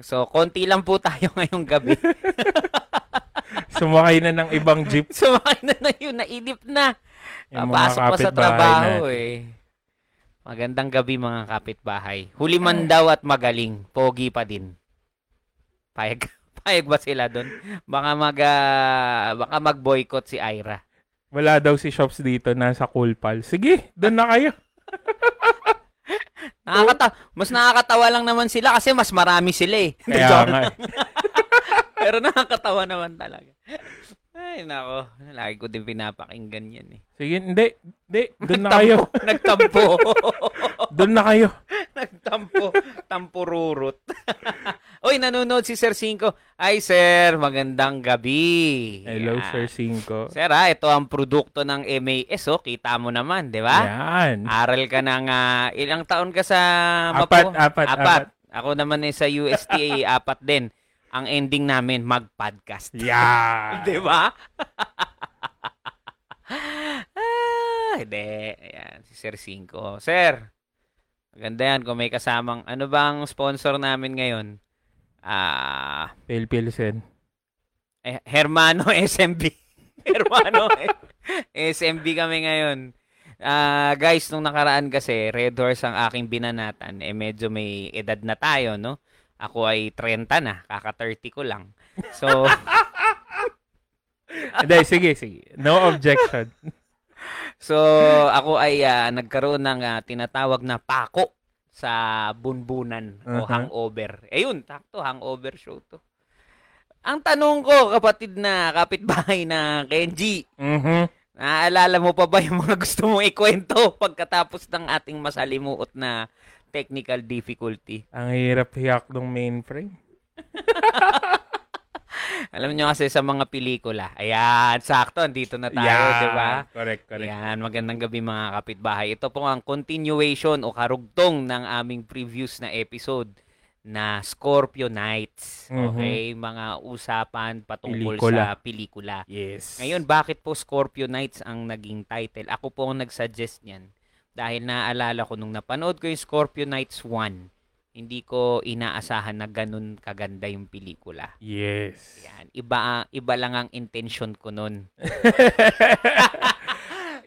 So, konti lang po tayo ngayong gabi. Sumakay na ng ibang jeep. Sumakay na na yun, nainip na. Yung Papasok pa sa trabaho natin. eh. Magandang gabi mga kapitbahay. Huli man daw at magaling. Pogi pa din. Payag, payag ba sila doon? Baka mag ah, baka mag-boycott si Ira. Wala daw si Shops dito, nasa Cool Pal. Sige, doon na kayo. Nakakata mas nakakatawa lang naman sila kasi mas marami sila eh. Kaya nga. lang. Pero nakakatawa naman talaga. Ay, nako. Lagi ko din pinapakinggan yan eh. Sige, hindi. Hindi, doon na kayo. Nagtampo. Doon na kayo. Nagtampo. Tampururot. Uy, nanonood si Sir Cinco. Ay, Sir. Magandang gabi. Hello, Yan. Sir Cinco. Sir, ha, ito ang produkto ng MAS, oh. Kita mo naman, di ba? Yan. Aral ka ng ah, ilang taon ka sa Apat, Mapo? apat, apat. Ako naman eh sa USTA, apat din. Ang ending namin, mag-podcast. Yeah. Di ba? ah, hindi. Ayan, si Sir Cinco. Sir, maganda yan kung may kasamang, ano bang sponsor namin ngayon? Ah, Pale Pilsen. eh, Hermano SMB. Hermano eh, SMB kami ngayon. Ah, guys, nung nakaraan kasi, Red Horse ang aking binanatan. Eh, medyo may edad na tayo, no? Ako ay 30 na. Kaka-30 ko lang. So, Hindi, sige, sige. No objection. so ako ay ah, nagkaroon ng ah, tinatawag na pako sa bunbunan o Uh-huh. hangover. Eh yun, takto, hangover show to. Ang tanong ko, kapatid na kapitbahay na Kenji, Mhm. Naaalala mo pa ba yung mga gusto mong ikwento pagkatapos ng ating masalimuot na technical difficulty? Ang hirap hiyak ng mainframe. Alam nyo kasi sa mga pelikula, ayan, sakto, andito na tayo, Yeah. di ba? Correct, correct. Ayan, magandang gabi mga kapitbahay. Ito po ang continuation o karugtong ng aming previous na episode na Scorpio Nights. Mhm. Okay, mga usapan patungkol Pelikula. sa pelikula. Yes. Ngayon, bakit po Scorpio Nights ang naging title? Ako po ang nagsuggest niyan. Dahil naaalala ko nung napanood ko yung Scorpio Nights 1, hindi ko inaasahan na ganun kaganda yung pelikula. Yes. Yan. Iba, iba lang ang intention ko nun.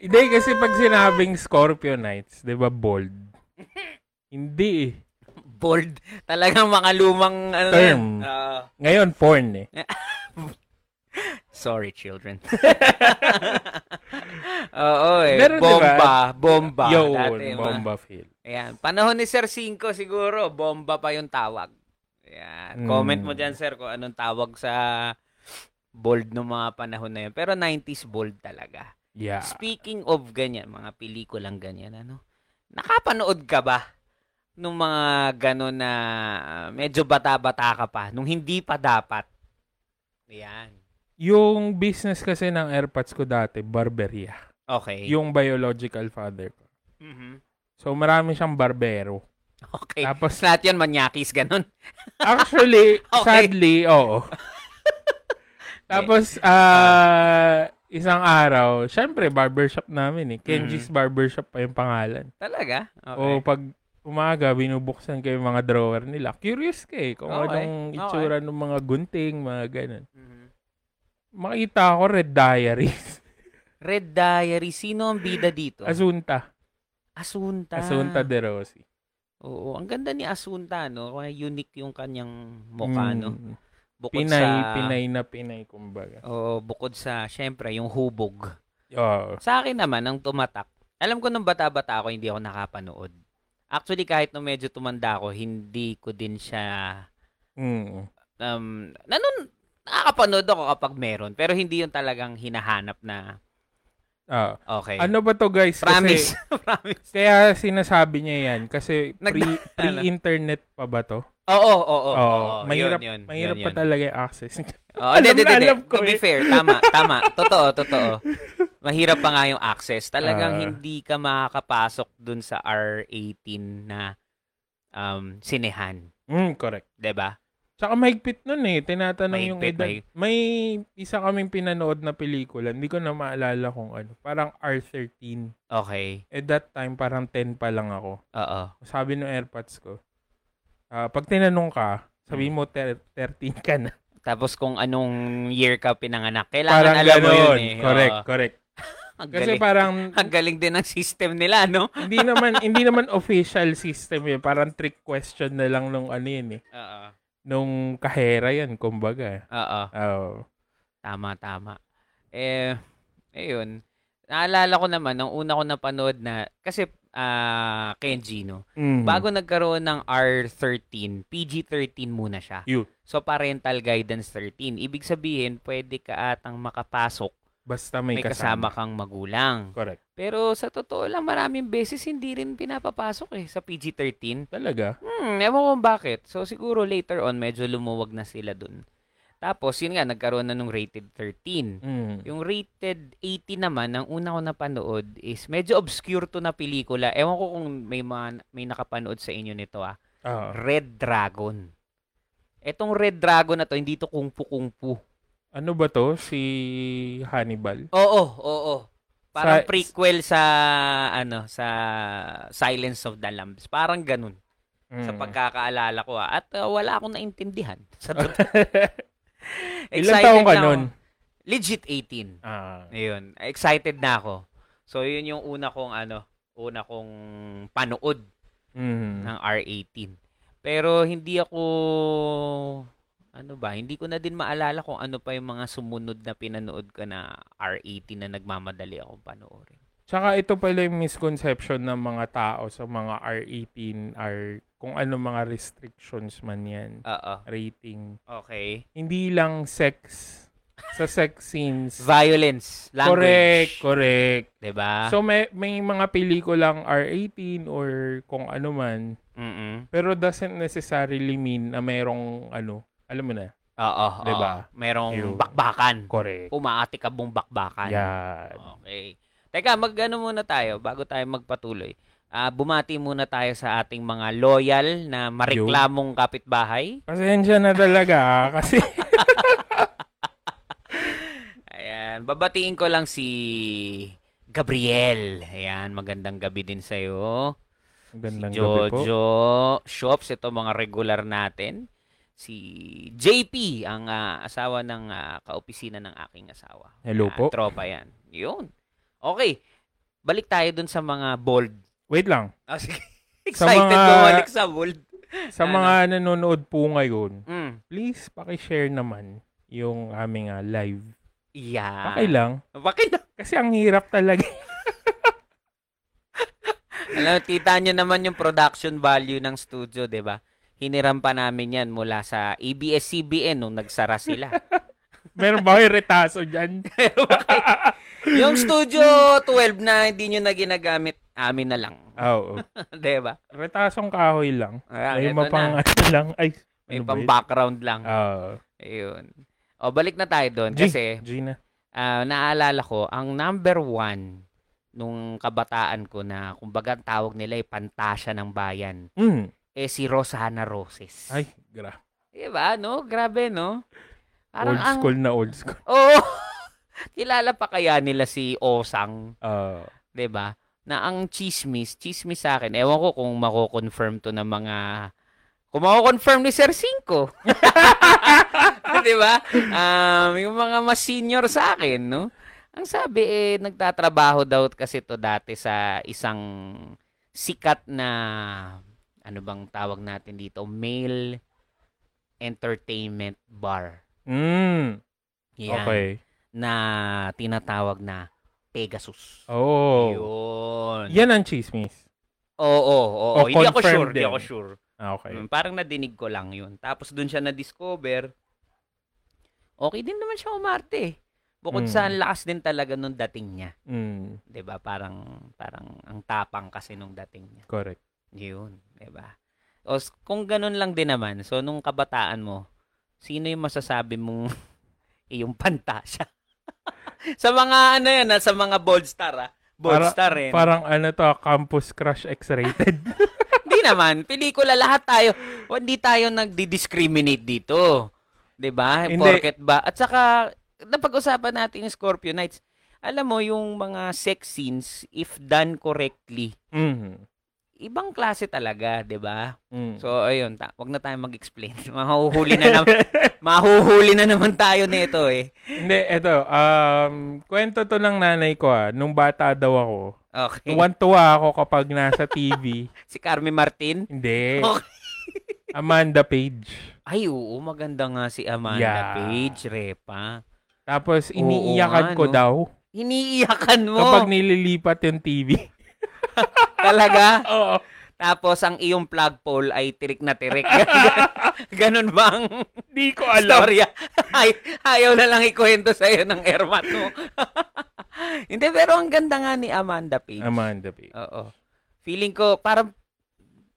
Hindi, kasi pag sinabing Scorpio Nights, di ba bold? Hindi eh. Bold. Talagang mga lumang ano, Term. yan. Ah, Ngayon, porn eh. sorry, children. Oo eh. Pero diba, bomba. Bomba. Yo, Dati, bomba feel. Ayan. Panahon ni Sir Cinco siguro, bomba pa yung tawag. Ayan. Mm. Comment mo dyan, sir, kung anong tawag sa bold ng mga panahon na yun. Pero 90s bold talaga. Yeah. Speaking of ganyan, mga pelikulang ganyan, ano? Nakapanood ka ba nung mga gano'n na medyo bata-bata ka pa, nung hindi pa dapat? Ayan. Yung business kasi ng airpods ko dati, barberia. Okay. Yung biological father ko. Mhm. So, marami siyang barbero. Okay. Tapos, Lahat yan manyakis, ganun. actually, Okay. sadly, oo. Tapos, ah, isang araw, syempre, barbershop namin eh. Kenji's Barbershop pa yung pangalan. Talaga? Okay. O pag umaga, binubuksan ko yung mga drawer nila. Curious ka eh, kung Okay. anong itsura ng mga gunting, mga ganun. Mhm. Makita ko Red Diaries. Red Diary, sino ang bida dito? Asunta. Asunta. Asunta de Rossi. Oo, ang ganda ni Asunta, no? Kaya unique yung kanyang mukha, no? Mm. Bukod Pinay, sa... Pinay na Pinay, kumbaga. Oo, bukod sa, syempre, yung hubog. Oo. Sa akin naman, ang tumatak, alam ko nung bata-bata ako, hindi ako nakapanood. Actually, kahit nung medyo tumanda ako, hindi ko din siya, Mm. um, nanon, nakakapanood ako kapag meron. Pero hindi yung talagang hinahanap na, Ah. okay. Ano ba to guys? Promise. Kasi, Promise. kaya sinasabi niya yan. Kasi pre, pre-internet pa ba to? Oo, oo, oo. Oo. oo, mahirap yun, yun, mahirap yun, pa yun. talaga yung access. Oo, Alam hindi, na hindi. alam ko To be eh. fair, tama, tama. Totoo, totoo. Mahirap pa nga yung access. Talagang Ah. hindi ka makakapasok dun sa R18 na um, sinehan. mm, correct. 'Di ba? Tsaka mahigpit nun eh. Tinatanong yung Mahigpit, edad. mahig- May isa kaming pinanood na pelikula. Hindi ko na maalala kung ano. Parang R13. Okay. At that time, parang 10 pa lang ako. Oo. Sabi ng airpods ko, ah, pag tinanong ka, Sabihin mo, ter- 13 ka na. Tapos kung anong year ka pinanganak. Kailangan Parang alam mo yun eh. Correct, Oo. correct. Ang Kasi galing. parang Ang galing din ng system nila, no? hindi naman hindi naman official system yun. Parang trick question na lang nung ano yun eh. Oo. Nung kahera yan, kumbaga. Oo. Oh. Tama, tama. Eh, ayun. Naalala ko naman, nung una ko napanood na, kasi ah Kenji, no? Mm. Bago nagkaroon ng R13, PG-13 muna siya. Yun. So, parental guidance 13. Ibig sabihin, pwede ka atang makapasok, Basta may, may, kasama. kasama. kang magulang. Correct. Pero sa totoo lang, maraming beses hindi rin pinapapasok eh sa PG-13. Talaga? Hmm, ewan ko bakit. So, siguro later on, medyo lumuwag na sila dun. Tapos, yun nga, nagkaroon na nung rated 13. Mm. Yung rated 18 naman, ang una ko napanood is medyo obscure to na pelikula. Ewan ko kung may, mga, may nakapanood sa inyo nito ah. Ah. Red Dragon. Etong Red Dragon na to, hindi to kung fu kung fu. Ano ba to? Si Hannibal? Oo, oo. Parang Sa- prequel sa ano sa Silence of the Lambs. Parang ganun sa Mm. pagkakaalala ko ah. At uh, wala akong naintindihan. Sa totoo. Ilan taong ka na ako. nun? Legit 18. Ah. Ayun. Excited na ako. So yun yung una kong ano, una kong panood Mm. ng R18. Pero hindi ako ano ba, hindi ko na din maalala kung ano pa yung mga sumunod na pinanood ko na R18 na nagmamadali akong panoorin. Tsaka ito pala yung misconception ng mga tao sa mga R18, R, kung ano mga restrictions man yan. Oo. Rating. Okay. Hindi lang sex. Sa sex scenes. Violence, Correct, language. correct. 'Di ba? So may may mga pelikulang R18 or kung ano man, Mm. pero doesn't necessarily mean na merong ano, alam mo na. Oo, oo. 'Di ba? Merong Yun. bakbakan. Correct. Umaatikabong bakbakan. Yan. Okay. Teka, mag-ano muna tayo bago tayo magpatuloy. Ah, bumati muna tayo sa ating mga loyal na mareklamong kapitbahay. Pasensya na talaga ah, kasi Ayan, babatiin ko lang si Gabriel. Ayan, magandang gabi din sa iyo. Magandang si gabi po. Jojo Shops, ito mga regular natin. Si JP, ang ah, asawa ng ah, kaopisina ng aking asawa. Hello Ayan, po. Tropa yan. Yun. Okay. Balik tayo dun sa mga bold. Wait lang. Ah, sige. Sa Excited mga- bumalik sa bold. Sa Ano? mga nanonood po ngayon, Mm. please paki-share naman yung aming ah, live. Yeah. Paki lang. Bakit na? Kasi ang hirap talaga. Alam, kita nyo naman yung production value ng studio, di ba? Hiniram pa namin yan mula sa ABS-CBN nung nagsara sila. Meron ba kayo retaso dyan? yung Studio 12 na hindi nyo na ginagamit, amin na lang. Oo. di ba? Retasong kahoy lang. Ah, May mapang na. ano lang. Ay, May ano pang background lang. Oo. Ayun. O, balik na tayo doon. Kasi, Gina. ah, naalala ko, ang number one nung kabataan ko na, kumbaga ang tawag nila ay pantasya ng bayan, Mm. Eh si Rosana Roses. Ay, gra. Diba, no? Grabe, no? Parang Old ang... school na old school. Oo. Kilala pa kaya nila si Osang. 'di ba? Na ang chismis, chismis sa akin. Ewan ko kung mako-confirm to ng mga kung mako-confirm ni Sir Cinco. 'Di ba? Um, yung mga mas senior sa akin, no? Ang sabi eh nagtatrabaho daw kasi to dati sa isang sikat na ano bang tawag natin dito, male entertainment bar. Mm. Yan Okay. na tinatawag na Pegasus. Oh. Yun. Yan ang chismis. Oo, oo, oo. O Hindi ako sure, hindi din. ako sure. Ah, Okay. Mm, Parang nadinig ko lang yun. Tapos dun siya na-discover. Okay din naman siya umarte. Bukod Mm. sa ang lakas din talaga nung dating niya. Mm. 'Di ba Parang, parang ang tapang kasi nung dating niya. Correct. Yun, 'di ba O kung ganun lang din naman, so nung kabataan mo, sino yung masasabi mong iyong pantasya? sa mga ano yan, ah, sa mga bold star ah. Bold Para- star rin. Parang ano to, Campus Crush X-rated. Hindi naman, pelikula lahat tayo. Hindi tayo nagdi-discriminate dito. 'Di ba? Porket ba? At saka napag-usapan natin yung Scorpio Nights. Alam mo yung mga sex scenes if done correctly, mm. Ibang klase talaga, 'di ba? Mm. So ayun, ta- wag na tayong mag-explain. Mahuhuli na naman. mahuhuli na naman tayo nito eh. Hindi, eto, um, kwento to ng nanay ko ah. Nung bata daw ako, Okay. tuwan-tuwa ako kapag nasa TV. Si Carmi Martin. Hindi. Okay. Amanda Page. Ay, oo, maganda nga si Amanda Yeah. Page, Repa. Tapos Oo iniiyakan nga, ko no? daw Hiniiyakan mo. kapag nililipat yung TV. Talaga? Oo. Tapos ang iyong flagpole ay tirik na tirik. Ganon bang Di ko alam. storya? Ay, ayaw na lang ikwento sa'yo ng Ermat mo. Hindi, pero ang ganda nga ni Amanda Page. Amanda Page. Oo. Feeling ko, parang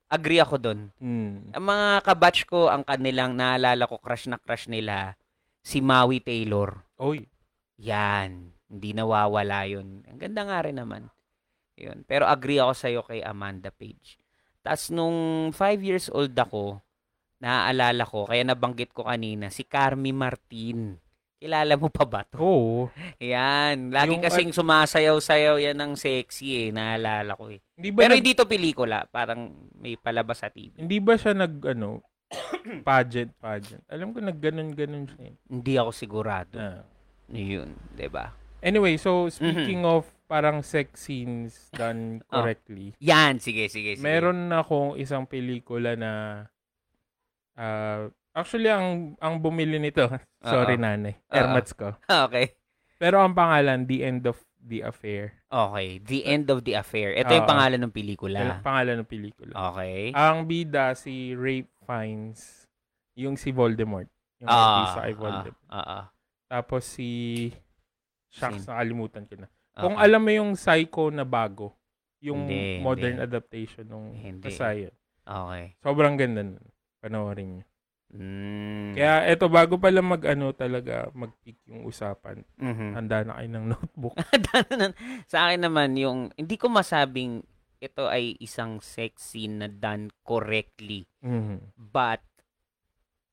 agree ako doon. Mm. Ang mga kabatch ko, ang kanilang naalala ko, crush na crush nila, si Maui Taylor. Oy. Yan. Hindi nawawala yun. Ang ganda nga rin naman. Yun. Pero agree ako sa'yo kay Amanda Page. Tapos nung 5 years old ako, naaalala ko, kaya nabanggit ko kanina, si Carmi Martin. Kilala mo pa ba to? Oo. Yan. Lagi Yung, kasing sumasayaw-sayaw yan ng sexy eh. Naalala ko eh. Hindi ba Pero nag- hindi to pelikula. Parang may palabas sa TV. hindi ba siya nag ano pageant pageant. Alam ko nagganon-ganon siya. eh. Hindi ako sigurado. Ah. Yun. ba? Anyway, so speaking Mhm. of parang sex scenes done Oh. correctly. Yan. Sige, sige, sige. Meron akong isang pelikula na ah, actually ang ang bumili nito. Sorry Oo. nanay. Oo. Ermats ko. Okay. Pero ang pangalan The End of the Affair. Okay. The End of the Affair. Ito yung Oo. pangalan ng Yung pelikula. pangalan ng pelikula. Okay. Ang bida si Ray Fiennes, yung si Voldemort. Yung Ah, artista kay ah, Voldemort. ah, ah. Tapos si Shucks, Sin- nakalimutan ko na. Kung Okay. alam mo yung Psycho na bago, yung Hindi, modern hindi. adaptation basta yun. Okay. Sobrang ganda nun. Panoorin niyo. Mm. Kaya eto, bago pala mag-ano talaga, mag-peak yung usapan, Mhm. handa na kayo ng notebook. sa akin naman, yung, hindi ko masabing ito ay isang sex scene na done correctly. Mhm. But,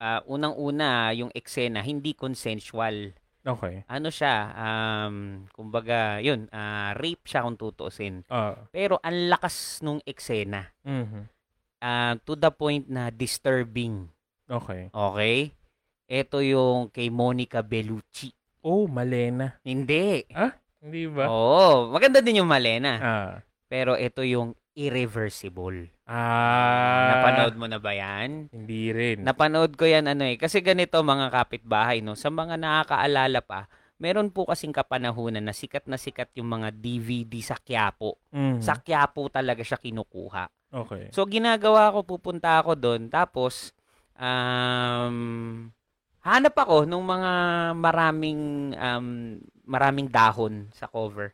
ah, unang-una, yung eksena, hindi consensual. Okay. Ano siya, um, kumbaga, yun, ah, rape siya kung tutuusin. Ah. Pero ang lakas nung eksena. mhm. ah, to the point na disturbing. Okay. Okay? Ito yung kay Monica Bellucci. Oh, Malena. Hindi. Hindi ba? Oo, maganda din yung Malena. Ah. Pero ito yung irreversible. Ah. Napanood mo na ba yan? Hindi rin. Napanood ko yan ano eh. Kasi ganito mga kapitbahay, no? Sa mga nakakaalala pa, meron po kasing kapanahunan na sikat na sikat yung mga DVD sa Quiapo. Mhm. Sa Quiapo talaga siya kinukuha. Okay. So, ginagawa ko, pupunta ako doon. Tapos, um, hanap ako nung mga maraming, um, maraming dahon sa cover.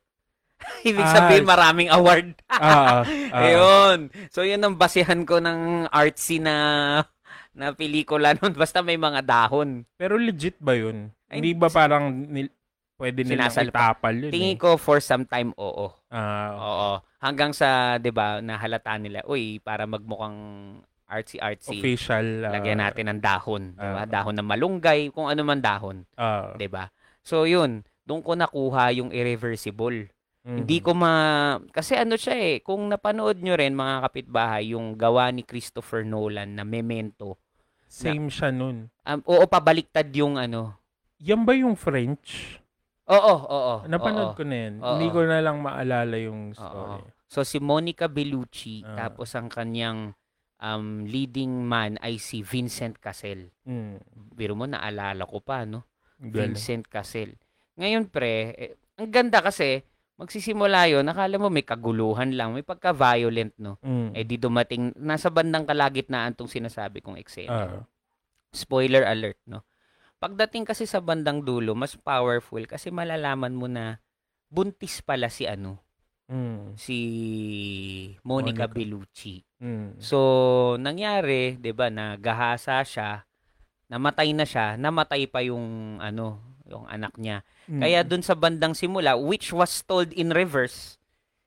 Ibig Ah, sabihin, maraming award. ah, ah, ah. Ayun. So, yun ang basihan ko ng artsy na na pelikula nun. Basta may mga dahon. Pero legit ba yun? Ay, Hindi ba parang nil- pwede nilang itapal yun Tingin eh? ko for some time, oo. Ah, Oo. Hanggang sa, 'di ba, nahalata nila, uy, para magmukhang artsy-artsy. official. ah, Lagyan natin ng dahon, 'di ba? ah. dahon ng malunggay, kung ano man dahon, ah, 'di ba? So 'yun, doon ko nakuha yung irreversible. Mhm. Hindi ko ma kasi ano siya eh, kung napanood nyo rin mga kapitbahay yung gawa ni Christopher Nolan na Memento. Same siya nun. Um, oo, pabaliktad yung ano. Yan ba yung French? Oo, oo. Napanood oo. ko na yan. Oo. Hindi ko na lang maalala yung Oo. story. So si Monica Bellucci, Ah. tapos ang kanyang um, leading man ay si Vincent Cassel. Mm. Biro mo, naalala ko pa, no? Galing. Vincent Cassel. Ngayon, pre, eh, ang ganda kasi, magsisimula yun, nakala mo may kaguluhan lang, may pagka-violent, no? Mm. Eh di dumating, nasa bandang kalagitnaan tong sinasabi kong eksena. Ah. Spoiler alert, no? Pagdating kasi sa bandang dulo, mas powerful kasi malalaman mo na buntis pala si ano, Mm. si Monica, Monica. Bellucci. Mm. So, nangyari, 'di ba, na gahasa siya, namatay na siya, namatay pa yung ano, yung anak niya. Mm. Kaya dun sa bandang simula, which was told in reverse,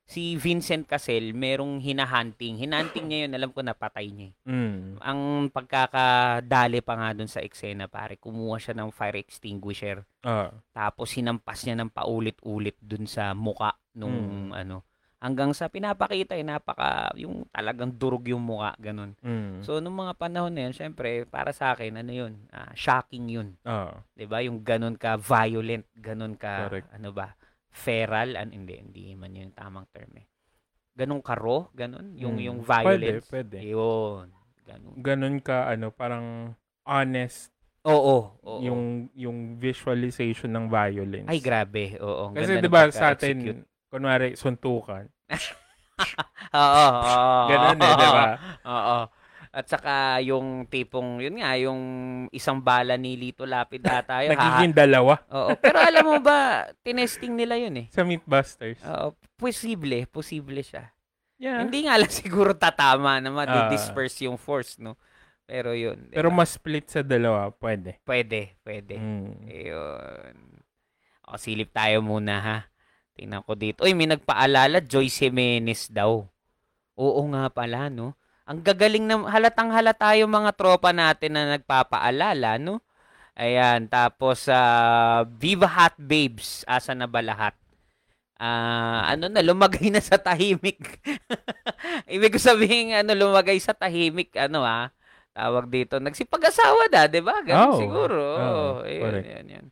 si Vincent Cassel, merong hinahunting. Hinahunting niya yun, alam ko napatay niya. eh. Mm. Ang pagkakadali pa nga dun sa eksena, pare, kumuha siya ng fire extinguisher. Ah. Tapos hinampas niya ng paulit-ulit dun sa muka nung ano. Hanggang sa pinapakita eh napaka yung talagang durog yung mukha ganun. Mm. So nung mga panahon na yun, syempre para sa akin ano yun, ah, shocking yun. 'Di ba? Yung ganun ka violent, ganun ka Correct. ano ba? Feral an hindi hindi man yun yung tamang term eh. Ganun ka raw, ganun yung Mm. yung violence. Pwede, pwede. Yun. Ganun. Ganun ka, ano, parang honest Oo, oo. yung yung visualization ng violence. Ay grabe. Oo. Kasi 'di ba sa atin kunwari suntukan. Oo, oo. Ganun eh, 'di ba? Oo. At saka yung tipong, yun nga, yung isang bala ni Lito Lapid ata yun. Nagiging dalawa Oo. Pero alam mo ba, tinesting nila yun eh. sa Meatbusters. Oo. Posible, posible siya. yeah. Hindi nga lang siguro tatama na Ah. ma-disperse yung force, no? Pero yun. di Pero mas split sa dalawa, pwede. Pwede, pwede. Mm. Ayun. O, silip tayo muna, ha? Tingnan ko dito. Uy, may nagpaalala, Joyce Jimenez daw. Oo nga pala, no? Ang gagaling na, halatang halata yung mga tropa natin na nagpapaalala, no? Ayan, tapos, ah, Viva Hot Babes, asa na ba lahat? Ah, ano na, lumagay na sa tahimik. Ibig ko sabihin, ano, lumagay sa tahimik, ano ah, tawag dito, nagsipag-asawa na, di ba? Ganun Oh, siguro. oh, Oo, ayun, correct. yun, yun.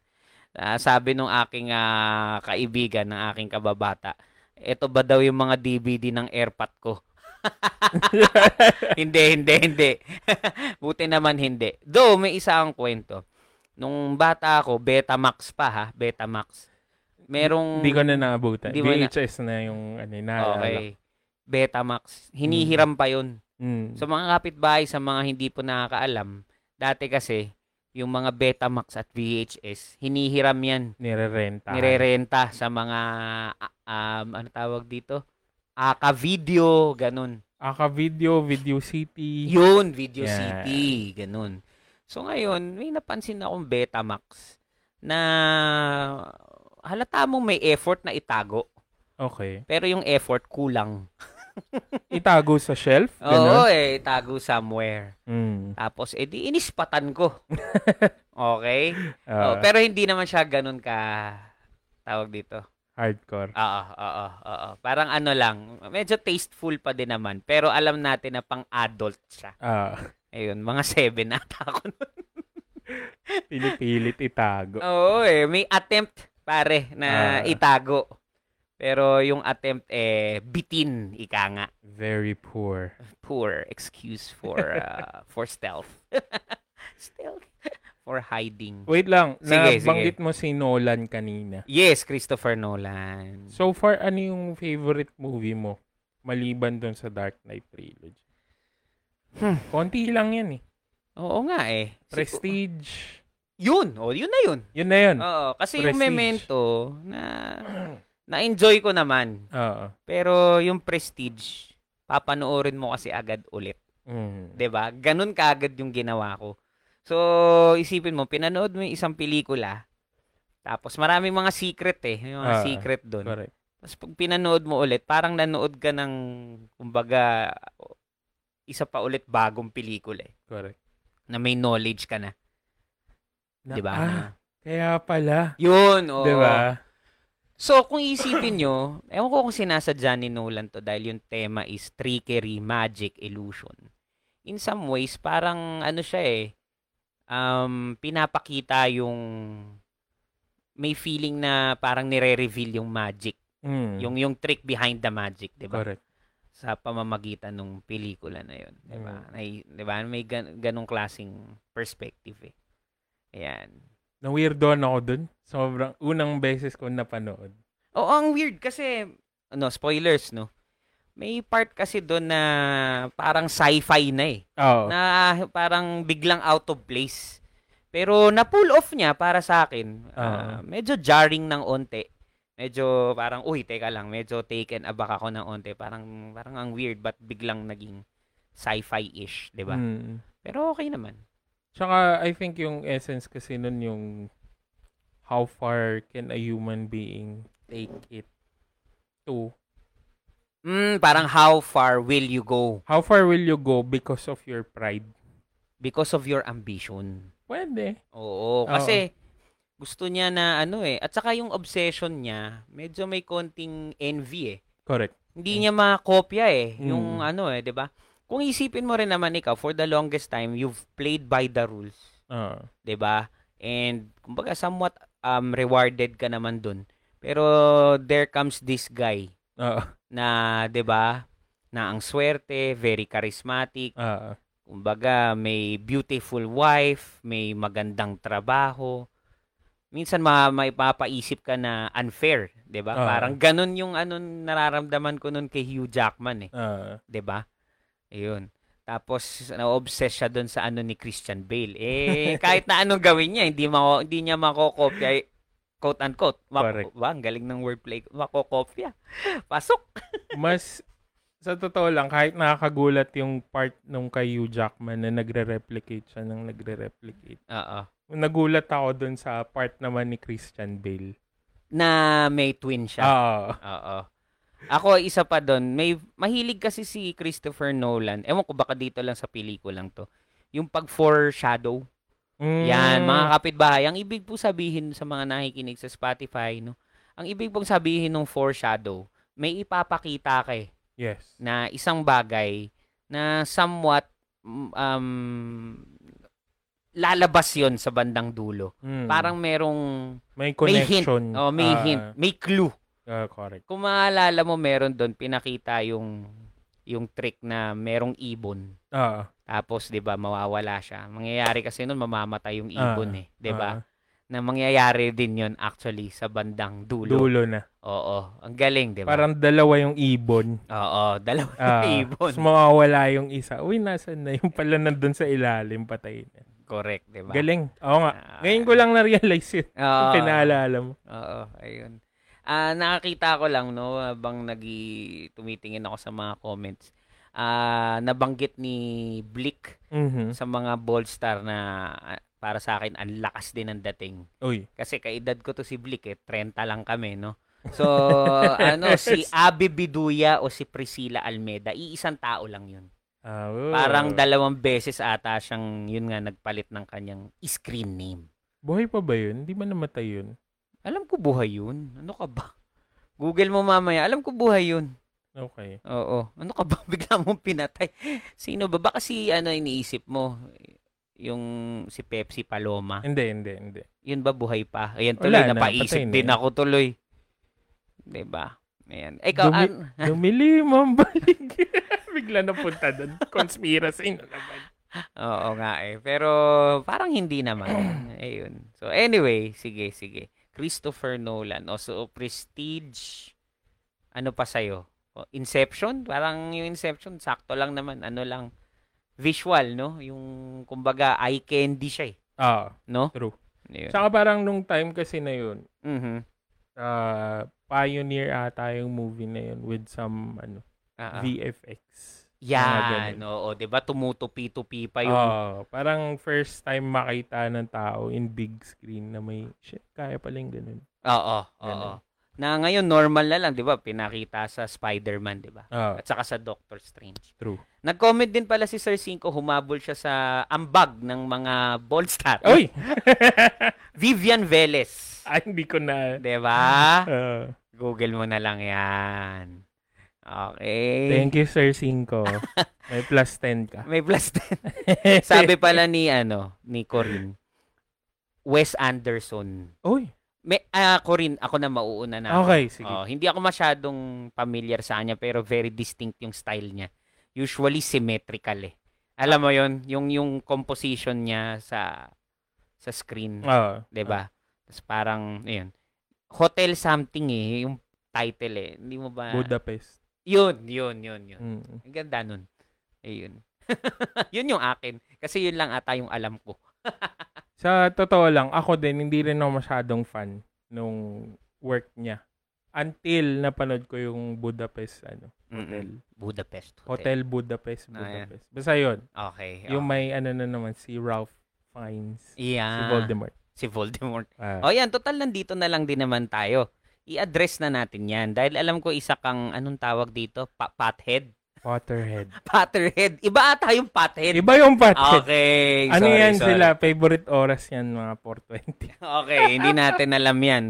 Ah, sabi nung aking ah, kaibigan, ng aking kababata, ito ba daw yung mga DVD ng AirPod ko? hindi, hindi, hindi. Buti naman hindi. Though, may isa ang kwento. Nung bata ako, Betamax pa ha, Betamax. Merong... Hindi ko na naabutan. Mo na- VHS na yung ano, naalala. Okay. Betamax. Hinihiram pa yun. Mm. Sa mga kapitbahay, sa mga hindi po nakakaalam, dati kasi, yung mga Betamax at VHS, hinihiram yan. Nirerenta. Nirerenta sa mga, um, ano tawag dito? Aka video, ganun. Aka Video, Video City. Yun, Video Yeah. City, ganun. So ngayon, may napansin akong Betamax na halata mong may effort na itago. Okay. Pero yung effort kulang. Itago sa shelf? Oo, Ganun? eh, itago somewhere. Mm. Tapos, edi inispatan ko. okay? Ah, Oh, pero hindi naman siya ganun ka, tawag dito. hardcore. Oo, oo, oo. Parang ano lang, medyo tasteful pa din naman. Pero alam natin na pang adult siya. Ah, Ayun, mga seven ata ako nun. pinipilit itago. Oo eh, may attempt pare na Ah. itago. Pero yung attempt eh bitin ika nga. Very poor. Poor excuse for uh, for stealth. stealth for hiding. Wait lang, Sige, nabanggit mo si Nolan kanina. Yes, Christopher Nolan. So far, ano yung favorite movie mo? Maliban dun sa Dark Knight Trilogy. Hmm. Konti lang yan eh. Oo nga eh. Prestige. yun, oh, yun na yun. Yun na yun. Oo, kasi yung Prestige. Memento na na-enjoy ko naman. Oo. Pero yung Prestige, papanoorin mo kasi agad ulit. Mm. 'Di ba? Ganun kaagad yung ginawa ko. So, isipin mo, pinanood mo yung isang pelikula, tapos maraming mga secret eh, may mga Ah, secret doon. Correct. Tapos pag pinanood mo ulit, parang nanood ka ng, kumbaga, isa pa ulit bagong pelikula eh, Correct. na may knowledge ka na. Na- 'Di ba? Ah, kaya pala. Yun, oo. 'Di ba? So, kung isipin nyo, ewan ko kung sinasadya ni Nolan to dahil yung tema is trickery, magic, illusion. In some ways, parang ano siya eh, um, pinapakita yung may feeling na parang nire-reveal yung magic. Mm. Yung yung trick behind the magic, 'di ba? Correct. Sa pamamagitan ng pelikula na 'yon, 'di ba? Mm. May 'di ba? May gan- ganong klasing perspective eh. Ayan. Na-weirdoan ako dun. Sobrang unang beses ko napanood. Oo, ang weird kasi, ano, spoilers, no? May part kasi doon na parang sci-fi na eh. Oo. Na parang biglang out of place. Pero na-pull off niya para sa akin. ah, medyo jarring ng onte. Medyo parang, uy, teka lang, medyo taken aback ako ng onte. Parang, parang ang weird, but biglang naging sci-fi-ish, di ba? Mm. Pero okay naman. Tsaka, I think yung essence kasi nun yung how far can a human being take it to Mm, parang how far will you go how far will you go because of your pride? because of your ambition? Pwede. Oo, kasi gusto niya na ano eh. At saka yung obsession niya, medyo may konting envy eh. Correct. Hindi niya makopya eh. Mm. Yung ano eh, 'di ba? Kung isipin mo rin naman ikaw, for the longest time, you've played by the rules. 'di ba? And kumbaga somewhat um rewarded ka naman dun. Pero there comes this guy Ah. na ba? Na ang swerte, very charismatic, Ah. kumbaga may beautiful wife, may magandang trabaho. Minsan ma maipapaisip ka na unfair, 'di ba? Oo. Parang ganun yung ano nararamdaman ko nun kay Hugh Jackman eh. Ah. 'di ba? Ayun. Tapos na-obsess siya doon sa ano ni Christian Bale. Eh kahit na anong gawin niya, hindi mako hindi niya makokopya quote unquote. Mako, ba, ang galing ng wordplay. Makokopya. Pasok. Mas sa totoo lang, kahit nakakagulat yung part nung kay Hugh Jackman na nagre-replicate siya nang nagre-replicate. Oo. Nagulat ako dun sa part naman ni Christian Bale. Na may twin siya. Ah. Oo. Ako isa pa doon, may mahilig kasi si Christopher Nolan. Ewan ko baka dito lang sa pelikulang to. Yung pag foreshadow. Mm. Yan, mga kapitbahay. Ang ibig po sabihin sa mga nakikinig sa Spotify, no? Ang ibig pong sabihin ng foreshadow, may ipapakita ka eh, Yes. na isang bagay na somewhat um, lalabas yon sa bandang dulo. Mm. Parang merong may may hint. connection. Oh, may Ah, hint, may clue. Ah, correct. Kung maalala mo, meron doon pinakita yung yung trick na merong ibon. Ah. Tapos 'di ba mawawala siya. Mangyayari kasi noon mamamatay yung ibon Ah, eh, 'di ba? ah, Na mangyayari din 'yon actually sa bandang dulo. dulo na. Oo, ang galing, 'di ba? Parang dalawa yung ibon. Oo, dalawa Ah, yung ibon. Tapos mawawala yung isa. Uy, nasan na? Yung pala nandun sa ilalim, patay na. Correct, 'di ba? Galing. Oo nga. Ah. Ngayon ko lang na-realize yun. Oo. Pinaalala mo. Oo, ayun. Ah, nakakita ko lang no habang nagi tumitingin ako sa mga comments. Ah, nabanggit ni Blick Mhm. sa mga bold star na ah, para sa akin ang lakas din ng dating. Uy. Kasi kaedad ko to si Blick eh, 30 lang kami, no? So, ano, si Abby Biduya o si Priscilla Almeda, iisang tao lang yun. Oh. Parang dalawang beses ata siyang, yun nga, nagpalit ng kanyang screen name. Buhay pa ba yun? Hindi ba namatay yun? Alam ko buhay yun. Ano ka ba? Google mo mamaya. Alam ko buhay yun. Okay. Oo. Ano ka ba? Bigla mong pinatay. Sino ba? Baka si, ano, iniisip mo? Yung si Pepsi Paloma. Hindi, hindi, hindi. Yun ba buhay pa? Ayan tuloy, Wala na, napaisip na din yun. ako tuloy. 'Di ba? Ayan. Ikaw, Dumi- an- Dumilim ang balik. Bigla na punta doon. Conspiracy na naman. Oo nga eh. Pero parang hindi naman. Ayun. So anyway, sige, sige. Christopher Nolan. O so Prestige. Ano pa sa'yo? O, Inception? Parang yung Inception, sakto lang naman. Ano lang. Visual, no? Yung, kumbaga, eye candy siya eh. Ah, No? true. Ayun. Tsaka parang nung time kasi na yun, Mhm. ah, pioneer ata yung movie na yun with some ano Ah, ah. VFX. Yan. ganun. Oo, 'di ba? Tumutupi-tupi pa yung Ah, parang first time makita ng tao in big screen na may shit, kaya palang ganun. Oo, oo. Na ngayon normal na lang, 'di ba? Pinakita sa Spider-Man, 'di ba? Ah, At saka sa Doctor Strange. true. Nag-comment din pala si Sir Cinco, humabol siya sa ambag ng mga bold star. Oy! Vivian Velez. Ay, hindi ko na. 'Di ba? Ah, Google mo na lang 'yan. Okay. thank you, Sir Cinco. May plus 10 ka. May plus 10. Sabi pala ni ano, ni Corinne. Wes Anderson. Oy, May ah Corinne, ako na mauuna na. ako. okay, sige. Oh, hindi ako masyadong familiar sa kanya pero very distinct yung style niya. Usually symmetrical eh. Alam mo 'yon, yung yung composition niya sa sa screen, Ah, 'di ba? Tapos parang ayun. Hotel something eh, yung title eh. Hindi mo ba? Budapest. Yun, yun, yun, yun. Mm. Ang ganda nun. Ayun. yun yung akin. Kasi yun lang ata yung alam ko. Sa totoo lang, ako din, hindi rin ako masyadong fan nung work niya. Until napanood ko yung Budapest, ano, hotel. Mm-mm. Budapest. Hotel Budapest, Ah. Budapest. Basta yun. Okay. Yung oh. may ano na naman, si Ralph Fiennes. Yeah. Si Voldemort. Si Voldemort. Ah. O yan, total nandito na lang din naman tayo. I-address na natin yan. Dahil alam ko isa kang, anong tawag dito? Pa- pothead? Potterhead. Potterhead. Iba ata yung pothead. Iba yung Potterhead. Okay. ano sorry, yan sorry. sila? Favorite oras yan, mga 420. Okay, hindi natin alam yan.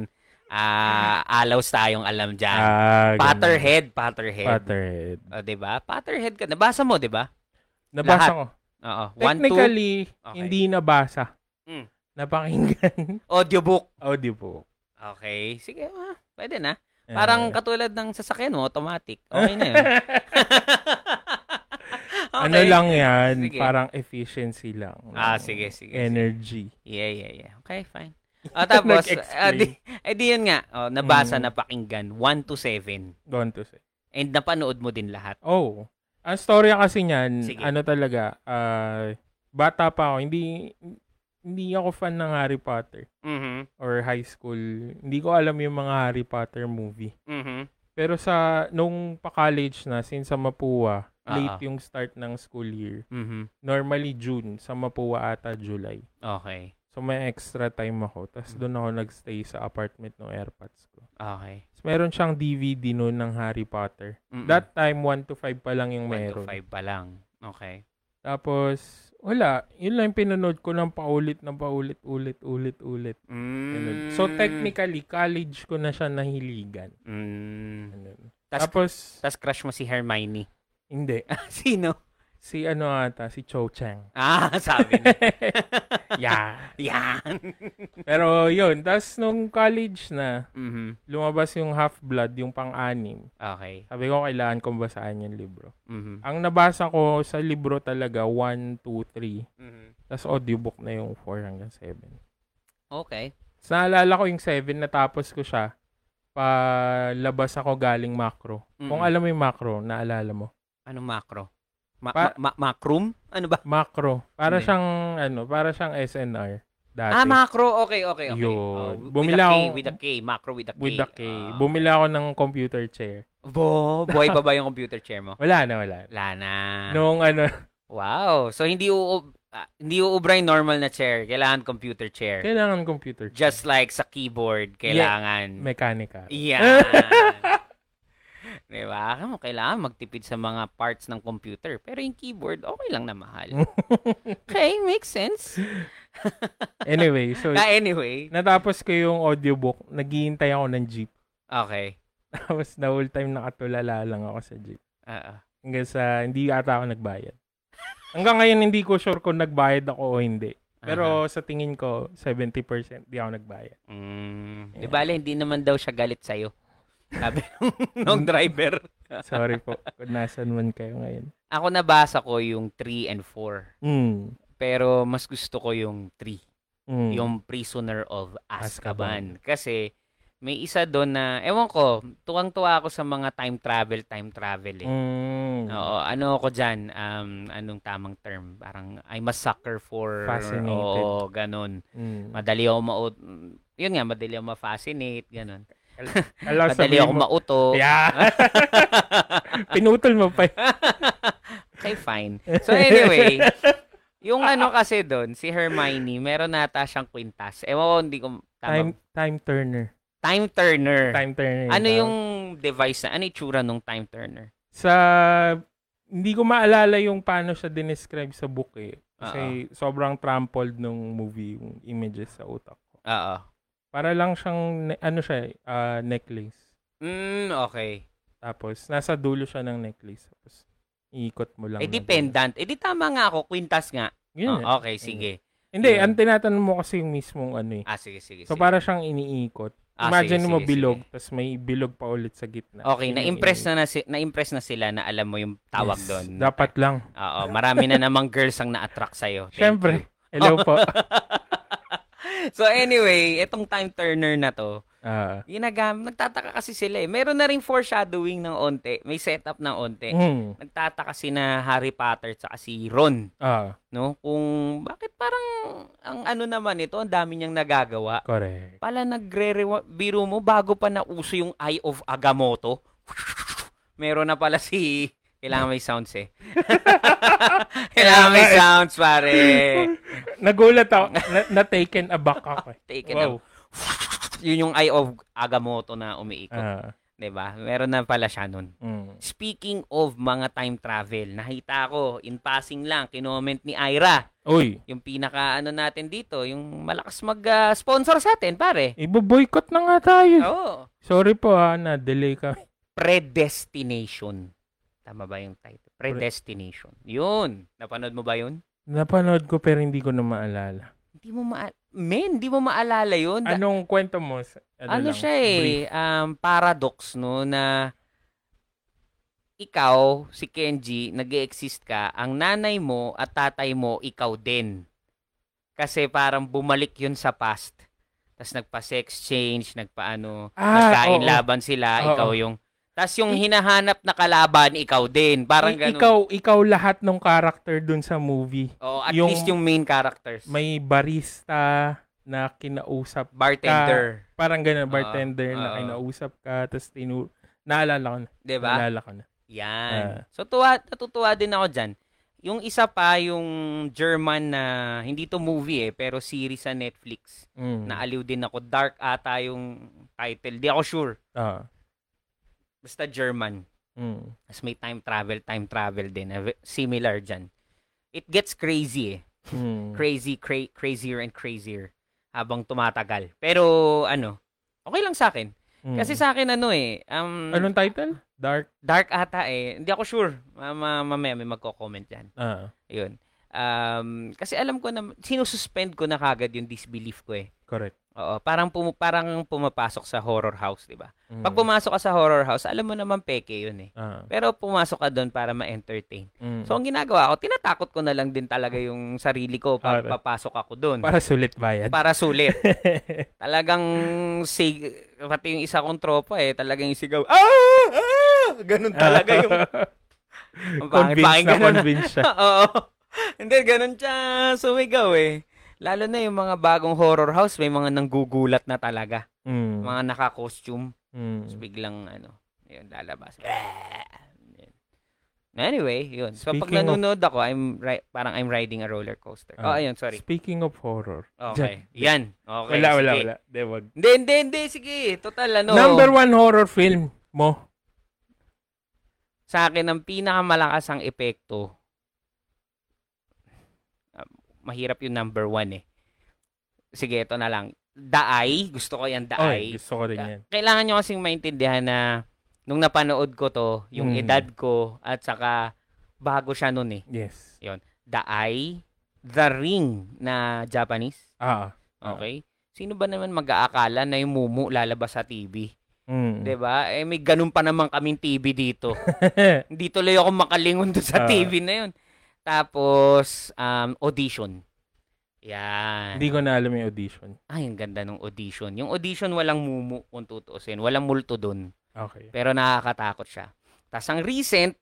Ah, alaws tayong alam dyan. Ah. Potterhead, Potterhead. Potterhead. O, 'di ba? Potterhead ka. Nabasa mo, 'di ba? Nabasa Lahat. ko. Oo. One, two. Technically, Okay. hindi nabasa. Mm. Napakinggan. Audiobook. Audiobook. Okay. Sige, ah, pwede na. Parang Eh, katulad ng sasakyan mo, automatic. Okay na yun. Ano Okay. lang yan, Sige. parang efficiency lang. Ah, sige, sige, sige. Energy. Yeah, yeah, yeah. Okay, fine. Ah, tapos, ah, di, eh, di yun nga. Oh, nabasa, Mm. napakinggan. 1 to 7. Don't to say. And napanood mo din lahat. Oh. Ang storya kasi niyan, Sige. ano talaga, ah, bata pa ako, hindi hindi ako fan ng Harry Potter Mhm. or high school. Hindi ko alam yung mga Harry Potter movie. Mhm. Pero sa nung pa-college na since sa Mapua, Ah, late ah. yung start ng school year. Mhm. Normally June, sa Mapua ata July. Okay. So may extra time ako. Tapos doon ako nagstay sa apartment ng airpods ko. Okay. Tapos meron siyang DVD noon ng Harry Potter. Mm-mm. That time 1 to 5 pa lang yung 1 to meron. 5 pa lang. Okay. Tapos wala, yun lang pinanood ko ng paulit ng paulit ulit ulit ulit. Mm. So technically college ko na siya nahiligan. Mm. Tas, Tapos tas crush mo si Hermione. hindi Sino? Si ano ata si Cho Chang. Ah, sabi niya. yeah. Yan. Pero yun, tapos nung college na, mhm. lumabas yung Half-Blood, yung pang-anim. Okay. Sabi ko, kailangan kong basaan yung libro. Mhm. Ang nabasa ko sa libro talaga, 1, 2, 3. Mhm. Tapos audiobook na yung 4 hanggang 7. Okay. Tapos naalala ko yung 7, natapos ko siya. Palabas ako galing macro. Kung Mm-mm. alam mo yung macro, naalala mo. Anong macro? Ma- Pa- ma- ma- macroom? Ano ba? Macro. Para Hindi. siyang, ano, para siyang SNR. Dati. Ah, macro. Okay, okay, okay. Yun. Oh, a K, ako- with a K. Macro with a K. With the K. Ah. Bumili ako ng computer chair. Bo, buhay pa ba yung computer chair mo? Wala na, wala. Wala na. Nung ano, Wow. So, hindi u ah, hindi uubra yung normal na chair. Kailangan computer chair. kailangan computer chair. Just like sa keyboard, kailangan. Mechanical. Yan. diba? Kamo, Kailangan magtipid sa mga parts ng computer. Pero yung keyboard, okay lang na mahal. Okay, makes sense. anyway, so, Ah, anyway. natapos ko yung audiobook. Naghihintay ako ng jeep. Okay. Tapos the whole time nakatulala lang ako sa jeep. Oo. Hanggang sa, hindi ata ako nagbayad. Hanggang ngayon, hindi ko sure kung nagbayad ako o hindi. Pero sa tingin ko, 70% di ako nagbayad. Mm, Di Yeah. bale, hindi naman daw siya galit sa'yo. Sabi nung driver. Sorry po kung nasan man kayo ngayon. Ako nabasa ko yung 3 and 4. Mm. Pero mas gusto ko yung 3. Mm. Yung Prisoner of Azkaban. Azkaban. Kasi may isa doon na, ewan ko, tuwang-tuwa ako sa mga time travel, time travel eh. Mm. Oo, ano ako dyan, um, anong tamang term? Parang, I'm a sucker for, Fascinated. oo, ganun. Mm. Madali ako ma yun nga, madali ako ma-fascinate, ganun. Alam, Madali ako mo- mauto. Yeah. Pinutol mo pa. okay, fine. So anyway, yung ano kasi doon, si Hermione, meron nata siyang kwintas. Ewan ko, hindi ko tama. Time, time turner. Time turner. Time turner. ano tawag. yung device na? Ano yung tsura nung time turner? Sa, hindi ko maalala yung paano siya dinescribe sa book eh. Kasi sobrang trampled nung movie, yung images sa utak ko. Oo. Para lang siyang, ne- ano siya, eh, ah, necklace. Mm, okay. Tapos, nasa dulo siya ng necklace. Tapos, iikot mo lang. Eh, na dependent. Eh, di tama nga ako. Quintas nga. Yun eh. Oh, okay, sige. Hindi, Yun. ang tinatanong mo kasi yung mismong ano eh. Ah, sige, sige. So, sige. para siyang iniikot. Ah, Imagine sige, mo sige, bilog, tapos may bilog pa ulit sa gitna. Okay, na-impress na, na, si- na-impress na sila na alam mo yung tawag Yes, doon. Dapat lang. Oo, marami na namang girls ang na-attract sa'yo. Thank Siyempre. you. Hello po. So anyway, itong time turner na to, Ah. ginagam, nagtataka kasi sila eh. Meron na ring foreshadowing ng onte. May setup ng onte. mm. Nagtataka si na Harry Potter at si Ron, Ah, no? Kung bakit parang ang ano naman ito, ang dami niyang nagagawa. correct. Pala nagre biro mo bago pa nauso yung Eye of Agamotto. Meron na pala si kailangan may sounds eh. kailangan may sounds pare. Nagulat ako. na, na-taken aback ako. eh. Taken Wow. Yun yung Eye of Agamotto na umiikot. Ah. 'Di ba? Meron na pala siya nun. Mm. Speaking of mga time travel, nakita ko in passing lang kinoment ni Ira, Uy, yung pinaka ano natin dito, yung malakas mag-sponsor sa atin, pare. ibo-boycott na nga tayo. Oo. Sorry po ha, na-delay kami. Predestination. Tama ba yung title? Predestination. Yun. Napanood mo ba yun? Napanood ko pero hindi ko na maalala. Hindi mo ma Men, hindi mo maalala yun. Anong kwento mo? Sa- ano lang, siya eh, brief. um, paradox no na ikaw, si Kenji, nag exist ka, ang nanay mo at tatay mo, ikaw din. Kasi parang bumalik yun sa past. Tapos nagpa-sex change, nagpaano, Ah, nagkain oo. laban sila, Oo. ikaw yung tapos yung hinahanap na kalaban, ikaw din. Parang ganun. ikaw, ikaw lahat ng character dun sa movie. Oo, at yung- least yung main characters. May barista na kinausap. bartender. Parang ganun, bartender na oo. kinausap ka. Tapos tinu... Naalala ko na. 'Di ba? Naalala ko na. Yan. Ah. so tuwa, natutuwa din ako diyan. Yung isa pa yung German na hindi to movie eh, pero series sa Netflix. Mm. Naaliw din ako. Dark ata yung title. Di ako sure. Ah. Basta German. Mm. Tapos may time travel, time travel din. Similar dyan. It gets crazy eh. Mm. Crazy, cra- crazier and crazier habang tumatagal. Pero ano, okay lang sa akin. Mm. Kasi sa akin ano eh, um, Anong title? Dark? dark ata eh. Hindi ako sure. Mama, mamaya may magko-comment yan. Ah. Ayun. Um, kasi alam ko na, sinususpend ko na kagad yung disbelief ko eh. Correct. Oo, parang pum- parang pumapasok sa horror house, 'di ba? Mm. Pag pumasok ka sa horror house, alam mo naman peke 'yun eh. Ah. Pero pumasok ka doon para ma-entertain. Mm. So ang ginagawa ko, tinatakot ko na lang din talaga yung sarili ko pag Ah, papasok ako doon. para sulit bayad. Para sulit. Talagang sig pati yung isa kong tropa eh, talagang isigaw. Ah! ah! Ganun talaga yung pangit na ganun. convinced siya. Oo. Hindi, ganun siya sumigaw eh. Lalo na yung mga bagong horror house, may mga nanggugulat na talaga. Mm. Mga naka-costume. Mm. Tapos biglang ano, yun, lalabas. Anyway, yun. So pag Speaking of- nanonood ako, I'm ri- parang I'm riding a roller coaster. oh, Ah, ayun, sorry. Speaking of horror. Okay. Yan. Okay. wala, wala, sige. wala. De, wag. Hindi, hindi, hindi. Sige. Total, ano. Number one horror film mo. Sa akin, ang pinakamalakas ang epekto, mahirap yung number one eh. Sige, ito na lang. Daay. Gusto ko yan, Oy, daay. gusto ko rin yan. Kailangan nyo kasing maintindihan na nung napanood ko to, yung Mm. edad ko, at saka bago siya nun eh. Yes. Daay, The Ring na Japanese. Ah. Okay? Sino ba naman mag-aakala na yung Mumu lalabas sa TV? Mm. 'Di ba? Eh may ganun pa naman kaming TV dito. Hindi tuloy ako makalingon doon sa Ah. TV na 'yon. Tapos um audition. Yan. Hindi ko na alam yung audition. Ay, ang ganda ng audition. Yung audition walang mumu kung tutuusin. Walang multo doon. Okay. Pero nakakatakot siya. Tapos ang recent,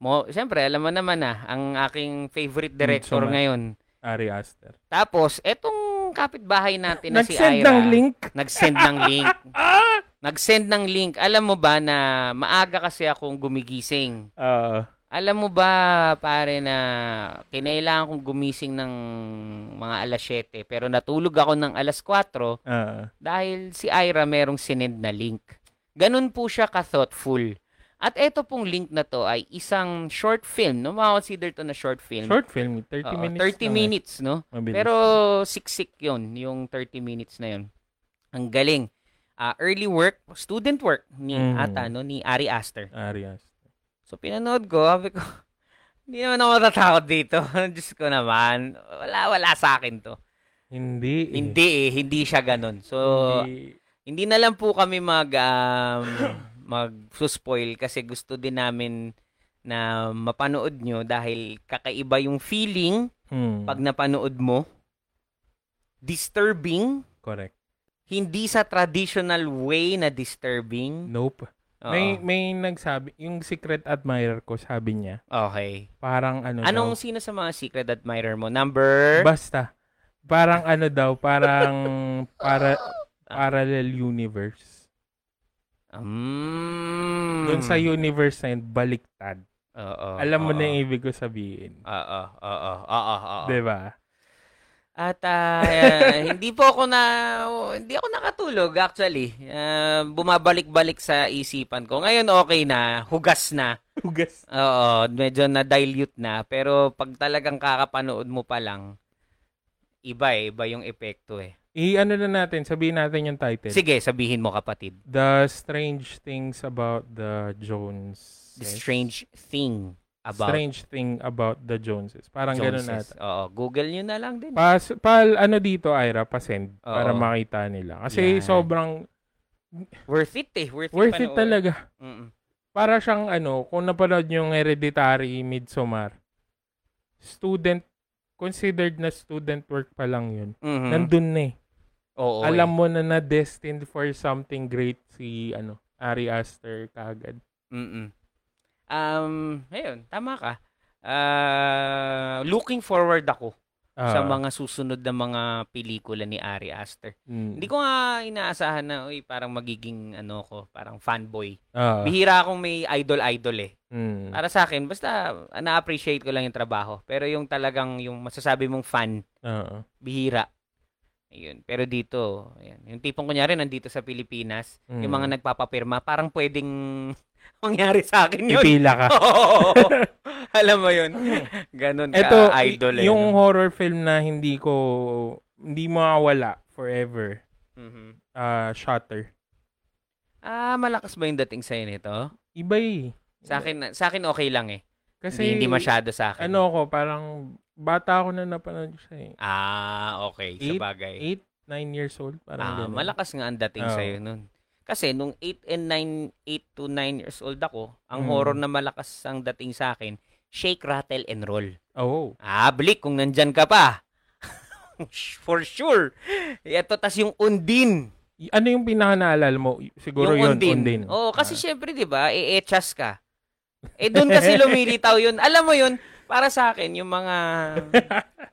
mo, siyempre, alam mo naman na, ang aking favorite director Midsommar. ngayon. Ari Aster. Tapos, etong kapitbahay natin na si Nag-send Ira. ng link. Nag-send ng link. Ah! Nag-send ng link. Alam mo ba na maaga kasi akong gumigising. Ah. Alam mo ba, pare, na kinailangan kong gumising ng mga alas 7, pero natulog ako ng alas 4 ah. dahil si Ira merong sinend na link. Ganun po siya ka-thoughtful. At eto pong link na to ay isang short film, no? Makakonsider to na short film. Short film. 30 Oo, minutes. 30 lang eh. minutes, no? Mabilis. Pero siksik yon yung 30 minutes na yon. Ang galing. Ah, early work, student work ni Mhm. ata no ni Ari Aster. Ari Aster. So pinanood ko, sabi ko, hindi naman ako matatakot dito. Diyos ko naman, wala wala sa akin to. Hindi. eh. Hindi eh, hindi siya ganun. So Hindi. hindi na lang po kami mag um, mag-spoil kasi gusto din namin na mapanood nyo dahil kakaiba yung feeling Hmm. pag napanood mo. Disturbing, Correct. hindi sa traditional way na disturbing. Nope. Oo. May may nagsabi, yung secret admirer ko, sabi niya, Okay. parang ano Anong daw, sino sa mga secret admirer mo? Number? basta, parang ano daw, parang para, parallel universe. Mm. Doon sa universe na yun, baliktad. Oo. Alam mo na yung ibig ko sabihin. Oo, oo, oo, oo, oo. At eh, hindi po ako na hindi ako nakatulog actually. Ah, bumabalik-balik sa isipan ko. Ngayon okay na, hugas na. Hugas. Oo, medyo na dilute na pero pag talagang kakapanood mo pa lang iba eh, iba yung epekto eh. I-ano na natin, sabihin natin yung title. Sige, sabihin mo kapatid. The Strange Things About the Jones. The strange thing about Strange Thing About the Joneses. Parang ganun Joneses. natin. Oo, Google nyo na lang din. Pas, pal, ano dito, Ira, pasend Oo. para makita nila. Kasi Yan. sobrang Worth it eh. Worth, worth it, talaga. Mm-mm. Para siyang ano, kung napanood yung Hereditary Midsommar, student, considered na student work pa lang yun. Mhm. Nandun na eh. Oo, Alam eh. mo na na destined for something great si ano, Ari Aster kagad. Mm-mm. Um, ayun, tama ka. Ah, looking forward ako sa Ah, mga susunod na mga pelikula ni Ari Aster. mm, Hindi ko nga inaasahan na uy, parang magiging ano ko, parang fanboy. ah, Bihira akong may idol-idol eh. mm, Para sa akin, basta na-appreciate ko lang yung trabaho. Pero yung talagang yung masasabi mong fan, ah, bihira. Ayun. Pero dito, ayan. yung tipong kunyari nandito sa Pilipinas, mm. yung mga nagpapapirma, parang pwedeng mangyari sa akin yun. Pipila ka. Oo. Alam mo yun. Ganun ka Ito, idol eh. y- yung no? horror film na hindi ko, hindi mawawala forever, Mhm. ah Shutter. Ah, malakas ba yung dating sa'yo nito? Iba eh. Sa akin, sa akin okay lang eh. Kasi, hindi, hindi masyado sa akin. ano ko, parang, bata ako na napanood siya eh. Ah, okay. Sa Eight? bagay. 8, 9 years old, parang Ah, ganun. malakas nga ang dating Oo. sa'yo nun. Kasi nung 8 and 9, 8 to 9 years old ako, ang Mm. horror na malakas ang dating sa akin, Shake, Rattle, and Roll. Oo. Ah, Blik, kung nandyan ka pa. For sure. Ito, tas yung Undin. Ano yung pinaka naalala mo? Siguro yung yun, Undin. Undin. Oo, kasi Ah. syempre, di ba, e-echas ka. Eh, doon kasi lumilitaw yun. Alam mo yun, para sa akin, yung mga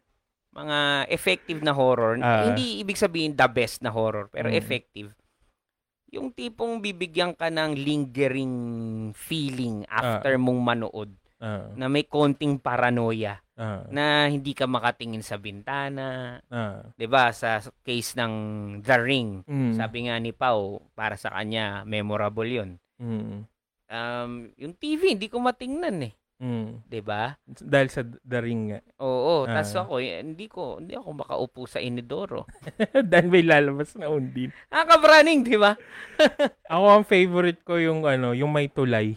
mga effective na horror, Ah. hindi ibig sabihin the best na horror, pero Mm. effective. Yung tipong bibigyan ka ng lingering feeling after mong manood Ah, na may konting paranoia ah, na hindi ka makatingin sa bintana, ah. 'di ba? Sa case ng The Ring, Mm, sabi nga ni Pau, para sa kanya memorable 'yun. mm, Um, yung TV hindi ko matingnan eh, mm. 'di ba? Dahil sa The Ring nga. Oo, tas Ah. ako eh, hindi ko hindi ako makaupo sa inidoro. Dahil may lalabas na Undin. Nakakabraning, 'di ba? Ako ang favorite ko yung ano, yung may tulay.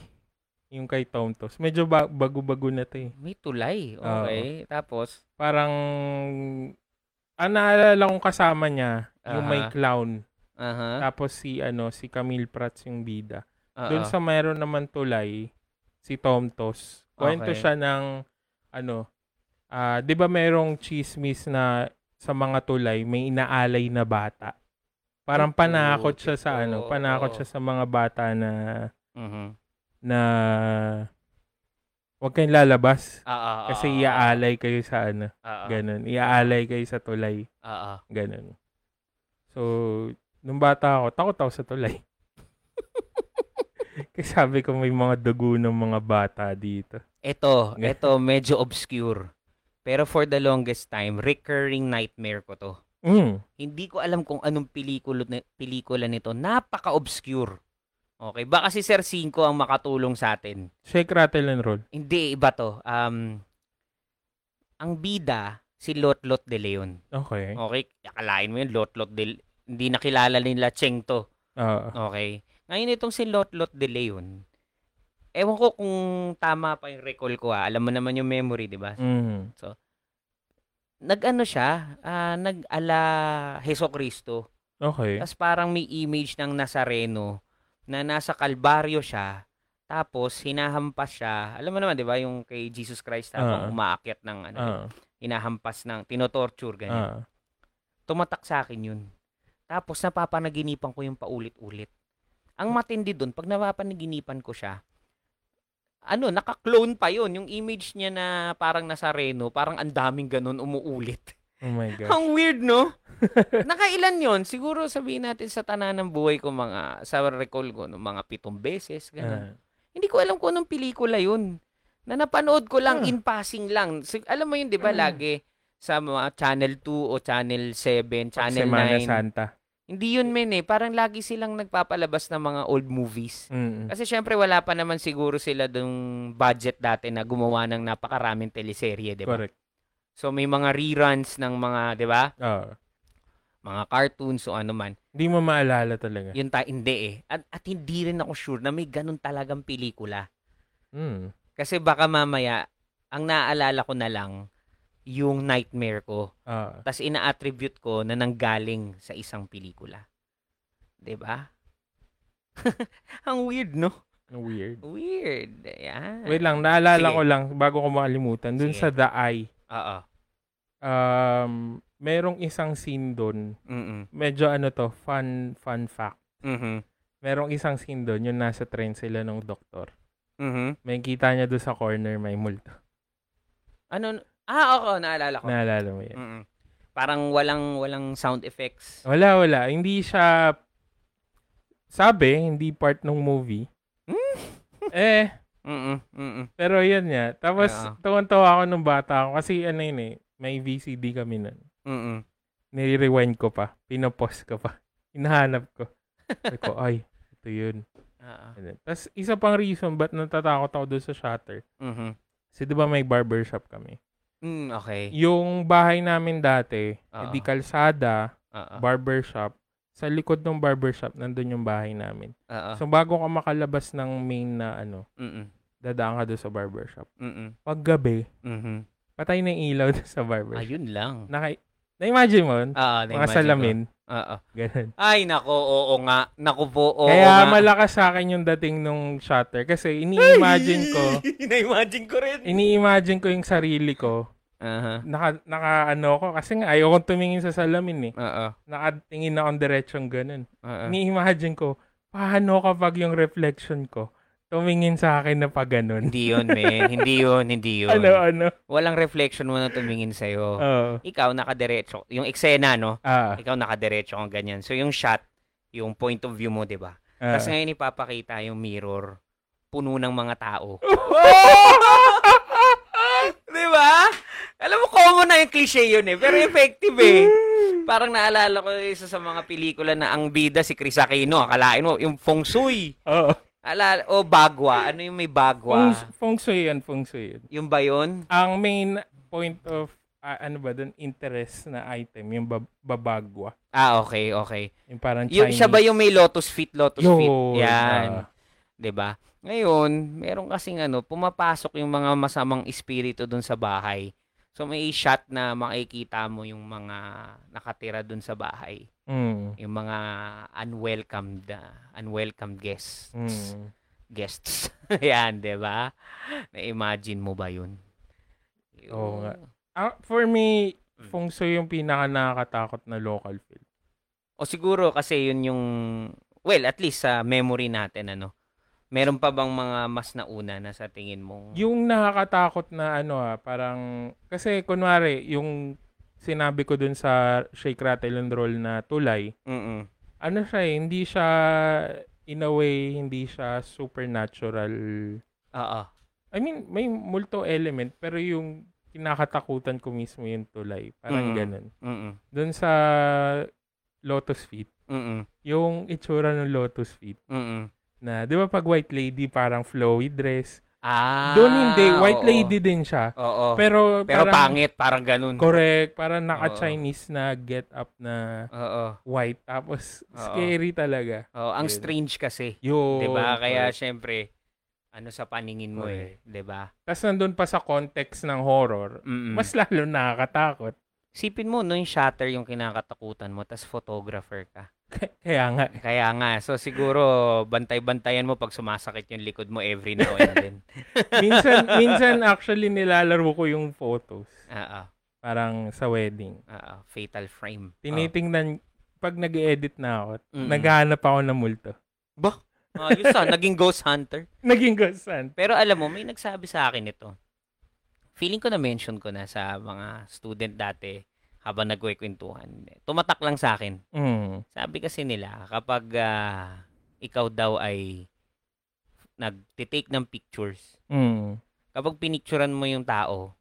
Yung kay Tom Tos. Medyo ba- bago-bago na to eh. May tulay. Okay. Tapos Parang, ang naalala kong kasama niya, yung may clown. aha. Tapos si ano, si Camille Prats yung bida. oo. Doon sa mayroon naman tulay, si Tom Tos. Kwento Okay. siya ng, ano, ah, di ba merong chismis na sa mga tulay, may inaalay na bata. Parang panakot siya sa ano, panakot siya sa mga bata na, Mhm. na, huwag kayong lalabas. Ah, ah, Kasi ah, iaalay kayo sa ano, ah, ah, ganun. Iaalay kayo sa tulay, ah, ah. ganun. So, nung bata ako, takot ako sa tulay. Kasi sabi ko may mga dugo ng mga bata dito. Ito, ito medyo obscure. Pero for the longest time, recurring nightmare ko to. Mm. Hindi ko alam kung anong pelikula, pelikula nito. Napaka-obscure. Okay, baka si Sir Cinco ang makatulong sa atin. Shake, rattle, and roll. Hindi, iba to. Um, ang bida, si Lot Lot de Leon. Okay. Okay, akalain mo yun, Lot Lot de Hindi nakilala nila Cheng to. Oo. Okay. Ngayon itong si Lot Lot de Leon, ewan ko kung tama pa yung recall ko ha. Alam mo naman yung memory, di ba? Mm. Nag-ano siya, ah, nag-ala Heso Kristo. Okay. Tapos parang may image ng Nazareno na nasa kalbaryo siya. Tapos hinahampas siya. Alam mo naman 'di ba yung kay Jesus Christ habang Ah. umaakyat ng ano, Ah. hinahampas ng tinotorture ganyan. Ah. Tumatak sa akin 'yun. Tapos napapanaginipan ko yung paulit-ulit. Ang matindi doon, pag napapanaginipan ko siya, ano, naka-clone pa 'yon, yung image niya na parang Nazareno, parang ang daming ganun umuulit. Oh my God. Ang weird, no? Nakailan yon Siguro sabihin natin sa tanan ng buhay ko mga, sa recall ko, no, mga pitong beses, ganun. Ah. Hindi ko alam kung anong pelikula yun. Na napanood ko lang, Ah. in passing lang. Sig- alam mo yun, di ba, Ah. lagi, sa mga Channel 2 o Channel 7, Channel Semana 9. Santa. Hindi yun men eh. Parang lagi silang nagpapalabas ng mga old movies. Mm. Kasi syempre wala pa naman siguro sila dung budget dati na gumawa ng napakaraming teleserye, 'di ba? Correct. So may mga reruns ng mga, 'di ba? Oo. Mga cartoons o ano man. Hindi mo maalala talaga. Yun ta hindi eh. At, at hindi rin ako sure na may ganun talagang pelikula. Mm. Kasi baka mamaya ang naaalala ko na lang yung nightmare ko. Ah. Tapos ina-attribute ko na nanggaling sa isang pelikula. 'Di ba? ang weird, no? Weird. Weird. Yan. Wait lang, naalala Sige. ko lang bago ko makalimutan. Dun Sige. sa The Eye, Oo. um, merong isang scene dun. Mm. Medyo ano to, fun fun fact. Mhm. Merong isang scene dun, yung nasa train sila ng doktor. Mhm. May kita niya doon sa corner, may multo. Ano? Ah, oo, naalala ko. Naalala mo yan? Mm. Parang walang walang sound effects. Wala, wala. Hindi siya, sabi, hindi part ng movie. Hmm? eh, Mm. Mm. pero yun niya. Tapos, Oo. tuwan-tuwa ako nung bata ako. Kasi ano yun eh, may VCD kami nun. Mm. Nire-rewind ko pa. Pinopost ko pa. Hinahanap ko. Sabi ko, ay, ito yun. Oo. Tapos, isa pang reason ba't natatakot ako doon sa shutter. Mhm. Kasi di ba may barbershop kami. Mm, okay. Yung bahay namin dati, Oo. hindi kalsada, Oo. barbershop. Sa likod ng barbershop, nandun yung bahay namin. Oo. So, bago ka makalabas ng main na ano, Mm. dadaan ka doon sa barbershop. Mm. Pag gabi, Mhm. patay na yung ilaw doon sa barbershop. Ayun lang. Naka, na-imagine mo, mga na-imagine ko. Oo. ganun. Ay, nako, oo nga. Naku po, oo Kaya nga. malakas sa akin yung dating nung shutter. Kasi ini-imagine ko, Na-imagine ko rin. ini-imagine ko yung sarili ko. Aha. Naka, naka ano ko, kasi nga ayaw kong tumingin sa salamin eh. Oo. Nakatingin akong diretsyon ganun. Oo. Ini-imagine ko, paano kapag yung reflection ko, tumingin sa akin na pa ganun. Hindi yun, men. Hindi yun, hindi yun. Ano, ano? Walang reflection mo na tumingin sa'yo. Oo. Ikaw, nakadiretso. Yung eksena, no? ah, Ikaw, nakadiretso kang ganyan. So, yung shot, yung point of view mo, di ba? ah. Tapos ngayon ipapakita yung mirror, puno ng mga tao. di ba? Alam mo, common na yung cliche yun eh. Pero effective eh. Parang naalala ko isa sa mga pelikula na ang bida si Chris Aquino. Akalain mo, yung feng shui. Oo. Alala, o bagwa. Ano yung may bagwa? Feng, feng shui yan, feng shui yan. Yung ba yun? Ang main point of, ah, ano ba dun, interest na item, yung bab- babagwa. Ah, okay, okay. Yung parang Yung, Chinese. siya ba yung may lotus feet, lotus Yun, feet? Yan. ah. 'di ba? Ngayon, meron kasing ano, pumapasok yung mga masamang espiritu dun sa bahay. So may shot na makikita mo yung mga nakatira dun sa bahay, Mm. yung mga unwelcomed uh, unwelcomed guests. Mm. Guests. Yan, 'di ba? Na-imagine mo ba 'yun? Oo nga. Ah, for me, Mm. feng shui yung pinaka nakakatakot na local film. O siguro kasi 'yun yung well, at least sa memory natin ano. Meron pa bang mga mas nauna na sa tingin mong Yung nakakatakot na ano ah, parang, kasi kunwari, yung sinabi ko dun sa Shake, Rattle, and Roll na tulay, Mm. ano siya eh, hindi siya, in a way, hindi siya supernatural. Oo. I mean, may multo element, pero yung kinakatakutan ko mismo yung tulay. Parang Mm. ganun. Mm. Dun sa Lotus Feet, Mm. yung itsura ng Lotus Feet, Mm. Na, di ba pag white lady, parang flowy dress. Ah. Doon hindi, white oo. lady din siya. Oo. Pero, Pero parang, pangit, parang ganun. Correct. Parang naka-Chinese na get up na Oo. white. Tapos, Oo. scary talaga. Oo, ang strange kasi. Yun. 'Di ba? Kaya correct. syempre ano sa paningin mo eh, 'di ba? Tapos nandun pa sa context ng horror, Mm. mas lalo nakakatakot. Sipin mo no yung shatter yung kinakatakutan mo tas photographer ka. Kaya nga. Kaya nga, so siguro bantay-bantayan mo pag sumasakit yung likod mo every now and then. minsan, minsan actually nilalaro ko yung photos. Oo. Parang sa wedding. Oo, fatal frame. Tinitingnan, pag nag edit na ako, Mm-mm. naghahanap ako ng multo. Ba? Ayos ah, naging ghost hunter. Naging ghost Pero alam mo, may nagsabi sa akin ito. Feeling ko na mention ko na sa mga student dati habang nagkwekwentuhan. Tumatak lang sa akin. Mm. Sabi kasi nila, kapag ah, ikaw daw ay nagtitake ng pictures, Mm. kapag pinicturean mo yung tao,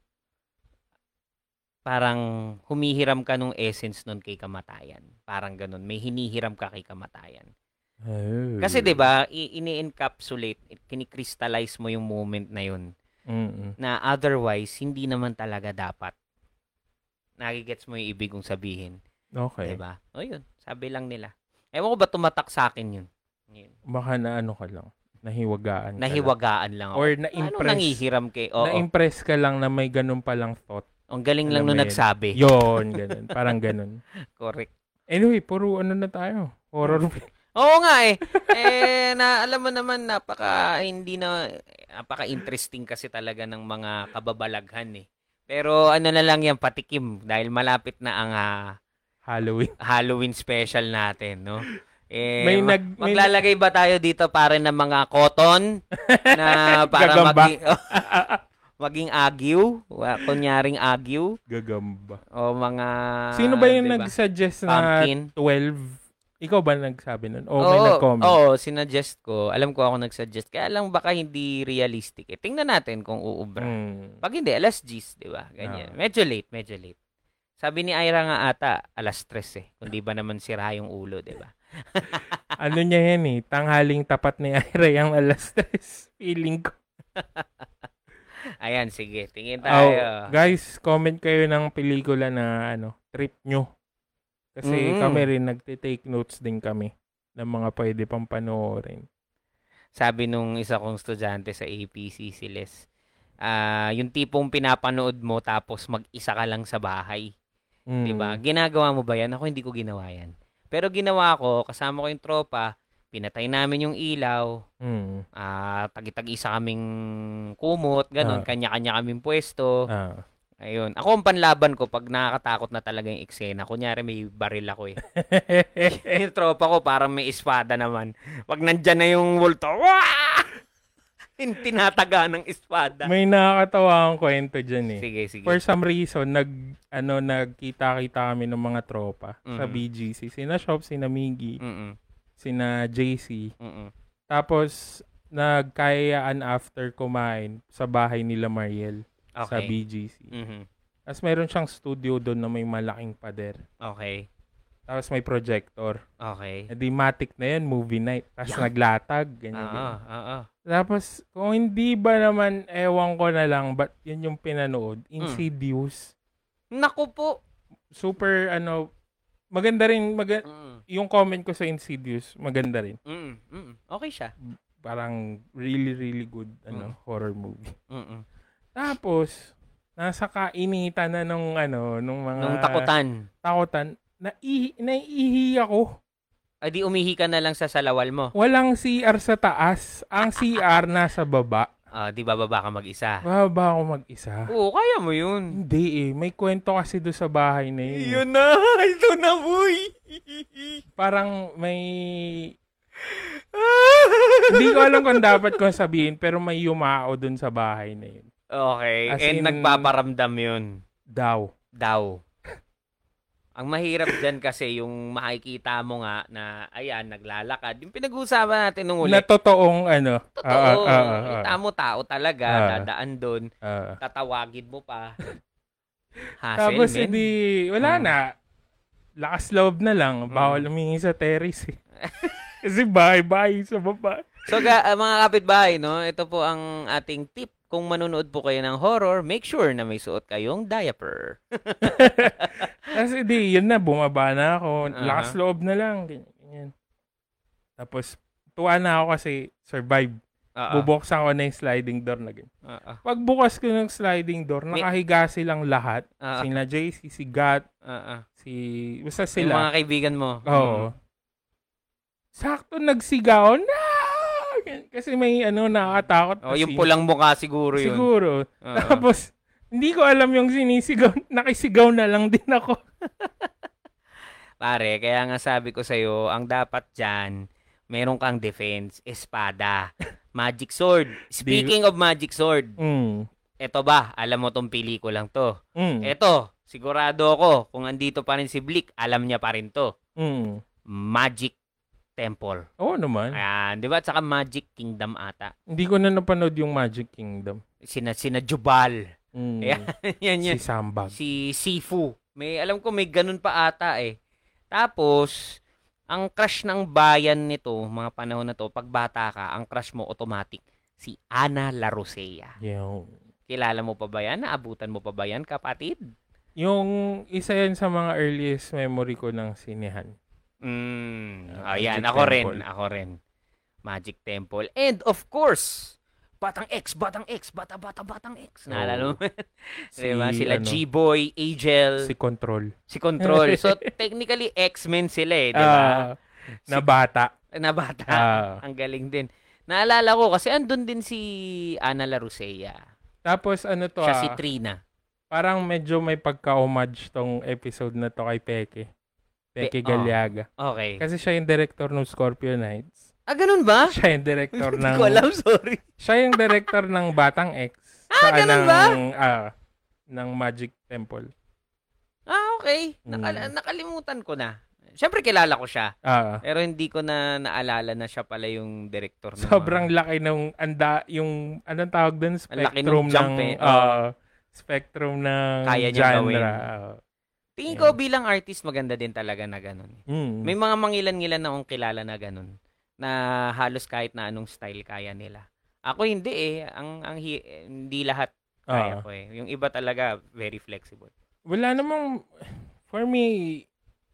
parang humihiram ka nung essence nun kay kamatayan. Parang ganun. May hinihiram ka kay kamatayan. Oh. Kasi 'di ba, ini-encapsulate, kini-crystallize mo yung moment na yun Mm-mm. na otherwise hindi naman talaga dapat. Nagigets mo yung ibig kong sabihin, Okay. 'di ba? O yun, sabi lang nila. Ewan ko ba tumatak sa akin yun. yun. Baka na ano ka lang. Nahiwagaan ka lang. Nahiwagaan lang ako. Or Anong na-impress. nangihiram kay? Oo. Na-impress ka lang na may ganun palang thought. Ang galing lang Alam nung yun. nagsabi. Yon, ganun. Parang ganun. Correct. Anyway, puro ano na tayo. Horror film. Oo nga eh. eh na alam mo naman napaka hindi na napaka-interesting kasi talaga ng mga kababalaghan eh. Pero ano na lang yan patikim dahil malapit na ang ah, Halloween. Halloween special natin, no? Eh, May ma- nag- may- maglalagay ba tayo dito para ng mga cotton na para Gagamba. maging maging Wa- kunyaring agiw Gagamba. o mga Sino ba yung diba? nag-suggest na Pumpkin. 12? Ikaw ba nagsabi nun? O may Oo, nag-comment? Oo, sinuggest ko. Alam ko ako nag-suggest. Kaya lang baka hindi realistic. Eh. Tingnan natin kung uubra. Hmm. Pag hindi, alas 10, di ba? Ganyan. Ah. Medyo late, medyo late. Sabi ni Ira nga ata, alas 3 eh. Kung di ba naman sira yung ulo, di ba? ano niya yan eh. Tanghaling tapat ni Ira yung alas 3. Feeling ko. Ayan, sige. Tingin Oh, tayo. guys, comment kayo ng pelikula na ano, trip nyo. Kasi Mm. kami rin nagte-take notes din kami ng mga pwede pang panoorin. Sabi nung isa kong estudyante sa APC, si Les, ah, yung tipong pinapanood mo tapos mag-isa ka lang sa bahay. Mm. 'Di ba? Ginagawa mo ba 'yan? Ako hindi ko ginawa 'yan. Pero ginawa ko, kasama ko yung tropa, pinatay namin yung ilaw, Mm. ah tagi-tagi isa kaming kumot, ganun, Ah. kanya-kanya kaming pwesto. Ah. Ayun. Ako ang panlaban ko pag nakakatakot na talaga yung eksena. Kunyari may baril ako eh. yung tropa ko parang may espada naman. Pag nandyan na yung multo, tinataga ng espada. May nakakatawa ang kwento dyan eh. Sige, sige. For some reason, nag, ano, nagkita-kita kami ng mga tropa sa Mhm. BGC. Sina Shop, sina Miggy, Mm-mm. sina JC. Mm-mm. Tapos, nagkayaan after kumain sa bahay nila Mariel sa Okay. BGC. Mhm. Tapos meron siyang studio doon na may malaking pader. Okay. Tapos may projector. Okay. E di matic na yun, movie night. Tapos Yeah. naglatag, ganyan, Oo, ganyan. oo. Tapos, kung hindi ba naman, ewan ko na lang, but yun yung pinanood, Hmm. Insidious. Naku po. Super, ano, maganda rin, maga- Mm. yung comment ko sa Insidious, maganda rin. Mm. Mm. Okay siya. Parang really, really good, ano, Mm. horror movie. Mm. Tapos, nasa kainitan na nung, ano, nung mga... Nung takutan. Takutan, naihi, naiihi ako. Ay di umihi ka na lang sa salawal mo. Walang CR sa taas. Ang CR nasa baba. Ah, di bababa ka mag-isa. Baba ako mag-isa. Oo, kaya mo yun. Hindi eh. May kwento kasi doon sa bahay na yun. na. Ito na, boy. Parang may... Hindi ko alam kung dapat kong sabihin, pero may yumao doon sa bahay na yun. Okay. As And in- nagpaparamdam yun. Daw. Daw. Ang mahirap dyan kasi yung makikita mo nga na, ayan, naglalakad. Yung pinag-uusapan natin nung uli. Na totoong ano. Totoo. ah, ah, ah, ah, Kita mo tao talaga. Ah. dadaan doon. ah. Tatawagin mo pa. Hassle, Tapos men. hindi, wala Hmm. na. Lakas loob na lang. Bawal humingi sa terrace eh. Kasi bahay-bahay sa baba. So ga, mga kapitbahay, no, ito po ang ating tip. Kung manonood po kayo ng horror, make sure na may suot kayong diaper. Kasi di, yun na, bumaba na ako. Aha. Lakas loob na lang. Ganyan, ganyan. Tapos, tuwa na ako kasi survive. Oo. Bubuksan ko na yung sliding door na ganyan. Oo. Pagbukas ko ng sliding door, nakahiga silang lahat. Oo. Sina JC, si Gat, Oo. si... Basta Yung sila. mga kaibigan mo. Oo. Sakto nagsigaw. No! Kasi may ano, nakakatakot. Oh, yung scene. pulang mukha siguro yun. Siguro. Oo. Tapos, hindi ko alam yung sinisigaw. Nakisigaw na lang din ako. Pare, kaya nga sabi ko sa'yo, ang dapat dyan, meron kang defense, espada, magic sword. Speaking of magic sword, Mm. eto ba, alam mo tong pelikulang to. Mm. Eto, sigurado ako, kung andito pa rin si Blick, alam niya pa rin to. Mm. Magic Temple. Oo naman. Ayan, di ba? At saka Magic Kingdom ata. Hindi ko na napanood yung Magic Kingdom. Sina, sina Jubal. Mm. Yan, yan yun. Si Sambag. Si Sifu. May, alam ko may ganun pa ata eh. Tapos, ang crush ng bayan nito, mga panahon na to, pag bata ka, ang crush mo automatic, si Ana Larosea. Yung, Kilala mo pa ba yan? Naabutan mo pa ba yan, kapatid? yung isa yan sa mga earliest memory ko ng sinehan. Mm, Ah, ayan, Magic ako rin, Temple. ako rin. Magic Temple. And of course, Batang X, Batang X, Bata, Bata, Batang X. Naalala mo? Si, diba? Sila ano, G-Boy, Angel, Si si, Control. Control. So, technically, X-Men sila eh, di ba? Ah, na bata. na bata. Ah. Ang galing din. Naalala ko kasi andun din si Ana Larusea. tapos ano to Siya ah, si Trina. parang medyo may pagka-homage tong episode na to kay Peke. Peke Pe- oh. Galiaga. Okay. Kasi siya yung director ng Scorpio Nights. Ah, ganun ba? Siya yung director Hindi ng ko alam, sorry. Siya yung director ng Batang X. Ah, ganun ng, ba? ah, ng Magic Temple. Ah, okay. Nakala- Mm. nakalimutan ko na. Siyempre, kilala ko siya. Ah, Pero hindi ko na naalala na siya pala yung director. ng sobrang mga- laki ng anda yung anong tawag doon spectrum jump ng eh. ah, spectrum ng Kaya niya genre. gawin. Ah. Tingin ko bilang artist, maganda din talaga na ganun. Mm. May mga mangilan-ngilan na akong kilala na ganun. Na halos kahit na anong style kaya nila. Ako hindi eh. Ang, ang hi- hindi lahat kaya Ah. ko eh. Yung iba talaga, very flexible. Wala namang for me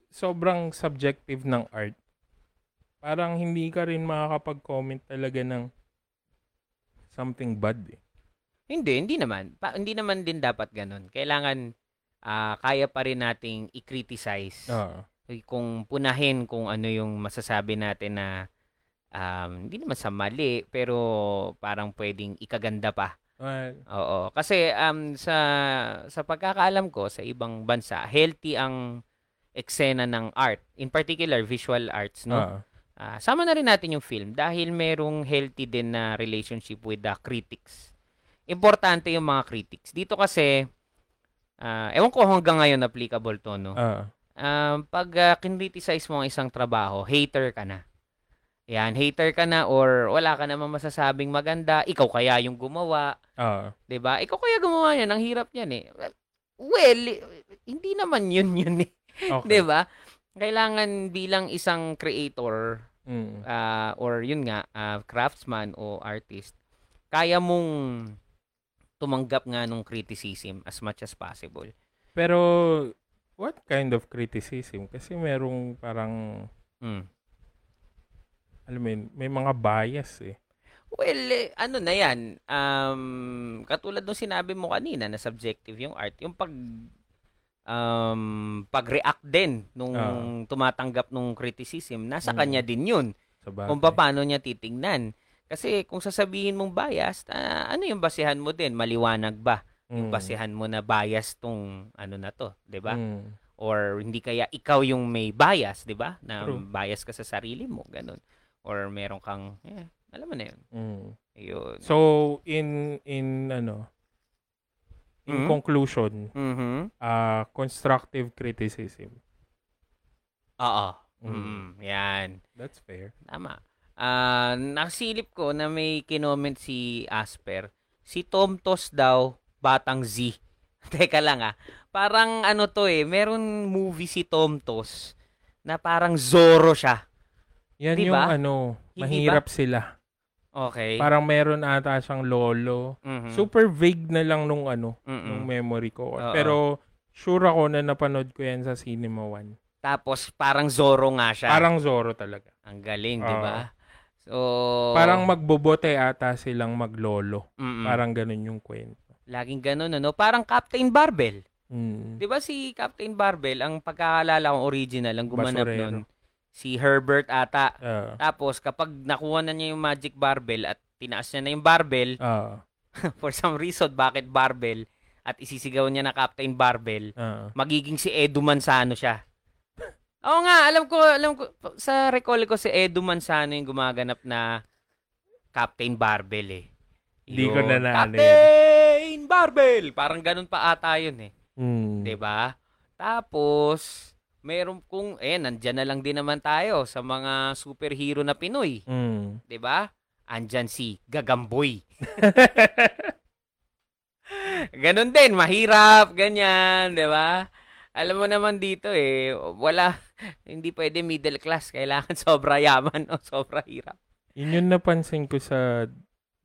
sobrang subjective ng art. Parang hindi ka rin makakapag-comment talaga ng something bad eh. Hindi, hindi naman. Pa, hindi naman din dapat ganun. Kailangan ah, kaya pa rin nating i-criticize. Ah. Kung punahin kung ano yung masasabi natin na um, hindi naman sa mali, pero parang pwedeng ikaganda pa. Well, Oo. Kasi um, sa, sa pagkakaalam ko, sa ibang bansa, healthy ang eksena ng art. In particular, visual arts. No? ah. Ah, sama na rin natin yung film dahil merong healthy din na relationship with the critics. Importante yung mga critics. Dito kasi, ah, ewan ko hanggang ngayon applicable to, no? Ah. Um, pag uh, kinriticize mo ang isang trabaho, hater ka na. Yan, hater ka na or wala ka namang masasabing maganda, ikaw kaya yung gumawa, Ah. 'di ba? Ikaw kaya gumawa yan, ang hirap niyan eh. Well, eh, hindi naman yun yun eh. Okay. 'Di ba? Kailangan bilang isang creator Mm. ah, or yun nga, ah, craftsman o artist, kaya mong tumanggap nga nung criticism as much as possible. Pero what kind of criticism? Kasi merong parang Mm. alam mo yun, may mga bias eh. Well, eh, ano na yan, um, katulad nung sinabi mo kanina na subjective yung art, yung pag um, pag-react din nung Ah. tumatanggap nung criticism, nasa Mm. kanya din yun. Sa bagay. Kung paano niya titingnan. Kasi kung sasabihin mong bias, ah, ano yung basehan mo din? Maliwanag ba? Yung Mm. basehan mo na bias tong ano na to, 'di ba? Mm. Or hindi kaya ikaw yung may bias, 'di ba? Na True. bias ka sa sarili mo, ganun. Or meron kang eh, alam mo na 'yun. Mm. Ayun. So in in ano in Mhm. conclusion, Mhm. uh, constructive criticism. Oo. Mm. Mm, yan. That's fair. Tama. Ah, nasilip ko na may kinoment si Asper. Si Tom Tos daw, Batang Z. Teka lang ah. Parang ano to eh, meron movie si Tom Tos na parang Zorro siya. Yan Di yung ano, mahirap sila. Okay. Parang meron ata siyang lolo. Mhm. Super vague na lang nung ano, Mm-mm. nung memory ko. Oo. Pero sure ako na napanood ko yan sa Cinema One. Tapos parang Zorro nga siya. Parang Zorro talaga. Ang galing, di ba? So, Parang magbobote ata silang maglolo. Mm-mm. Parang ganun yung kwento. laging ganun ano, parang Captain Barbell. Mm. 'Di ba si Captain Barbell, ang pagkakaalala kong original, ang gumanap nun, si Herbert ata. Ah. Tapos kapag nakuha na niya yung magic barbell at tinaas niya na yung barbell, Ah. for some reason bakit barbell at isisigaw niya na Captain Barbell, Ah. magiging si Edu Manzano siya. Oo nga, alam ko, alam ko, sa recall ko si Edu Manzano yung gumaganap na Captain Barbell eh. Hindi ko na naano yun. Captain Barbell! Parang ganun pa ata yun eh. Mm. ba? Tapos, meron kung, eh, nandyan na lang din naman tayo sa mga superhero na Pinoy. Mm. ba? Andyan si Gagamboy. Ganun din, mahirap, ganyan, 'di ba? Alam mo naman dito eh, wala hindi pwede middle class, kailangan sobra yaman o sobra hirap. Yun yung napansin ko sa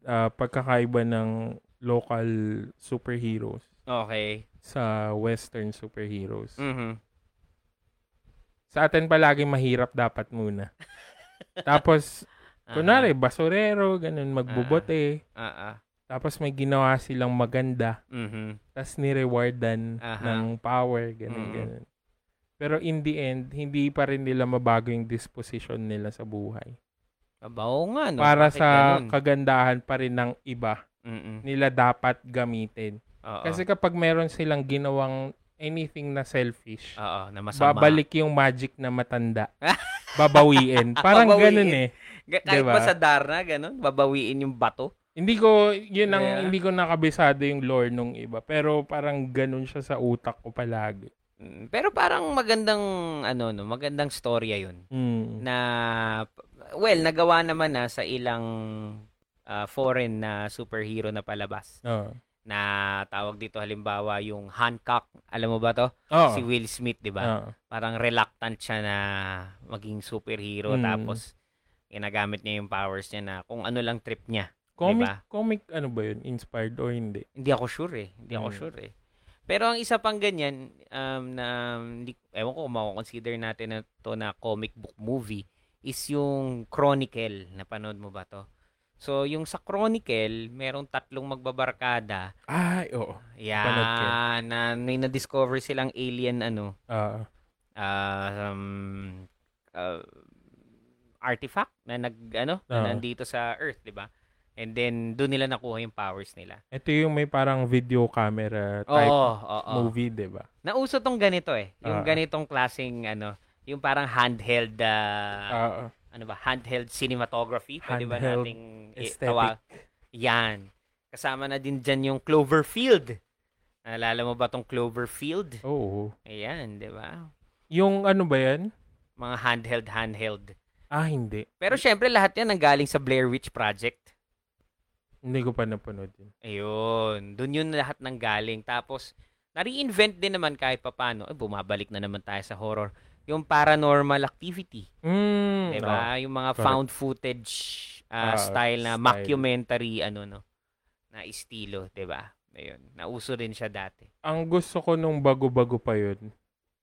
ah, pagkakaiba ng local superheroes Okay. sa western superheroes. Mhm. Sa atin palagi mahirap dapat muna. Tapos, kunwari, basurero, ganun, magbubote. Ah, ah. Tapos may ginawa silang maganda. Mhm. Tapos ni-rewardan Aha. ng power, ganun, Mm. ganun. Pero in the end, hindi pa rin nila mabago yung disposition nila sa buhay. Abaw nga no. Para Bakit sa ganun? kagandahan pa rin ng iba, Mm-mm. nila dapat gamitin. Oo. Kasi kapag meron silang ginawang anything na selfish, Oo, na masama. babalik yung magic na matanda. Babawiin. Parang Babawiin. ganun eh. Ga- Kahit Diba? pa sa Darna, ganun, babawiin yung bato. Hindi ko, yun ang, Yeah. hindi ko nakabisado yung lore nung iba. Pero parang ganun siya sa utak ko palagi. Mm, Pero parang magandang, ano, no, magandang storya yun. Mm. Na, well, nagawa naman na sa ilang ah, foreign na superhero na palabas. Oo. Na tawag dito halimbawa yung Hancock. Alam mo ba to? Oo. Si Will Smith, di ba? Oo. Parang reluctant siya na maging superhero. Mm. Tapos, ginagamit niya yung powers niya na kung ano lang trip niya. Comic, Diba? comic ano ba yun? Inspired or hindi? Hindi ako sure eh. Hindi ako Mm. sure eh. Pero ang isa pang ganyan, um, na, hindi, ewan ko kung mako-consider natin na to na comic book movie, is yung Chronicle. Napanood mo ba to? So, yung sa Chronicle, merong tatlong magbabarkada. Ay, oo. Yan, na may na-discover silang alien, ano, Ah, ah, um, uh, artifact na nag, ano, na Oo. nandito sa Earth, di ba? And then, doon nila nakuha yung powers nila. ito yung may parang video camera type oo, oo. movie, di ba? Nauso tong ganito eh. Yung Ah. ganitong klaseng ano, yung parang handheld ah, Ah, ano ba, handheld cinematography, pwede ba nating i- aesthetic. tawa- Yan. Kasama na din dyan yung Cloverfield. Naalala mo ba tong Cloverfield? Oo. Ayan, di ba? Yung ano ba yan? Mga handheld, handheld. Ah, hindi. Pero syempre lahat yan nanggaling sa Blair Witch Project. Hindi ko pa napanood yun. Ayun. Doon yun lahat nang galing. Tapos, na-reinvent din naman kahit papano. Ay, bumabalik na naman tayo sa horror. Yung paranormal activity. Mm, Diba? Yung mga correct. found footage ah, Ah, style na style. mockumentary ano no na estilo, 'di ba? Ayun, nauso din siya dati. ang gusto ko nung bago-bago pa yun,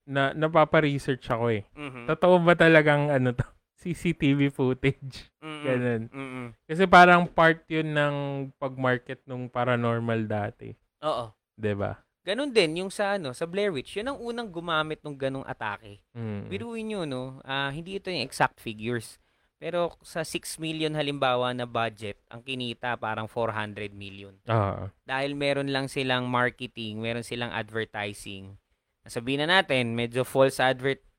na napapa-research ako eh. Mhm. Totoo ba talagang ano to? CCTV footage. Mm-mm. Ganun. Mm-mm. Kasi parang part yun ng pag-market nung paranormal dati. Oo. ba? Ganun din yung sa ano, sa Blair Witch. Yun ang unang gumamit ng ganung atake. Mm. Biruin nyo, no? ah, hindi ito yung exact figures. Pero sa 6 million halimbawa na budget, ang kinita parang 400 million. Ah, Dahil meron lang silang marketing, meron silang advertising. Sabihin na natin, medyo false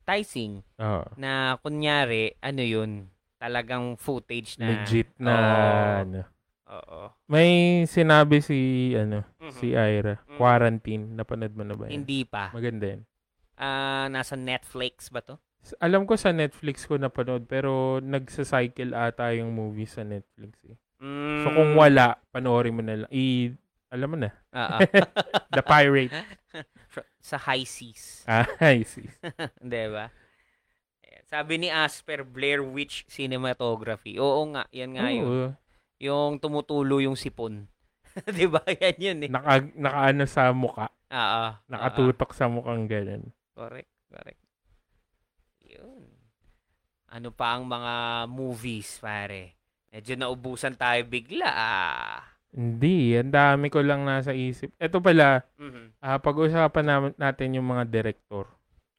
advertising ah. na kunyari, ano yun, talagang footage na... Legit na Oo. ano. Oo. May sinabi si ano, Mhm. si Ira, Mhm. quarantine. Napanood mo na ba yan? Hindi pa. Maganda yan. Ah, nasa Netflix ba to? Alam ko sa Netflix ko napanood pero nagsa-cycle ata yung movie sa Netflix eh. Mm, So kung wala, panoorin mo na lang. I, alam mo na, ah. The Pirate. sa high seas. ah, I see. Hindi ba? Sabi ni Asper, Blair Witch Cinematography. Oo nga, yan nga yun. Oo. Yung tumutulo yung sipon. 'Di ba? Yan yun eh. Naka, nakaano sa muka. Oo. Nakatutok sa mukhang ganun. Correct, correct. Yun. Ano pa ang mga movies, pare? Medyo naubusan tayo bigla. Ah. Hindi, ang dami ko lang nasa isip. Ito pala, Mhm. ah, pag-usapan namin natin yung mga director.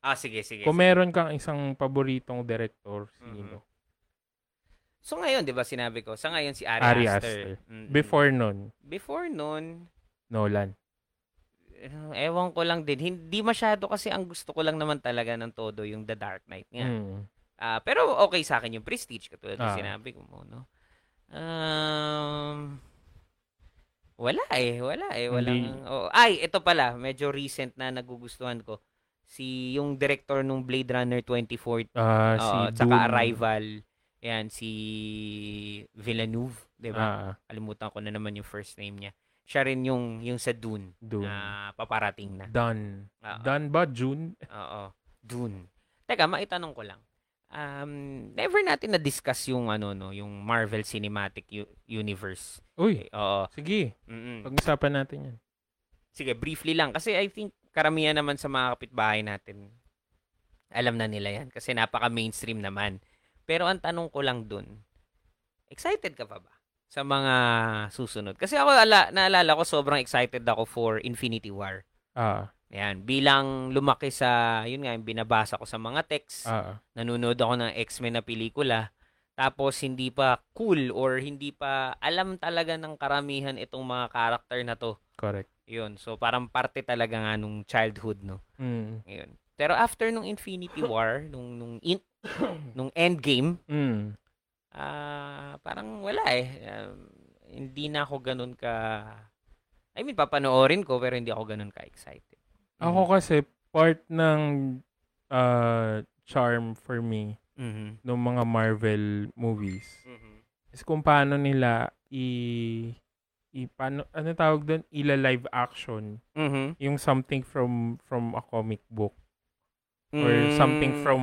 Ah, sige, sige. Kung sige. meron kang isang paboritong director, sino? So ngayon, 'di ba sinabi ko, sa ngayon si Ari, Ari Aster. Aster. Mm-mm. Before nun, before noon, Nolan. eh, ewan ko lang din. Hindi masyado kasi ang gusto ko lang naman talaga ng todo yung The Dark Knight nga. Mm. Ah, pero okay sa akin yung Prestige katulad ng Ah. sinabi ko mo, no. Um Wala eh, wala eh, walang Hindi. oh, ay, ito pala, medyo recent na nagugustuhan ko. Si yung director nung Blade Runner 2040 Ah, si tsaka Dune. Arrival. Yan, si Villeneuve, di ba? Ah, Kalimutan ko na naman yung first name niya. siya rin yung yung sa Dune, Dune. na paparating na. Done. Oo. Done ba? June? Oo. Dune. Teka, maitanong ko lang. Um, never natin na-discuss yung ano no, yung Marvel Cinematic U- Universe. Uy, Okay, Oo. sige. Mm-mm. Pag-usapan natin yan. Sige, briefly lang kasi I think karamihan naman sa mga kapitbahay natin alam na nila yan kasi napaka-mainstream naman. Pero ang tanong ko lang dun, excited ka pa ba sa mga susunod? Kasi ako ala, naalala ko sobrang excited ako for Infinity War. Ah, Yan, bilang lumaki sa, yun nga, yung binabasa ko sa mga texts, ah, nanonood ako ng X-Men na pelikula, tapos hindi pa cool or hindi pa alam talaga ng karamihan itong mga karakter na to. correct. Yun, so parang parte talaga nga nung childhood, no? Mm. Ayun. Pero after nung Infinity War, nung nung in, nung Endgame, Mm. ah parang wala eh. Um, hindi na ako ganun ka I mean, papanoorin ko pero hindi ako ganun ka excited. Ako kasi, part ng uh, charm for me Mhm. ng mga Marvel movies Mhm. is kung paano nila i i paano ano tawag doon ila live action Mhm. yung something from from a comic book or something Mm. from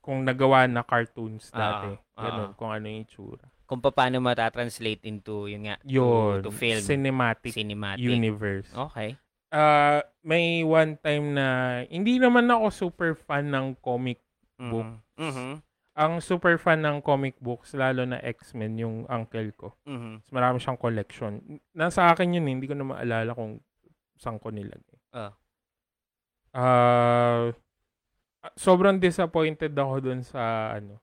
kung nagawa na cartoons Ah, dati ah. ganun kung ano yung itsura kung paano matatranslate into yun nga yun to, to film cinematic cinematic. universe Okay. Ah, may one time na hindi naman ako super fan ng comic Mhm. Book. Mhm. ang super fan ng comic books lalo na X-Men yung uncle ko Mhm. Mas marami siyang collection. Nasa akin yun, eh, hindi ko na maalala kung saan ko nilagay. Ah. Ah, sobrang disappointed ako dun sa ano,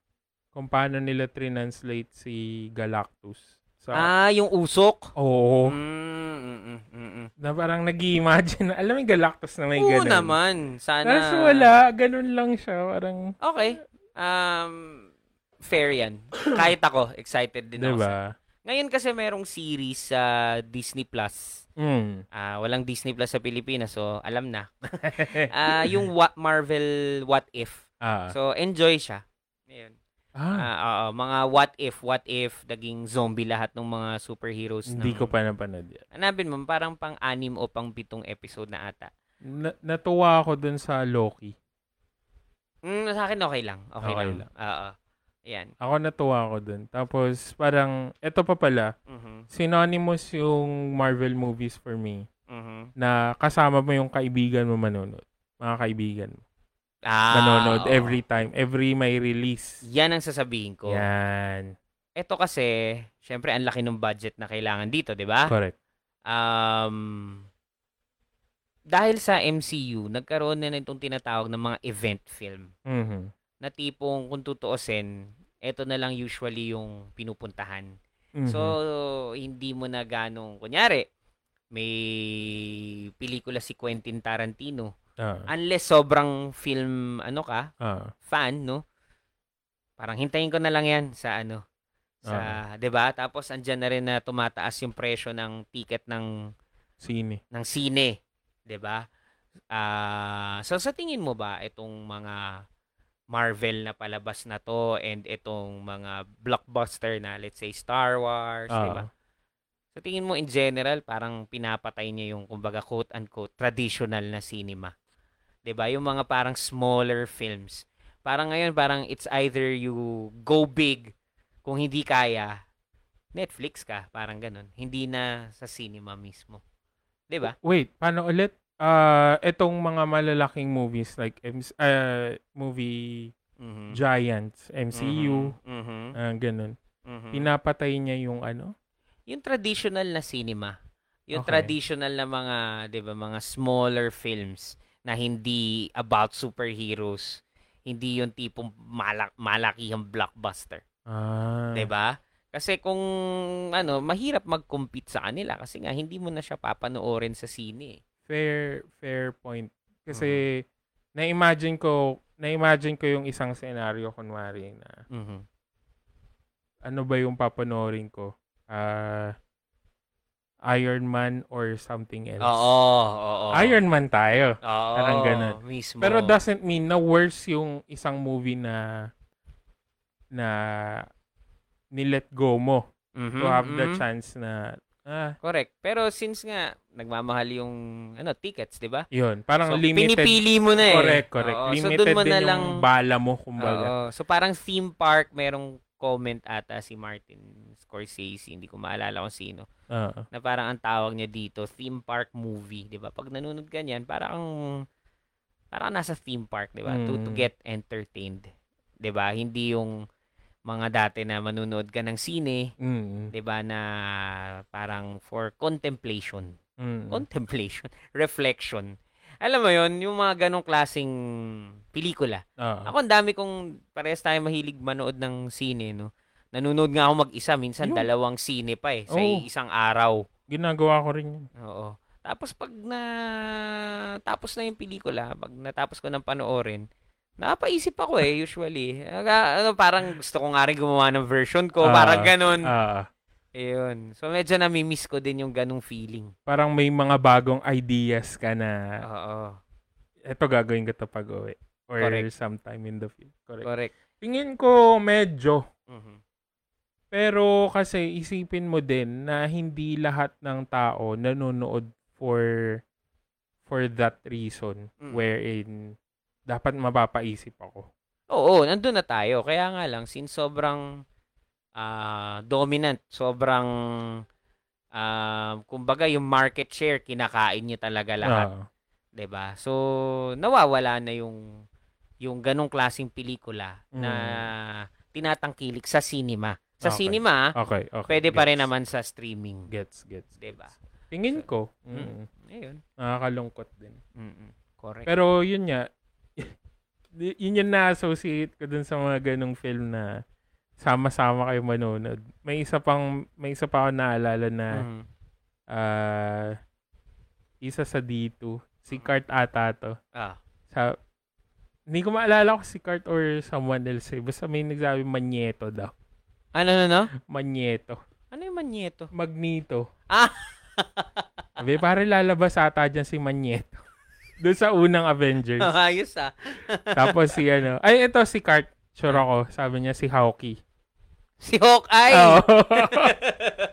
kung paano nila translate si Galactus. Sa, Ah, yung usok. Oo. Mm, mm, mm, mm, mm. Na parang nag imagine alam mo yung Galactus na may Oo ganun. naman. Sana. Tapos wala, ganun lang siya. Parang, Okay. Um, fair yan. Kahit ako, excited din ako. sa- diba? Ngayon kasi merong series sa Disney Plus. Mm. Ah, walang Disney Plus sa Pilipinas, so alam na. Ah, yung what Marvel What If. ah. So enjoy siya. Ayun. Ah, Ah, oo, mga what if, what if naging zombie lahat ng mga superheroes hindi ng- ko pa napanood yan. Hanapin mo, parang pang anim o pang pitong episode na ata. Na- natuwa ako dun sa Loki. Mm, sa akin okay lang. Okay, Okay lang. lang. Oo. Ayan. Ako natuwa ako dun. Tapos, parang, eto pa pala, Mhm. synonymous yung Marvel movies for me Mhm. na kasama mo yung kaibigan mo manonood. Mga kaibigan mo. Ah, Manonood oo. every time. Every may release. Yan ang sasabihin ko. Yan. Ito kasi, syempre, ang laki ng budget na kailangan dito, di ba? Correct. Um, dahil sa MCU, nagkaroon na itong tinatawag ng mga event film. Mhm. Na tipong, kung tutuusin, ito na lang usually yung pinupuntahan. Mhm. So, hindi mo na ganong, kunyari, may pelikula si Quentin Tarantino. Ah, Unless sobrang film, ano ka, ah, fan, no? Parang hintayin ko na lang yan sa ano, sa, 'di ba? Tapos andyan na rin na tumataas yung presyo ng ticket ng sine. ng sine, 'di ba? Ah, so sa tingin mo ba itong mga Marvel na palabas na to and itong mga blockbuster na let's say Star Wars, 'di ba? Sa tingin mo in general parang pinapatay niya yung kumbaga quote unquote traditional na cinema. 'Di ba? Yung mga parang smaller films. Parang ngayon parang it's either you go big kung hindi kaya Netflix ka, parang ganun. Hindi na sa cinema mismo. 'Di ba? wait, paano ulit? Ah, etong mga malalaking movies like MC, ah, movie Mhm. giants, MCU, Mhm. ah, ganun. Mhm. Pinapatay niya yung ano? Yung traditional na cinema. Yung Okay. traditional na mga, 'di ba, mga smaller films na hindi about superheroes. Hindi yung tipong malak malakihang blockbuster, Ah, 'di ba? Kasi kung ano, mahirap mag-compete sa kanila kasi nga hindi mo na siya papanoorin sa sine. eh. fair fair point. Kasi na-imagine ko na-imagine ko yung isang scenario kunwari na Mhm. ano ba yung papanoorin ko? Ah Iron Man or something else. Oo, oo. Iron Man tayo. Oo, Parang ganun. Mismo. Pero doesn't mean na worse yung isang movie na na ni-let go mo Mhm, to have the mhm. chance na Ah, Correct. Pero since nga nagmamahal yung ano tickets, 'di ba? yun. Parang So limited. pinipili mo na eh. Correct, correct. Oo, so limited mo din na yung lang bala mo, kumbaga. Oo. So parang theme park, merong comment ata si Martin Scorsese, hindi ko maalala kung sino, Oo. na parang ang tawag niya dito, theme park movie, 'di ba? Pag nanonood ka niyan, parang parang nasa theme park, 'di ba? To, to Mm. get entertained, 'di ba? Hindi yung mga dati na manunood ka ng sine, Mm. 'di ba, na parang for contemplation. Mm. Contemplation, reflection. Alam mo 'yon, yung mga ganong klasing pelikula. Oo. Ako ang dami kong parehas tayo mahilig manood ng sine, no. Nanonood nga ako mag-isa, minsan Yun. dalawang sine pa eh, sa Oo. isang araw. Ginagawa ko rin yun. Oo. Tapos pag na tapos na yung pelikula, pag natapos ko ng panoorin, napaisip ako eh, usually. Aga- Ano, parang gusto ko nga rin gumawa ng version ko, Ah, parang ganun. Ah, Ayun. So medyo nami-miss ko din yung ganung feeling. parang may mga bagong ideas ka na Oo. eto gagawin ko to pag uwi. Or Correct. sometime in the future. Correct. Correct. Tingin ko medyo. Mhm. Pero kasi isipin mo din na hindi lahat ng tao nanonood for for that reason Mm. wherein dapat mapapaisip ako. Oo, nandun na tayo. Kaya nga lang, since sobrang ah, dominant, sobrang, ah, kumbaga yung market share, kinakain nyo talaga lahat. Ah, 'di ba So, nawawala na yung, yung ganong klaseng pelikula na tinatangkilik sa cinema. Sa Okay. cinema, okay, okay. pwede pa rin Gets. naman sa streaming. Gets, gets. 'Di ba? Tingin ko, Mm. mm, Ayun. nakakalungkot din. Mm-mm. Correct. Pero yun nga, yun yung na-associate ko dun sa mga ganong film na sama-sama kayo manonood. May isa pang, may isa pa ako naalala na Mhm. ah, isa sa D2, si Kurt ata to. Ah. Sa, hindi ko maalala kung si Kurt or someone else eh. Basta may nagsabi Magneto daw. Ano, ano, no? Magneto. Ano yung manyeto? Magneto. Ah! Sabi, pare lalabas ata dyan si Magneto. Doon sa unang Avengers. Ayos ah. Tapos si ano, ay ito si Kurt. Sure ako. Sabi niya si Hawkeye. Si Hawkeye. Oo.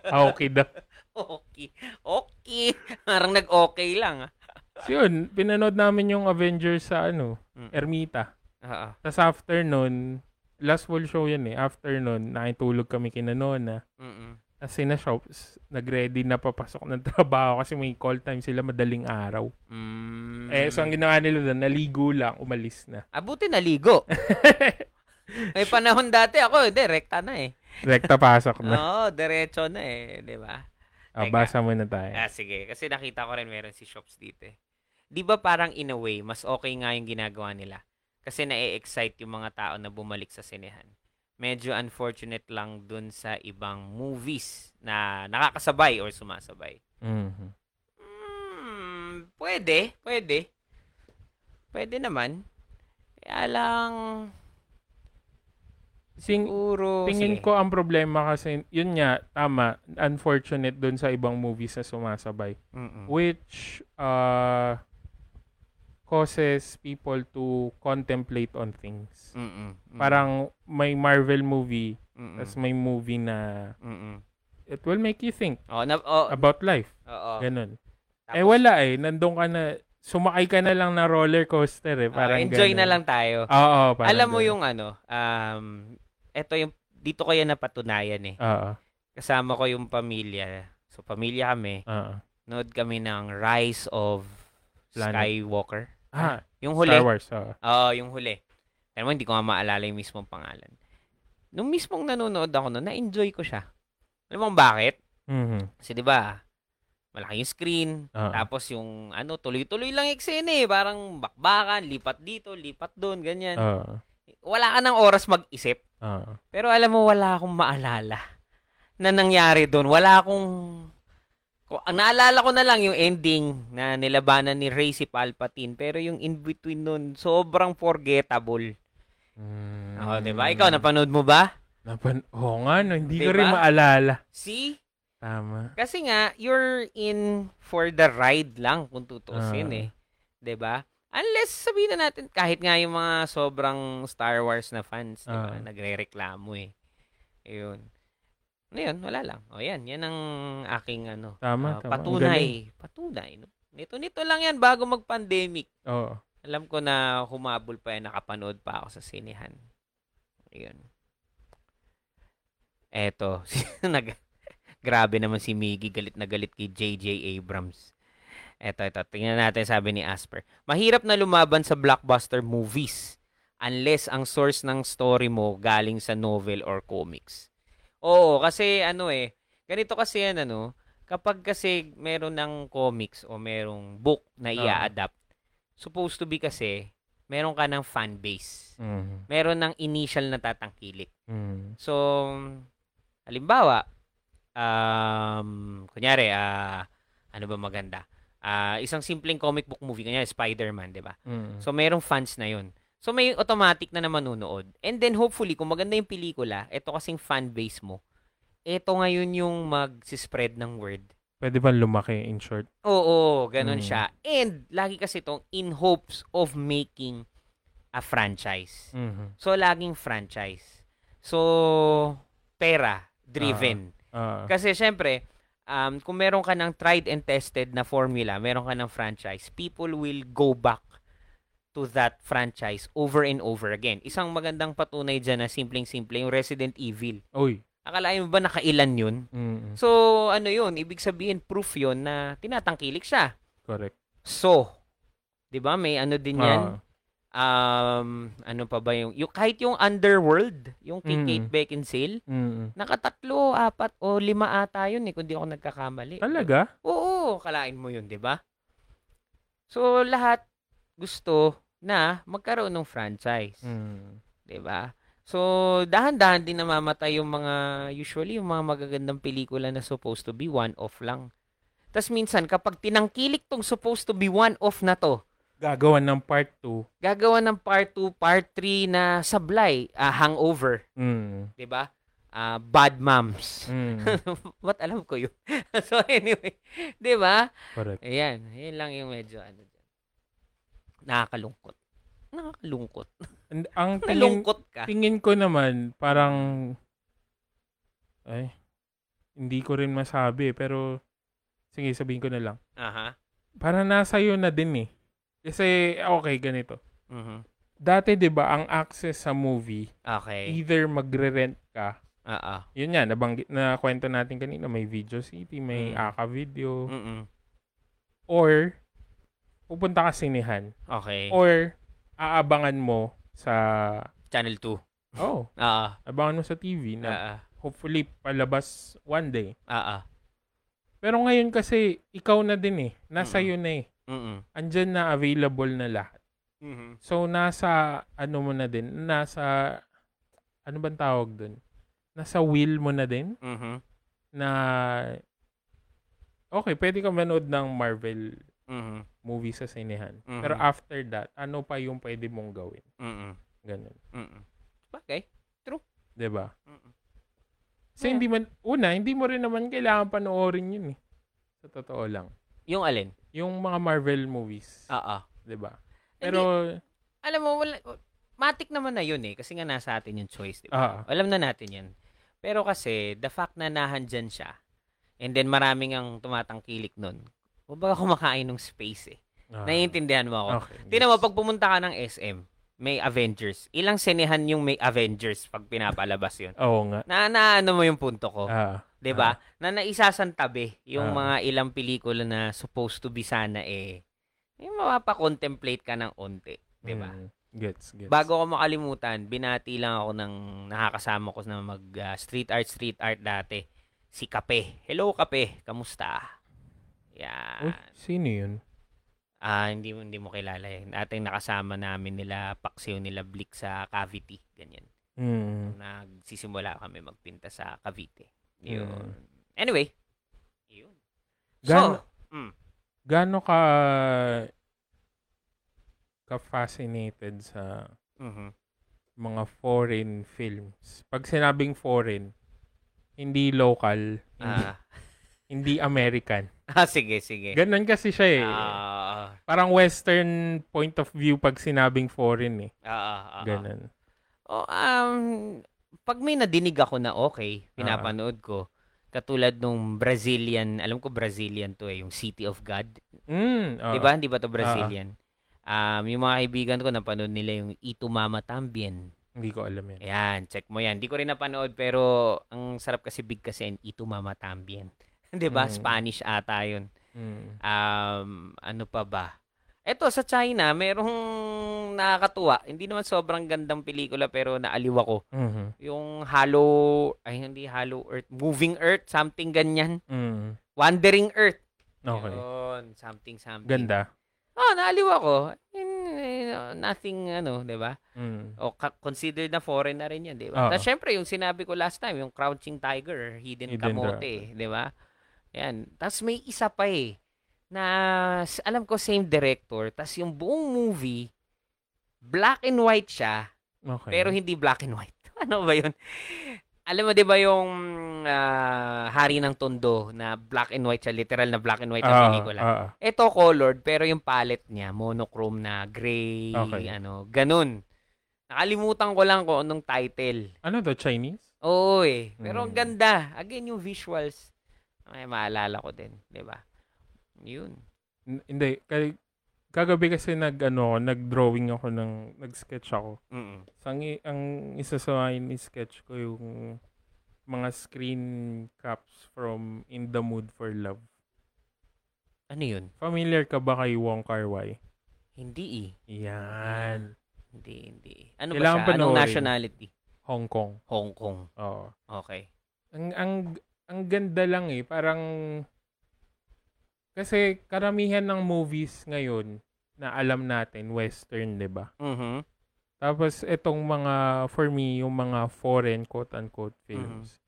Hawkeye daw. okay. Okay. Parang nag-okay lang ah. So yun, pinanood namin yung Avengers sa ano, Mm. Ermita. Oo. Tapos after nun, last full show yun eh. After nun, nakitulog kami kina Nona. Mm-mm. Tapos sina shops, nag-ready na papasok ng trabaho kasi may call time sila madaling araw. Mm. Eh, so ang ginawa nila doon, naligo lang, umalis na. Abuti naligo. May panahon dati ako, hindi, rekta na eh. Rekta pasok na. Oo, diretso na eh, di ba? Ah, Teka. basa muna tayo. Ah, sige. Kasi nakita ko rin meron si Shops dito eh. Di ba parang in a way, mas okay nga yung ginagawa nila? Kasi na-excite yung mga tao na bumalik sa sinehan. Medyo unfortunate lang dun sa ibang movies na nakakasabay or sumasabay. Mhm. Hmm, pwede, pwede. Pwede naman. Kaya lang, Sing, siguro, tingin sige. ko ang problema kasi, yun nga, tama, unfortunate doon sa ibang movies na sumasabay. Mm-mm. Which uh, causes people to contemplate on things. Mm-mm. Mm-mm. Parang may Marvel movie, Mm-mm. tas may movie na Mm-mm. it will make you think Oh, na, oh, about life. oo. Ganun. Tapos, eh wala eh, nandun ka na, sumakay ka na lang na roller coaster eh. oh, Parang enjoy ganun. na lang tayo. Oo, parang Alam mo ganun. yung ano, um, eto yung, dito ko yan napatunayan eh. Oo, Kasama ko yung pamilya. So, pamilya kami. oo. Nood kami ng Rise of Planet. Skywalker. Ah, Yung huli. Star Wars, oo. Oo, yung huli. Pero mo, hindi ko nga maalala yung mismong pangalan. Nung mismong nanonood ako no, na-enjoy ko siya. Alam mo bakit? Mhm. Kasi 'di ba, malaki yung screen, Oo. tapos yung ano, tuloy-tuloy lang eksena eh, parang bakbakan, lipat dito, lipat doon, ganyan. Oo. Wala ka ng oras mag-isip. Oo. Pero alam mo, wala akong maalala na nangyari doon. Wala akong... Ko- Ang naalala ko na lang yung ending na nilabanan ni Rey si Palpatine. Pero yung in-between nun, sobrang forgettable. Mm. Oo, di ba? Ikaw, napanood mo ba? Napan Oo nga, no, hindi ko Diba? rin maalala. See? Tama. Kasi nga, you're in for the ride lang kung tutuusin Ah. eh. ba? Unless sabihin na natin kahit nga yung mga sobrang Star Wars na fans, 'di ba? Ah. Nagrereklamo eh. Ayun. Ano yun? Wala lang. O yan, yan ang aking ano, Tama, ah, tama. Patunay. Patunay. No? Nito-nito lang yan bago mag-pandemic. Oo. Alam ko na humabol pa yan, nakapanood pa ako sa sinehan. Ayun. Eto, nag grabe naman si Miggy, galit na galit kay JJ Abrams. Eto, eto, tingnan natin sabi ni Asper. Mahirap na lumaban sa blockbuster movies unless ang source ng story mo galing sa novel or comics. Oo, kasi ano eh, ganito kasi yan ano, kapag kasi meron ng comics o merong book na i-adapt, supposed to be kasi meron ka ng fan base. Mm. Meron ng initial na tatangkilik. Mm. So, halimbawa, um, kunyari, ah, ano ba maganda? Ah, isang simpleng comic book movie, kunyari Spider-Man, di ba? Mm. So, merong fans na yun. So, may automatic na naman manunood. And then, hopefully, kung maganda yung pelikula, ito kasing fan base mo, ito ngayon yung mag-spread ng word. Pwede ba lumaki in short? Oo, ganun Mm. siya. And, lagi kasi itong in hopes of making a franchise. Mhm. So, laging franchise. So, pera, driven. Ah. Kasi, syempre, um, kung meron ka ng tried and tested na formula, meron ka ng franchise, people will go back to that franchise over and over again. Isang magandang patunay dyan na simpleng-simple, yung Resident Evil. Uy. Akalain mo ba nakailan yun? Mm. So, ano yun? Ibig sabihin, proof yun na tinatangkilik siya. Correct. So, 'di ba? May ano din 'yan. Ah. Um, ano pa ba yung, yung kahit yung Underworld, yung kay Mm. Kate Beckinsale, Mm. nakatatlo, apat o lima ata yun eh kung di ako nagkakamali. Talaga? Oo, kalain mo yun, 'di ba? So, lahat gusto na magkaroon ng franchise, Mm. 'di ba? So, dahan-dahan din namamatay yung mga usually yung mga magagandang pelikula na supposed to be one off lang. Tapos minsan kapag tinangkilik tong supposed to be one off na to, Gagawan ng part 2. gagawa ng part 2, part 3 na sablay, ah, hangover, Mm. 'di ba? Ah, bad moms. Mm. What alam ko 'yun. so anyway, 'di ba? Correct. Ayan, yun lang yung medyo ano dyan. Nakakalungkot. Nakakalungkot. And ang tingin, ka. tingin ko naman, parang, ay, hindi ko rin masabi, pero, sige, sabihin ko na lang. Aha. Para nasa iyo na din eh. Kasi, okay, ganito. Mhm. Dati, di ba, ang access sa movie, Okay. either magre-rent ka, Oo. yun yan, nabanggit na kwento natin kanina, may Video City, may Mm. Aka Video, Mm-mm. or pupunta ka sinehan, Okay. or aabangan mo sa, Channel 2. oh, Oo. abangan mo sa TV na Oo. hopefully palabas one day. Oo. Pero ngayon kasi, ikaw na din eh. Nasa Mm. iyo na eh. Mm-mm. Andyan na available na lahat. Mhm. So, nasa, ano mo na din, nasa, ano bang tawag dun? Nasa will mo na din Mhm. na, okay, pwede ka manood ng Marvel Mhm. movie sa sinehan. Mhm. Pero after that, ano pa yung pwede mong gawin? Mm-mm. Ganun. Mm-mm. Okay. 'Di ba? Mm-mm. Kasi Yeah. hindi man, una, hindi mo rin naman kailangan panoorin yun eh. Sa totoo lang. Yung alin? Yung mga Marvel movies. Oo. 'di ba? Hindi, Pero, alam mo, wala, matik naman na yun eh. Kasi nga nasa atin yung choice, di ah, ba? Alam na natin yan. Pero kasi, the fact na nahandyan siya, and then maraming ang tumatangkilik nun, huwag ba kumakain ng space eh. ah, Naiintindihan mo ako. Okay. Tingnan mo, pag pumunta ka ng SM, may Avengers. Ilang senehan yung may Avengers pag pinapalabas yun? Oo nga. Na, na ano mo yung punto ko? Ah, 'di ba? Na naisasantabi yung Ah. mga ilang pelikula na supposed to be sana eh yung mapapa-contemplate ka ng onti, 'di ba? mm, gets, gets. Bago ko makalimutan, binati lang ako ng nakakasama ko na mag ah, street art street art dati. Si Kape. Hello Kape, kamusta? Yan. sino yun? Ah, hindi mo hindi mo kilala eh. Ating nakasama namin nila Paxio nila Blick sa Cavite, ganyan. Mm, Nagsisimula kami magpinta sa Cavite. Yun. Mm. Anyway, yun. Gaano- so, mm, gaano ka ka fascinated sa mhm. mga foreign films? Pag sinabing foreign, hindi local, hindi, Ah, hindi American. ah, sige, sige. Ganon kasi siya eh. Ah, Parang western point of view pag sinabing foreign eh. ah, ah, ah. Ganon. Oh, um, pag may nadinig ako na okay, pinapanood ko. Katulad nung Brazilian, alam ko Brazilian to eh, yung City of God. Mm, oo. Di ba? Di ba to Brazilian? Um, yung mga kaibigan ko, napanood nila yung Itu Mama Tambien. Hindi ko alam yan. Ayan, check mo yan. Di ko rin napanood, pero ang sarap kasi big kasi yung Itu Mama Tambien. di ba? Mm. Spanish ata yun. Mm. Um, ano pa ba? Eto, sa China, merong nakakatuwa. Hindi naman sobrang gandang pelikula, pero naaliw ako. Mhm. Yung Hollow, ay hindi Hollow Earth, Moving Earth, something ganyan. Mm. Wandering Earth. Okay. Yun, something, something. Ganda. Oh, naaliw ako. In- eh, nothing, ano, di ba? Mm. O considered na foreign na rin yan, di ba? Tapos syempre, yung sinabi ko last time, yung Crouching Tiger, Hidden, Hidden Kamote, di ba? Yan. Tapos may isa pa eh, na alam ko same director, tapos yung buong movie, black and white siya, Okay. pero hindi black and white. ano ba yun? Alam mo, di ba yung ah, Hari ng Tondo na black and white siya, literal na black and white ang Ah, pelikula. ah, ah. Ito colored, pero yung palette niya, monochrome na gray, Okay. ano, ganun. Nakalimutan ko lang kung anong title. Ano to, Chinese? Oo eh. Pero ang Mm. ganda. Again, yung visuals. Ay, maalala ko din. 'di ba Yun. N- Hindi. Kay, kagabi kasi nag, ano, nag-drawing ako ng, nag-sketch ako. Mm-mm. So, ang, ang isa sa mga sketch ko yung mga screen caps from In the Mood for Love. Ano yun? Familiar ka ba kay Wong Kar Wai? Hindi eh. Yan. Hindi, hindi. Ano Kailangan ba siya? Anong nationality? Hong Kong. Hong Kong. Oo. Okay. Ang, ang, ang ganda lang eh. Parang, kasi karamihan ng movies ngayon na alam natin, western, di ba? Mhm. Tapos, itong mga, for me, yung mga foreign, quote-unquote, films,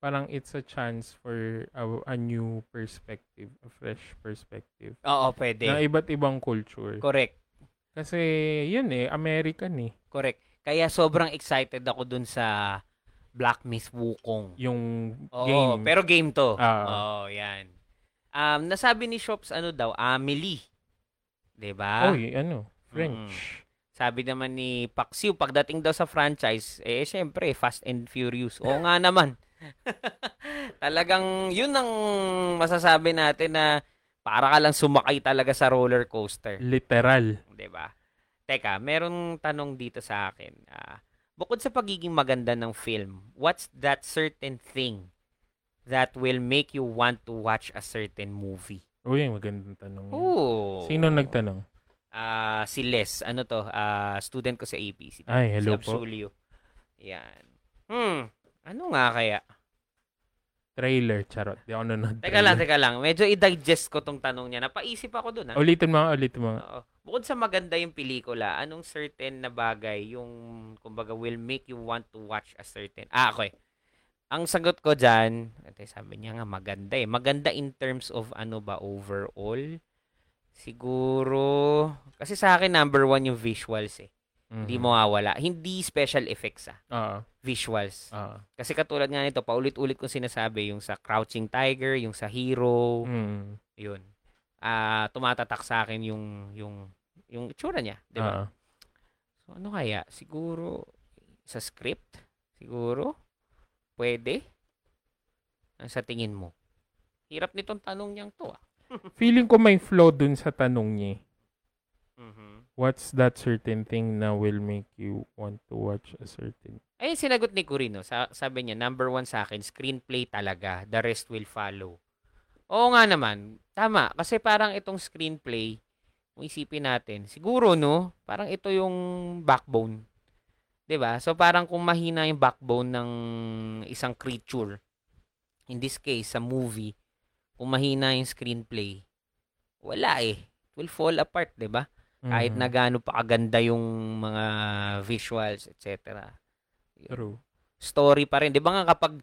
parang it's a chance for a, a new perspective, a fresh perspective. Oo, pwede. ng iba't ibang culture. Correct. Kasi, yun eh, American eh. Correct. Kaya sobrang excited ako dun sa Black Myth Wukong. Yung Oo, game. pero game to. Ah. Oo, yan. Um, nasabi ni Shops, ano daw, Amelie. 'Di ba? Oy, ano, French. Sabi naman ni Paxiu, pagdating daw sa franchise, eh, syempre, Fast and Furious. Oo nga naman. Talagang, yun ang masasabi natin na para ka lang sumakay talaga sa roller coaster. Literal. 'di ba? Teka, merong tanong dito sa akin. Ah, bukod sa pagiging maganda ng film, what's that certain thing that will make you want to watch a certain movie? Uy, magandang tanong. yan. Oh. Sino nagtanong? Ah, si Les, ano to? Ah, student ko sa AP. Si, Ay, hello si po. Absolio. Yan. Hmm. Ano nga kaya? Trailer, charot. Di ako nanonood. Teka lang, teka lang. Medyo i-digest ko tong tanong niya. Napaisip ako dun, ha? Ulitin mo, ulitin mo. Oo. Bukod sa maganda yung pelikula, anong certain na bagay yung, kumbaga, will make you want to watch a certain... Ah, okay. Ang sagot ko dyan, ito sabi niya nga maganda eh. Maganda in terms of ano ba, overall? Siguro, kasi sa akin number one yung visuals eh. Hindi Mhm. mo mawawala. Hindi special effects ah, Oo. visuals. Oo. Kasi katulad nga nito, paulit-ulit kong sinasabi, yung sa Crouching Tiger, yung sa Hero, Mm. yun. Ah, tumatatak sa akin yung yung yung itsura niya, 'di ba? Oo. So ano kaya? Siguro sa script? Siguro pwede? Ang sa tingin mo? Hirap nitong tanong niyang 'to. Ah. Feeling ko may flow dun sa tanong niya. eh. Mhm. What's that certain thing na will make you want to watch a certain... Ayun sinagot ni Curino. Sa, sabi niya, number one sa akin, screenplay talaga. The rest will follow. Oo nga naman. Tama. Kasi parang itong screenplay, kung isipin natin, siguro no, parang ito yung backbone. 'Di ba? So parang kung mahina yung backbone ng isang creature, in this case, sa movie, kung mahina yung screenplay, wala eh. It will fall apart, 'di ba? Kahit Mhm. na gaano pa kaganda yung mga visuals, etc. True. Story pa rin. 'Di ba nga kapag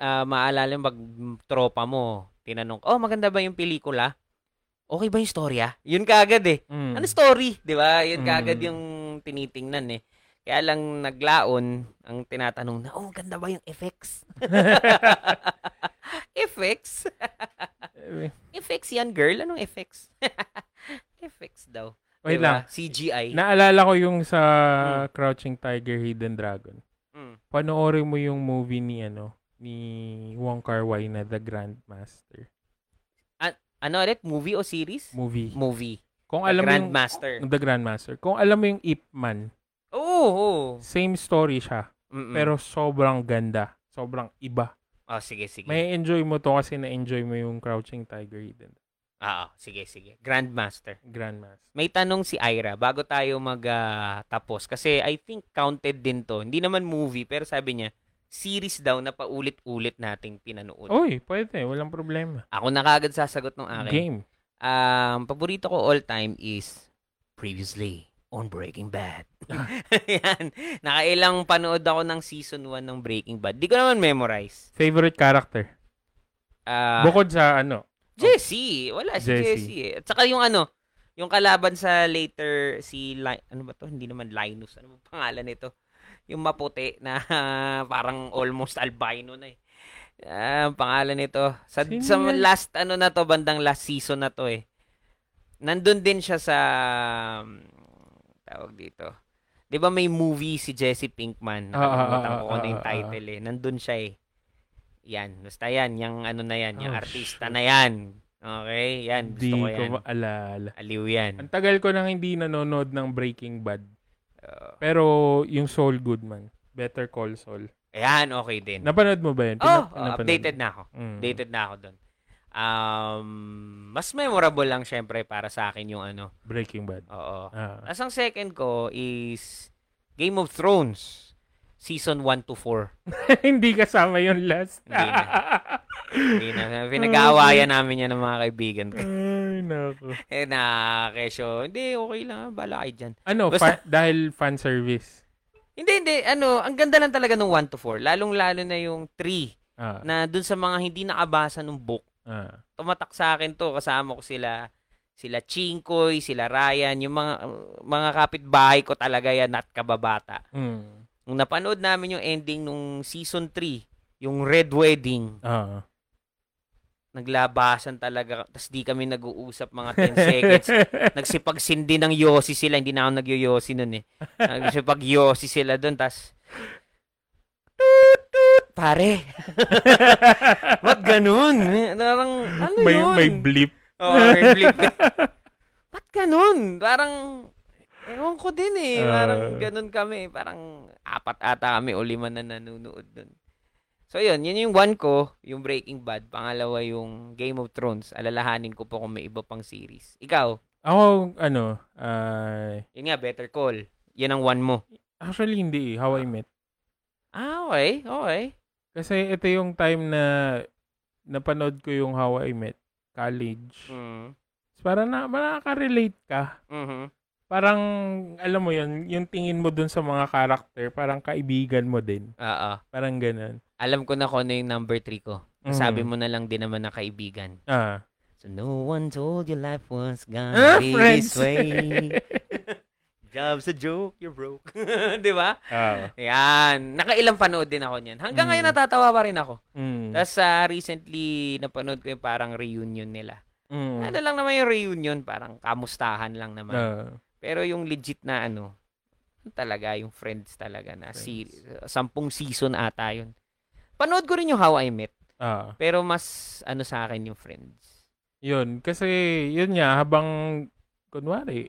ah, maalala mo, mag tropa mo, tinanong, "Oh, maganda ba yung pelikula?" Okay ba yung storya? Yun kaagad eh. Mm. Ano story? 'Di ba? Yun Mm. kaagad yung tinitingnan eh. Kaya lang naglaon ang tinatanong na, "Oh, ganda ba yung effects?" effects? Effects yan, girl. Anong effects? effects daw. Wait Diba? lang. CGI. Naalala ko yung sa Hmm. Crouching Tiger, Hidden Dragon. Mm. panoorin mo yung movie ni ano, ni Wong Kar-wai na The Grandmaster. Ano ulit? Movie o series? Movie. Movie. Kung The alam mo yung Grandmaster. The Grandmaster. Kung alam mo yung Ip Man, Oo. same story siya, Mm-mm. pero sobrang ganda. Sobrang iba. oh, sige, sige. May enjoy mo to kasi na-enjoy mo yung Crouching Tiger Hidden. Oo, sige, sige. Grandmaster. Grandmaster. May tanong si Ira bago tayo mag-tapos. kasi I think counted din to. Hindi naman movie, pero sabi niya, series daw na paulit-ulit nating pinanood. Oy, pwede. Walang problema. Ako na kagad sasagot ng akin. Game. Um, paborito ko all time is Previously on Breaking Bad. Yan. Nakailang panood ako ng season 1 ng Breaking Bad. Di ko naman memorize. Favorite character? Ah, Bukod sa ano? Jesse. Wala si Jesse. Jesse. eh. At saka yung ano, yung kalaban sa later si Li- ano ba to? Hindi naman Linus. Ano ba pangalan nito? Yung maputi na parang almost albino na eh. Ah, ang pangalan nito. Sa, Sino sa yan? last ano na to, bandang last season na to eh. Nandun din siya sa um, tawag dito. 'Di ba may movie si Jesse Pinkman? Ah, ah, Nakalimutan ah, ko kung ano yung title eh. Nandun siya eh. Yan, basta yan, yung ano na yan, yung Oh, artista shoot. na yan. Okay, yan, Hindi gusto ko ko yan. maalala. Aliw yan. Ang tagal ko nang hindi nanonood ng Breaking Bad. Uh, Pero yung Saul Goodman, Better Call Saul. ayan, okay din. Napanood mo ba yun? oh, Pinap- oh, napanood updated na ako. Mm. Updated na ako doon. Um, mas memorable lang syempre para sa akin yung ano. Breaking Bad. Oo. Ah. As ang second ko is Game of Thrones. Season 1 to 4. hindi kasama yung last. Hindi na. Hindi na. Pinag-aawayan namin yan ng mga kaibigan ko. Ay, nako. Eh na, kesyo. Hindi, okay lang. Bala kayo dyan. Ano, Basta- fa- dahil fan service. Hindi, hindi. Ano, ang ganda lang talaga ng 1 to 4. Lalong-lalo na yung 3 Ah, na dun sa mga hindi nakabasa ng book. Ah. Tumatak sa akin to. Kasama ko sila sila Chinkoy, sila Ryan, yung mga mga kapitbahay ko talaga yan at kababata. Mm. Nung napanood namin yung ending nung season 3, yung Red Wedding, Ah. naglabasan talaga. Tapos di kami nag-uusap mga 10 seconds. Nagsipagsindi ng yosi sila. Hindi na ako nagyoyosi nun eh. Nagsipag-yosi sila dun. Tapos, pare. Ba't ganun? Parang, ano may, yun? may blip. Oo, may blip. Ba't ganun? Parang, ewan ko din eh. Parang Ah. ganun kami. Parang apat ata kami o lima na nanonood dun. So yun, yun yung one ko, yung Breaking Bad. Pangalawa yung Game of Thrones. Alalahanin ko po kung may iba pang series. Ikaw, Ako, ano, ah, yun nga, Better Call. Yan ang one mo. actually hindi eh, How I Met. Ah, okay, okay. Kasi ito yung time na napanood ko yung How I Met college. Mm. Para na makaka-relate ka. mhm Parang, alam mo yun, yung tingin mo dun sa mga karakter, parang kaibigan mo din. Oo. Parang ganun. Alam ko na kung ano yung number three ko. Mhm. Sabi mo na lang din naman na kaibigan. Ah. So no one told you life was Ah, gonna be friends. this way. Job's a joke, you're broke. Di ba? ah. Yan. Nakailang panood din ako niyan. Hanggang Mm. ngayon natatawa pa rin ako. Mm. Tapos ah, recently napanood ko yung parang reunion nila. Mm. Ano lang naman yung reunion, parang kamustahan lang naman. Ah. Pero yung legit na ano, talaga yung friends talaga na si Friends. sampung season ata yun. Panood ko rin yung How I Met, ah. pero mas ano sa akin yung friends. Yun. Kasi, yun nga, habang, kunwari,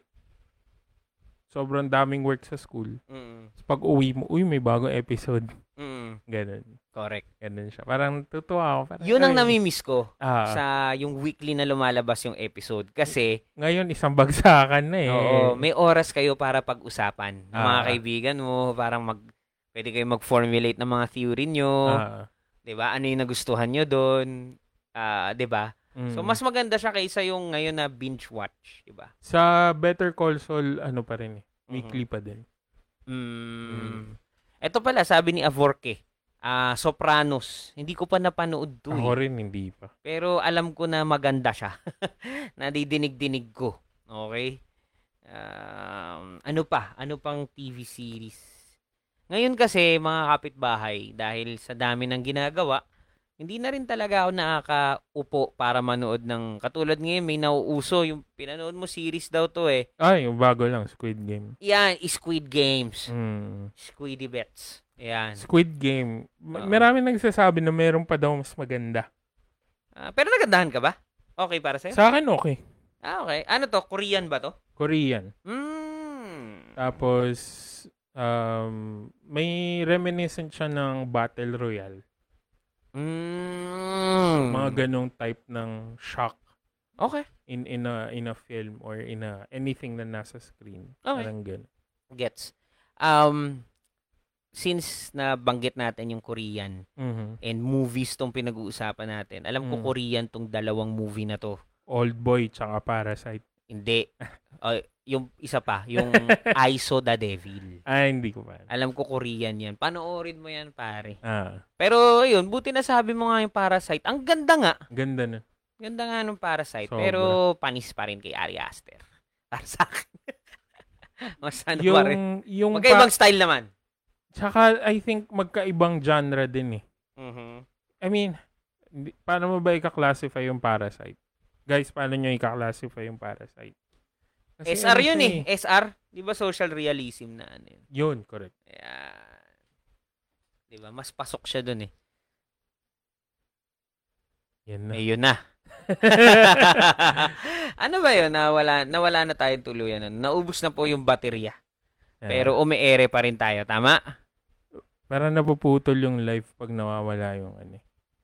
sobrang daming work sa school. Mm. Pag uwi mo, uy, may bagong episode. Mm. Ganun. Correct. Ganun siya. Parang tutuwa ako. Parang, Yun ang nami-miss ko Ah, sa yung weekly na lumalabas yung episode kasi ngayon, isang bagsakan na eh. oo, may oras kayo para pag-usapan ng mga Ah. kaibigan mo, parang mag pwede kayo mag-formulate ng mga theory nyo, Ah, ba? Ano yung nagustuhan nyo doon? Ah, 'di ba? Mm. So mas maganda siya kaysa yung ngayon na binge watch, 'di ba? Sa Better Call Saul, ano pa rin eh. Mhm. Weekly pa din. Mm. Ito pala sabi ni Avorke, ah Sopranos. Hindi ko pa napanood 'to. Ako eh. rin, hindi pa. Pero alam ko na maganda siya. Nadidinig-dinig ko. Okay? Um, ano pa? Ano pang TV series? Ngayon kasi, mga kapitbahay, dahil sa dami ng ginagawa, hindi na rin talaga ako nakakaupo para manood ng, katulad ngayon, may nauuso, yung pinanood mo series daw to eh. Ay, yung bago lang, Squid Game. Yan, Squid Games. Mm. Squiddy Bets. Yan. Squid Game. Ma- Oo. Marami nagsasabi na meron pa daw mas maganda. Ah, pero nagandahan ka ba? Okay para sa'yo? Sa akin, okay. Ah, okay. Ano to? Korean ba to? Korean. Mm. Tapos, um, may reminiscent siya ng Battle Royale. Mm. Mga ganong type ng shock Okay. in in a in a film or in a anything na nasa screen. Okay. Parang ganun. Gets. Um, since nabanggit natin yung Korean Mhm. and movies tong pinag-uusapan natin, alam ko Mm. Korean tong dalawang movie na to. Old Boy tsaka Parasite. Hindi. Ah, yung isa pa, yung I Saw the Devil. Ah, hindi ko pa. Alam ko Korean yan. Panoorin mo yan, pare. Ah, Pero yun, buti na sabi mo nga yung Parasite. Ang ganda nga. ganda na. Ganda nga nung Parasite. Sobra. Pero panis pa rin kay Ari Aster. Para sa akin. Mas ano pa rin. Yung yung Magkaibang pa- style naman. tsaka I think magkaibang genre din eh. Mhm. I mean, paano mo ba i-classify yung Parasite? Guys, paano nyo i-classify yung Parasite? Kasi SR ano yun siya eh. SR. Di ba social realism na ano yun? Yun, correct. Ayan. Di ba? Mas pasok siya dun eh. Yan na. Eh, yun na. ano ba yun? Nawala, nawala na tayo tuluyan. Naubos na po yung baterya. Pero umiere pa rin tayo. Tama? Parang napuputol yung live pag nawawala yung ano.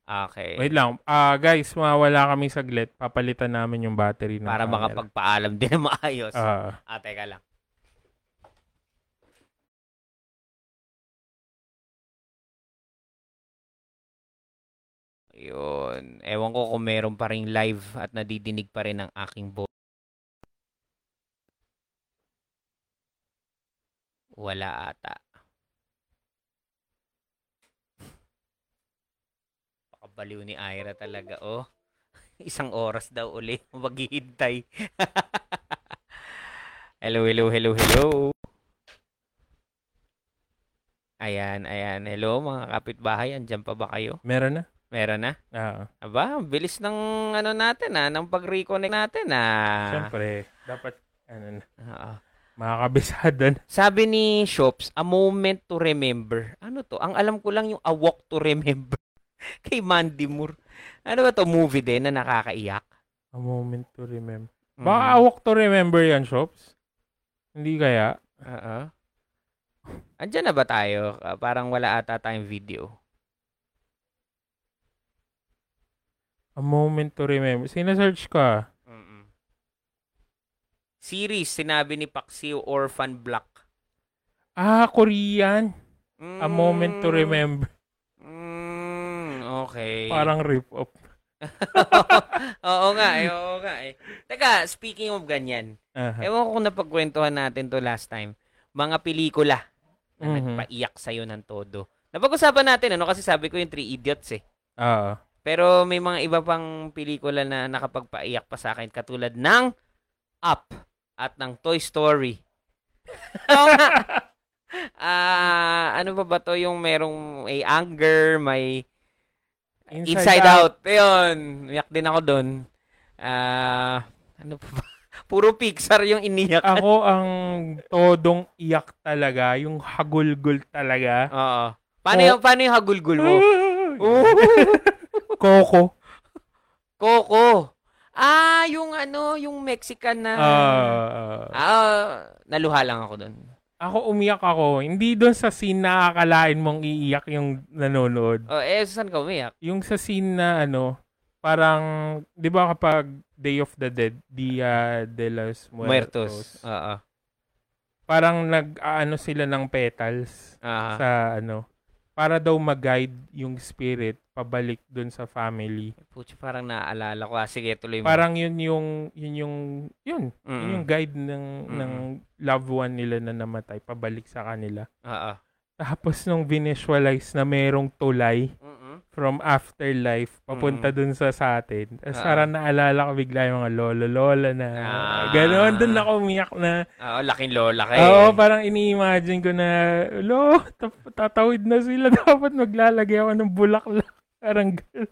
Okay. Wait lang. Ah, guys, mawawala kami saglit. Papalitan namin yung battery ng Para camera. makapagpaalam din na maayos. Ah, ah, teka lang. Yun. Ewan ko kung meron pa rin live at nadidinig pa rin ang aking voice. Wala ata. Pakabaliw ni Ira talaga, oh. Isang oras daw uli maghihintay. hello, hello, hello, hello. Ayan, ayan. Hello mga kapitbahay, andyan pa ba kayo? meron na? Meron na? Ah, Aba, bilis ng ano natin ah, ng pag-reconnect natin ah. Siyempre, dapat ano na, Oo. makakabisado. Sabi ni Shops, a moment to remember. Ano to? Ang alam ko lang yung a walk to remember. Kay Mandy Moore. Ano ba to movie din na nakakaiyak? A moment to remember. Mhm. Baka awak to remember yan, Shops? Hindi kaya? Oo. Andyan na ba tayo? Ah, parang wala ata tayong video. A moment to remember. Sina-search ka. mm Series, sinabi ni Paxiw, Orphan Black. Ah, Korean. A moment to Mm, remember. Okay. Parang rip-off. oo nga eh, oo nga eh. Teka, speaking of ganyan, Aha. ewan ko kung napagkwentuhan natin to last time. Mga pelikula na Mhm. nagpaiyak sa'yo ng todo. Napag-usapan natin, ano, kasi sabi ko yung Three Idiots eh. Oo. Pero may mga iba pang pelikula na nakapagpaiyak pa sa akin katulad ng Up at ng Toy Story. Oo nga. Ah, ano ba ba to yung merong may anger, may Inside, Out. Ayun, umiyak din ako doon. Ah, ano pa ba? Puro Pixar yung iniyak. Ako ang todong iyak talaga. Yung hagulgul talaga. Oo. Paano Oh. yung, paano yung hagulgul mo? Coco. Coco. Ah, yung ano, yung Mexican na... Ah, Ah, naluha lang ako doon. Ako umiyak ako. Hindi doon sa scene na akalain mong iiyak yung nanonood. Oh, eh, saan ka umiyak? Yung sa scene na ano, parang, di ba kapag Day of the Dead, Dia de los Muertos, Muertos. Oo. parang nag-ano sila ng petals Ah. sa ano, para daw mag-guide yung spirit pabalik dun sa family. Pucha, parang naaalala ko. Ah, sige, tuloy mo. Parang yun yung, yun yung, yun, yun Mm-mm. yung guide ng, Mm-mm. ng loved one nila na namatay, pabalik sa kanila. Oo. Tapos nung visualize na merong tulay Mm-mm. From afterlife papunta Mm. dun sa sa atin. Tapos Ah. parang naalala ko bigla yung mga lolo-lola na Ah. gano'n. Dun ako umiyak na. Oo, laking lola kayo. Oo, parang ini-imagine ko na, lo, tatawid na sila. Dapat maglalagay ako ng bulaklak. Parang gano'n.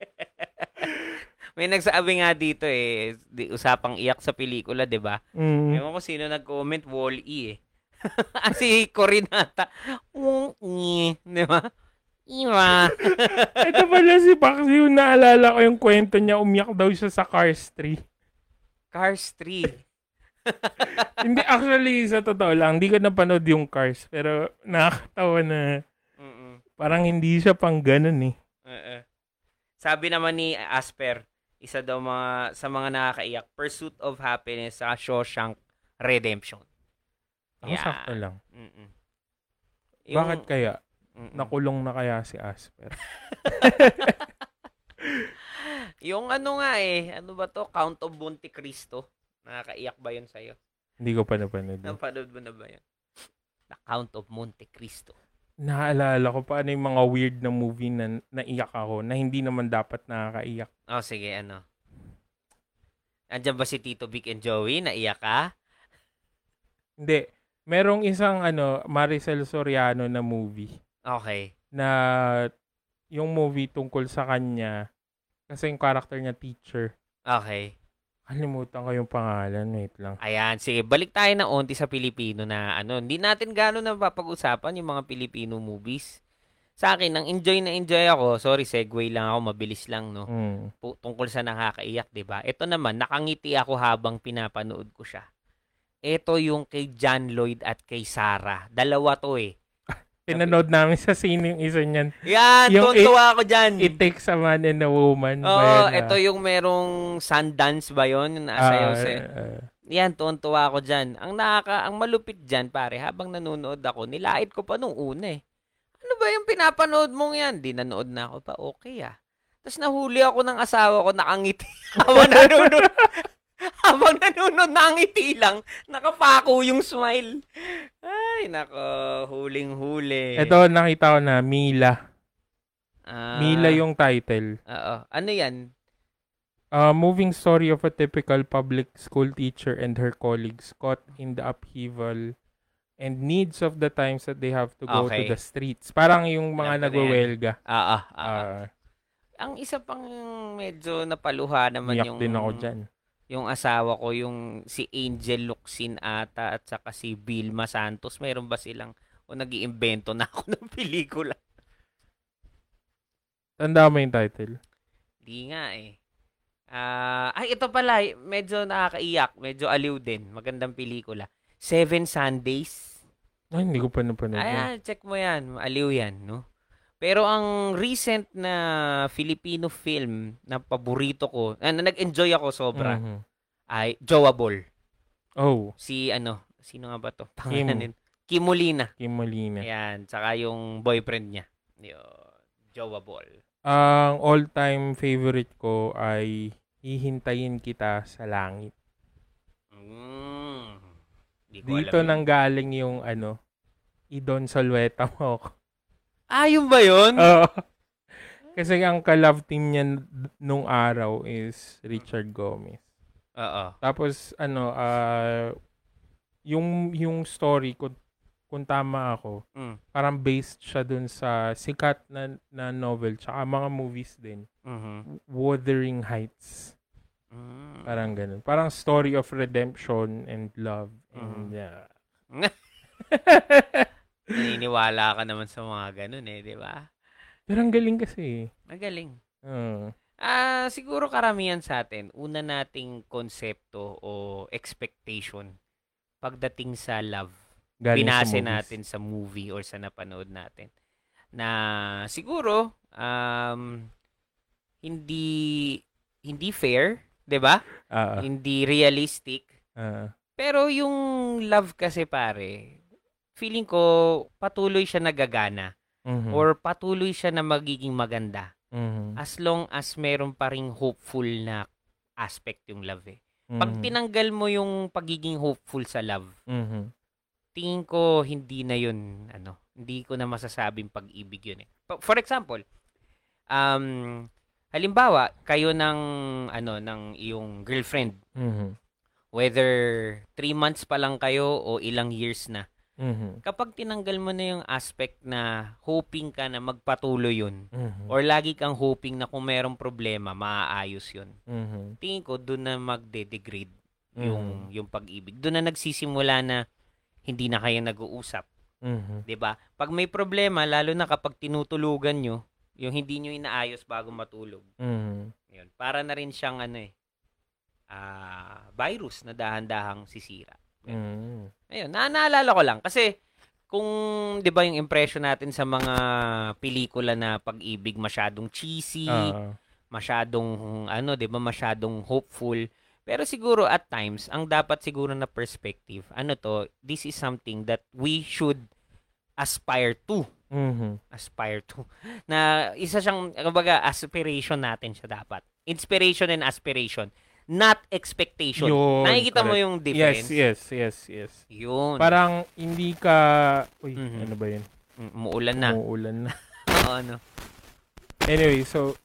May nagsabi nga dito eh, di, usapang iyak sa pelikula, di ba? Mm. Ewan ko sino nag-comment, Wall-E eh. Ah, si Corinata. Di ba? Iwa. Ito pala si Pax yung naalala ko yung kwento niya, umiyak daw siya sa Cars 3. Cars 3. hindi, actually, sa totoo lang, hindi ko napanood yung Cars. Pero nakakatawa na Mm-mm. parang hindi siya pang ganun eh. Oo. Sabi naman ni Asper, isa daw mga sa mga nakakaiyak, Pursuit of Happiness sa Shawshank Redemption. Ako sakto lang. Mm-mm. Bakit kaya? Mm-mm. Nakulong na kaya si Asper? yung ano nga eh, ano ba to? Count of Monte Cristo. Nakakaiyak ba yun sa'yo? Hindi ko pa napanood. Napanood mo na ba yun? The Count of Monte Cristo. Naalala ko paano yung mga weird na movie na naiyak ako na hindi naman dapat nakakaiyak. Oh, sige, ano? Andiyan ba si Tito Vic and Joey? Naiyak ka? Hindi. Merong isang ano, Maricel Soriano na movie Okay. na yung movie tungkol sa kanya kasi yung character niya teacher. Okay. Kalimutan ko yung pangalan. Wait lang. Ayan, sige, balik tayo na onti sa Pilipino na ano, hindi natin gano'n na papag-usapan yung mga Pilipino movies. Sa akin, ang enjoy na enjoy ako, sorry, segue lang ako, mabilis lang, no? Mm. Tungkol sa nakakaiyak, 'di ba? Ito naman, nakangiti ako habang pinapanood ko siya. Ito yung kay John Lloyd at kay Sarah. Dalawa to eh. Pinanood namin sa sine yung isa niyan. Yan, Yung tuntua ako dyan. It takes a man and a woman. Oo, yan, ito yung merong Sundance ba yun? Yung naasayaw Ah, sa... ah, Yan, tuwan-tuwa ako dyan. Ang nakaka, ang malupit dyan, pare, habang nanonood ako, nilait ko pa nung una eh. Ano ba yung pinapanood mong yan? Di nanood na ako pa, okay ah. Tapos nahuli ako ng asawa ko, nakangiti. habang nanonood, habang nanonood, nakangiti lang, nakapako yung smile. Ay, nako, huling-huli. Ito, nakita ko na, Mila. Ah, Mila yung title. Oo. Ano yan? A moving story of a typical public school teacher and her colleagues caught in the upheaval and needs of the times that they have to go Okay. to the streets. Parang yung Alam mga ko na yan. nagwewelga. Ah, ah, ah. Ah, Ang isa pang medyo napaluha naman Umiyak yung din ako dyan. Yung asawa ko, yung si Angel Luxin ata at saka si Vilma Santos. Meron ba silang o nag-iimbento na ako ng pelikula? Tanda mo yung title. Di nga eh. Ah, ay ito pala, medyo nakakaiyak, medyo aliw din. Magandang pelikula. Seven Sundays. Ay, hindi ko pa napanood. Ayan, check mo yan. Aliw yan, no? Pero ang recent na Filipino film na paborito ko, ah, na nag-enjoy ako sobra, Mhm. ay Joable. Oh, Si ano, sino nga ba to? Pangalan. Kim Molina. Kim Molina. Ayan, tsaka yung boyfriend niya. Yun, Joable. Ang all-time favorite ko ay Hihintayin Kita sa Langit. Mm. Dito alam yun. nang galing yung ano, Idon Solweta mo. Ah, yun ba yun? Oo. Kasi ang ka-love team niya nung araw is Richard Gomez. Oo. Tapos ano, ah yung yung story kung kung tama ako, Mm. parang based siya dun sa sikat na, na novel tsaka mga movies din. Mhm. Wuthering Heights. Mm. Parang ganun. Parang story of redemption and love. And Mhm. Naniniwala ka naman sa mga ganun eh, di ba? Pero ang galing kasi. Magaling. Uh, Ah, siguro karamihan sa atin, una nating konsepto o expectation pagdating sa love. galing sa binase movies. natin sa movie or sa napanood natin. Na siguro um hindi hindi fair, 'di ba? Ah, Hindi realistic. ah, Pero yung love kasi pare, feeling ko patuloy siya nagagana mhm, or patuloy siya na magiging maganda. Mhm, as long as meron pa ring hopeful na aspect yung love eh. Pag mhm, tinanggal mo yung pagiging hopeful sa love, mhm, tingin ko hindi na yun ano, hindi ko na masasabing pag-ibig yun eh. For example, um halimbawa kayo ng ano ng iyong girlfriend. Mhm, whether 3 months pa lang kayo o ilang years na. Mhm, Kapag tinanggal mo na yung aspect na hoping ka na magpatuloy yun mhm, or lagi kang hoping na kung merong problema, maaayos yun. mhm, Tingin ko doon na magde-degrade yung yung pag-ibig. Doon na nagsisimula na hindi na kayo nag-uusap. Mhm. 'di ba? Pag may problema, lalo na kapag tinutulugan nyo, yung hindi nyo inaayos bago matulog. Mhm. Yun, para na rin siyang ano eh, ah, virus na dahan-dahang sisira. Mhm. Ayun, na naalala ko lang kasi kung 'di ba yung impression natin sa mga pelikula na pag-ibig masyadong cheesy, Ah. masyadong ano, 'di ba, masyadong hopeful. Pero siguro at times, ang dapat siguro na perspective, ano to, this is something that we should aspire to Mhm. aspire to. Na isa siyang, kumbaga, aspiration natin siya dapat. Inspiration and aspiration. Not expectation. Yun, Nakikita mo correct. yung Yes, difference? yes, yes, yes. Yun. Parang hindi ka Uy, Mhm. ano ba 'yun? Mm, Umuulan na. Umuulan na. Oo, ano. Anyway, so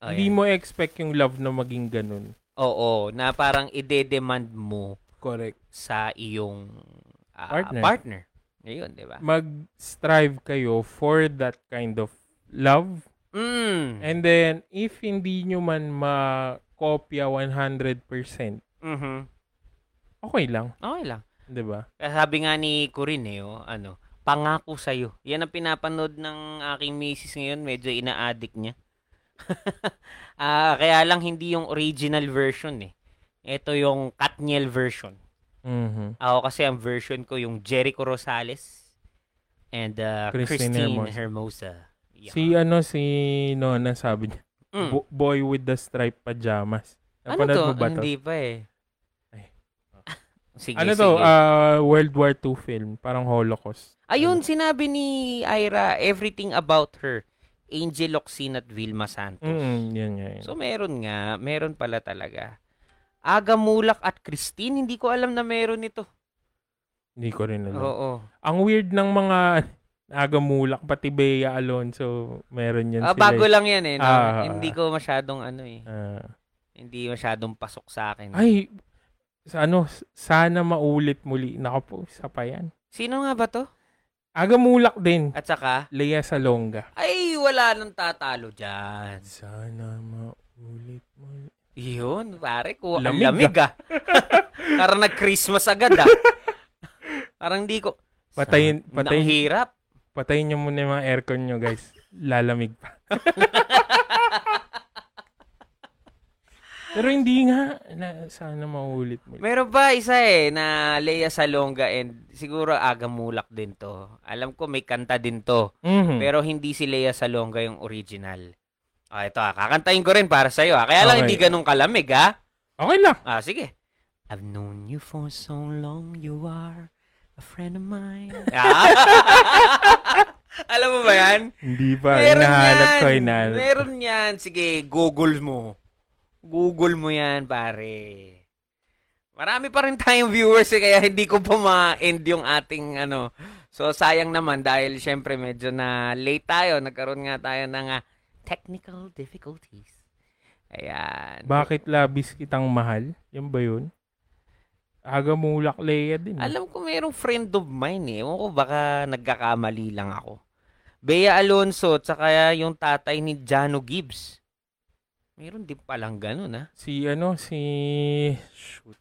Oh, hindi mo expect yung love na maging ganun. Oo, na parang ide-demand mo Correct. sa iyong ah, Partner. partner. Ayun, di ba? Mag-strive kayo for that kind of love. Mm. And then, if hindi nyo man makopya 100%, Mhm. okay lang. Okay lang. 'di ba? Sabi nga ni Corinne, eh, oh, ano, pangako sa'yo. Yan ang pinapanood ng aking misis ngayon. Medyo ina-addict niya. Ah, kaya lang hindi yung original version eh. Ito yung Katniel version. Mhm. Ako kasi ang version ko yung Jericho Rosales and uh, Christine Christine, Hermosa. Hermosa. Yeah. Si ano si Nona sabi niya, Mm. "Bo- boy with the striped pajamas. ano Napanood to? mo ba to? Hindi pa eh. Ay. Sige, ano to? sige. Ah, World War II film, parang Holocaust. Ayun, sinabi ni Ira, everything about her. Angel Locsin at Vilma Santos. Mm, yan nga. yun. So meron nga, meron pala talaga. Aga Mulak at Christine, hindi ko alam na meron ito. Hindi ko rin alam. Oo. Ang weird ng mga agamulak, pati Bea Alonso, meron yan Ah, sila. bago eh. lang yan eh. No? Ah. hindi ko masyadong ano eh. Ah. Hindi masyadong pasok sa akin. ay, sa ano, sana maulit muli. Naka po, isa pa yan. Sino nga ba to? Agamulak din. At saka, Lea Salonga. ay wala nang tatalo dyan. Sana maulit muli. Yun, pare ko. Ang Lamig, lamig ah. Parang nag-Christmas agad ah. Parang hindi ko. Patayin- Sa- patayin- Ang hirap. Patayin nyo muna yung mga aircon nyo, guys. Lalamig pa. Pero hindi nga. Na, sana maulit muli. Meron pa isa eh na Lea Salonga and siguro Aga Mulak din to. Alam ko may kanta din to. Mhm. Pero hindi si Lea Salonga yung original. Ah, ito ah. Kakantahin ko rin para sa'yo ah. Kaya lang Okay. hindi ganun kalamig ah. Okay lang. Ah, sige. I've known you for so long, you are a friend of mine. Ah. Alam mo ba yan? Hindi pa. Meron Hinahanap yan. ko, hinahanap. Meron yan. Sige, Google mo. Google mo yan, pare. Marami pa rin tayong viewers eh, kaya hindi ko pa ma-end yung ating ano. So, sayang naman dahil syempre medyo na late tayo. Nagkaroon nga tayo ng ah, technical difficulties. Ayan. Bakit labis kitang mahal? Yan ba yun? Aga mulak Lea din. eh. Alam ko mayroong friend of mine eh. Ewan ko baka nagkakamali lang ako. Bea Alonso, tsaka yung tatay ni Jano Gibbs. Mayroon din palang ganun ah. Si ano, si... Shoot.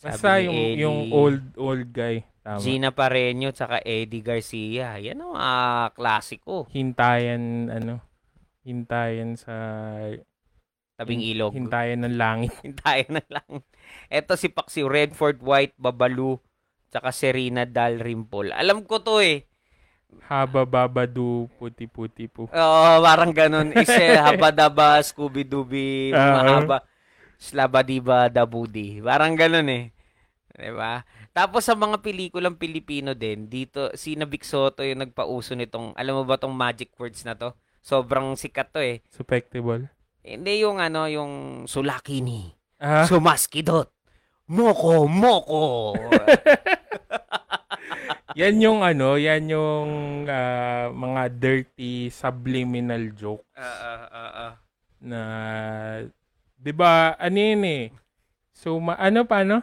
Basta yung, Eddie, yung old, old guy. Tama. Gina Pareño tsaka Eddie Garcia. Yan ang ah, klasiko. Hintayan, ano, hintayan sa... Tabing ilog. Hintayan ng langit. Hintayin na lang. Eto si Paxi Redford White, Babalu, tsaka Serena Dalrymple. Alam ko to eh. Haba babadu puti-puti po. Oo, parang ganun. Ise, habadaba, Scooby-Dooby, Ah. mahaba, Slabadiba, Dabudi. Parang ganun eh. Diba? Tapos sa mga pelikulang Pilipino din, dito, si Vic Soto yung nagpauso nitong, alam mo ba tong magic words na to? Sobrang sikat to eh. Suspectable. Hindi yung ano, yung sulakini, Ah, sumaskidot, moko, moko. yan yung ano, yan yung ah, mga dirty subliminal joke Ah, ah, ah, ah. na 'di ba ano yun eh. So ma- ano pa no?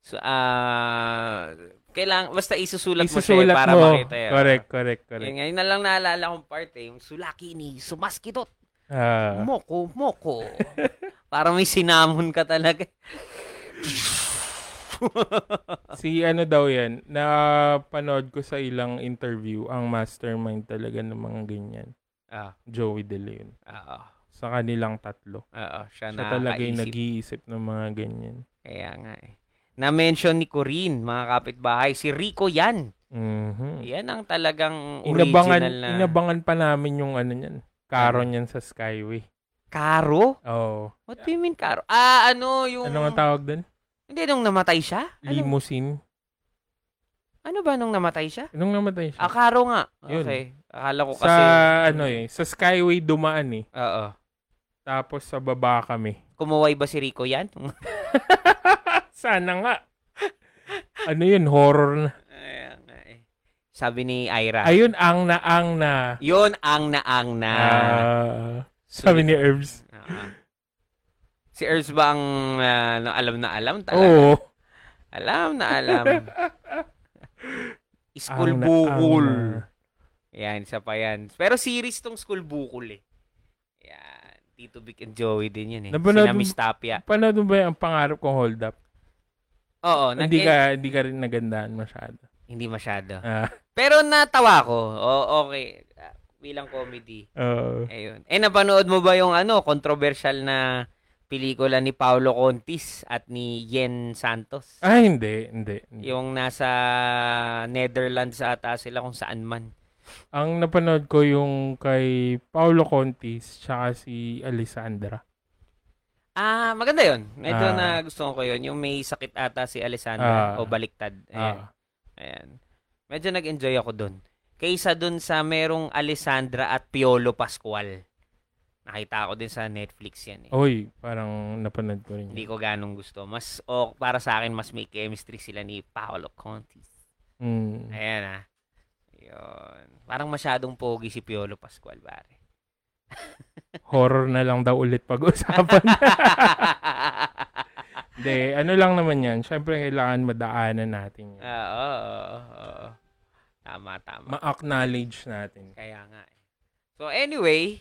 So, ah, kailang, basta isusulat, mo siya eh, Isusulat para mo. makita yun. Correct, correct, correct. nga, yun na lang naalala kong part eh, yung sulakini, sumaskidot, Ah, moko, moko. Parang may sinamon ka talaga. si ano daw yan, napanood ko sa ilang interview, ang mastermind talaga ng mga ganyan. Ah, Joey De Leon. oo. Sa kanilang tatlo. Oo, siya, Siya talaga yung nag-iisip ng mga ganyan. Kaya nga eh. Na-mention ni Corinne, mga kapitbahay, si Rico yan. Mhm. Yan ang talagang Inabangan, original na... inabangan pa namin yung ano niyan. Karo niyan sa Skyway. Karo? Oh. What do you mean Karo? Ah, ano yung... Ano nga tawag doon? Hindi, nung namatay siya? Ano, Limousine. ano ba nung namatay siya? Nung namatay siya. Ah, Karo nga. Yun. Okay. Akala ko sa kasi... ano eh, sa Skyway dumaan eh. Oo. Tapos sa baba kami. Kumuway ba si Rico yan? Sana nga. Ano yun, horror na. Sabi ni Ira. Ayun, ang na, ang na. Yun ang naang na. Ah, sabi ni Herbs. Ah. Si Ers ba ang na- alam na alam talaga? Oo. Alam na alam. School Ang na- bukol. ang na. Yan, isa pa yan. Pero series tong school bukol eh. Yan. Tito Vic and Joey din yun eh. Napanood Sina mo- Miss Tapia. Panood mo ba yung pangarap kong hold up? Oo. nag- Hindi ka, hindi ka rin nagandaan masyado. Hindi masyado. Ah, Pero natawa ko. O, okay. Bilang comedy. oo. Ayun. Eh, napanood mo ba yung ano, controversial na pelikula ni Paolo Contis at ni Yen Santos? ah, hindi, hindi. hindi. Yung nasa Netherlands ata sila kung saan man. Ang napanood ko yung kay Paulo Contis tsaka si Alessandra. Ah, maganda yun. Medyo Ah. na gusto ko yun. Yung may sakit ata si Alessandra Ah. o baliktad. Ayan. Ah, Ayan. Medyo nag-enjoy ako dun. Kaysa dun sa merong Alessandra at Piolo Pascual. Nakita ko din sa Netflix yan eh. oy, parang napanood ko rin. Hindi ko ganong gusto. Mas, o para sa akin, mas may chemistry sila ni Paolo Contis. Mm. Ayan ah. Yun. Parang masyadong pogi si Piolo Pascual, pare. Horror na lang daw ulit pag-usapan. Hindi, ano lang naman yan. Siyempre, kailangan madaanan natin yan. Ah, Oo, oo, oo. Tama, tama. Ma-acknowledge natin. Kaya nga eh. So anyway,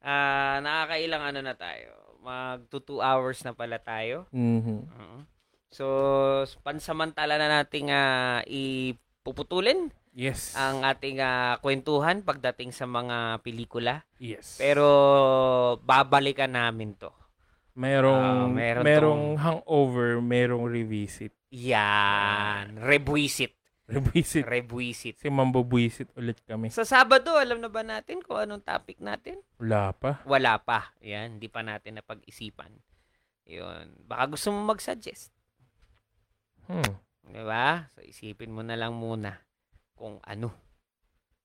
ah nakakailang ano na tayo. Mag 2 hours na pala tayo. Mhm. Oo. So, pansamantala na nating ah, ipuputulin Yes. ang ating ah, kwentuhan pagdating sa mga pelikula. yes. Pero babalikan namin to. Merong meron merong hangover, merong revisit. Yan. Revisit. Rebuisit. Si mambubuisit ulit kami. Sa Sabado, alam na ba natin kung anong topic natin? Wala pa. Wala pa. Yan, hindi pa natin napag-isipan. Yun. Baka gusto mo mag-suggest. Hmm. Di ba? So, isipin mo na lang muna kung ano.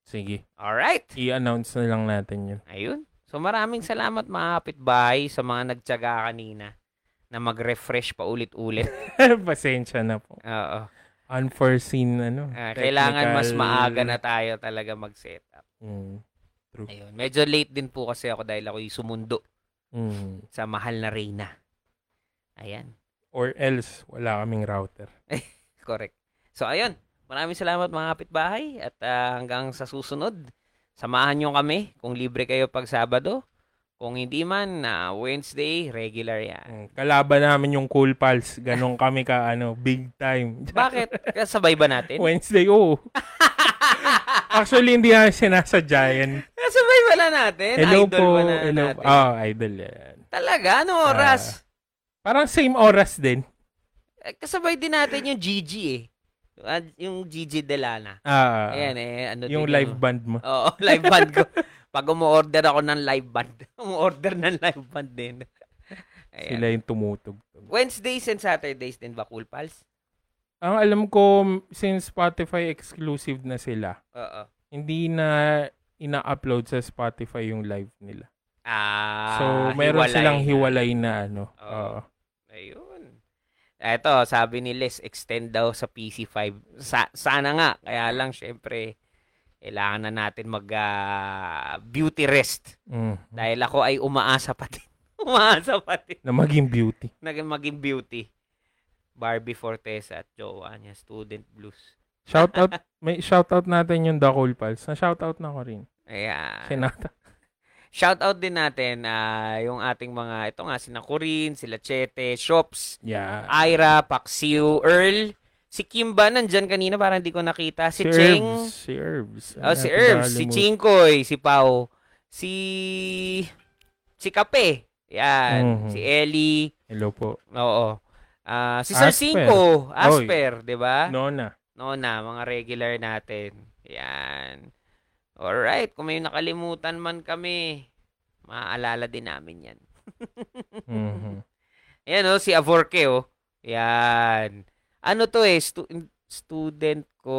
Sige. Alright. I-announce na lang natin yun. Ayun. So, maraming salamat mga kapitbahay sa mga nagtyaga kanina na mag-refresh pa ulit-ulit. Pasensya na po. Oo. Unforeseen, ano. Ah, kailangan mas maaga na tayo talaga mag-setup. Mm. Ayun. Medyo late din po kasi ako dahil ako sumundo Mm. sa mahal na Reyna. Ayan. Or else, wala kaming router. Correct. So, ayun. Maraming salamat mga kapitbahay at ah, hanggang sa susunod, samahan nyo kami kung libre kayo pag Sabado. Kung hindi man, na Wednesday, regular yan. Mm. Kalaban namin yung Cool Pals. Ganon kami ka, ano, big time. Bakit? Kasabay ba natin? Wednesday, oo. Actually, hindi na sinasadya yan. Kasabay wala natin? Hello Idol po. ba na Hello. natin? Ah, idol yan. Talaga? Ano oras? Parang same oras din. Eh, Kasabay din natin yung Gigi eh. Ah, Yung Gigi Delana. Ah, Ayan eh. Ano yung live ano. band mo. Oo, live band ko. Pag umu-order ako ng live band, umu-order ng live band din. Ayan. Sila yung tumutugtog. Wednesdays and Saturdays din ba, Cool Pals? Ang alam ko, since Spotify exclusive na sila, Oo. hindi na ina-upload sa Spotify yung live nila. Ah, So, meron hiwalay silang na. hiwalay na ano. Oo. Oo. Ayun. Eto, sabi ni Les, extend daw sa PC5. Sa, sana nga. Kaya lang, syempre, kailangan na natin mag ah, beauty rest. Mm. Dahil ako ay umaasa pa din. umaasa pa din. Na maging beauty. Naging maging beauty. Barbie Fortesa at jowa niya, Student Blues. Shoutout, may shoutout natin yung The Cool Pals. Na shoutout na ko rin. Ayan. Sinata. shout out din natin ah, yung ating mga, ito nga, sina Corinne, sila Chete, Shops, Yeah. Ira, Paxiu, Earl, si Kimba nandyan kanina, parang hindi ko nakita, si, si Cheng, Herbs. Si Herbs. oh, si Herbs, si. Chinkoy, si Pau, si, si Kape, yan, Mhm. si Ellie, Hello po. oo, Ah, si Sir Asper. Cinco, Asper, di ba? Nona. No na, mga regular natin. Yan. Alright, kung may nakalimutan man kami, maaalala din namin yan. Mhm. Ayan oh, si Avorke oh. Yan. Ano to eh, stu- student ko,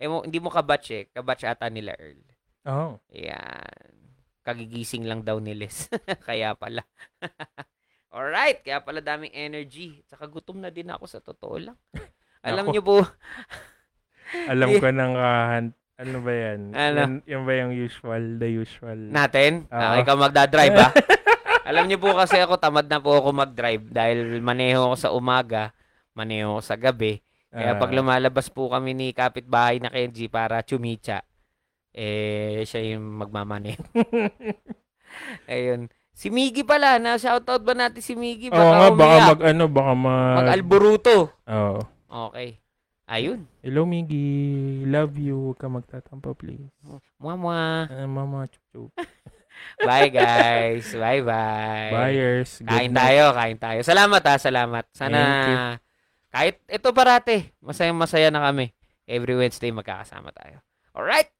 eh, mo, hindi mo kabatch eh, kabatch ata nila Earl. Oh. Yan. Kagigising lang daw ni Les. kaya pala. Alright, kaya pala daming energy. Saka gutom na din ako sa totoo lang. Alam niyo po, Alam ko ng kahan. Ano ba yan? Ano? Yan, yan ba yung usual? The usual? natin. Oo. Ah, ikaw magdadrive ah. Alam niyo po kasi ako tamad na po ako mag-drive dahil maneho ako sa umaga, maneho ako sa gabi. Kaya Ah, pag lumalabas po kami ni kapitbahay na Kenji para chumicha, eh siya yung magmamaneho. Ayun. Si Miggy pala, na shoutout ba natin si Miggy? Oo nga, baka umiyak. mag ano, baka mag... Mag-alburuto. Oo. Okay. Ayun. Hello, Miggy. Love you. Huwag ka magtatampo, please. Mwa Ah, mama, chup. Bye guys. Bye-bye. Buyers. good Kain night. tayo, kain tayo. Salamat ha, salamat. Sana Thank you. Kahit ito parate, masayang masaya na kami. Every Wednesday magkakasama tayo. Alright,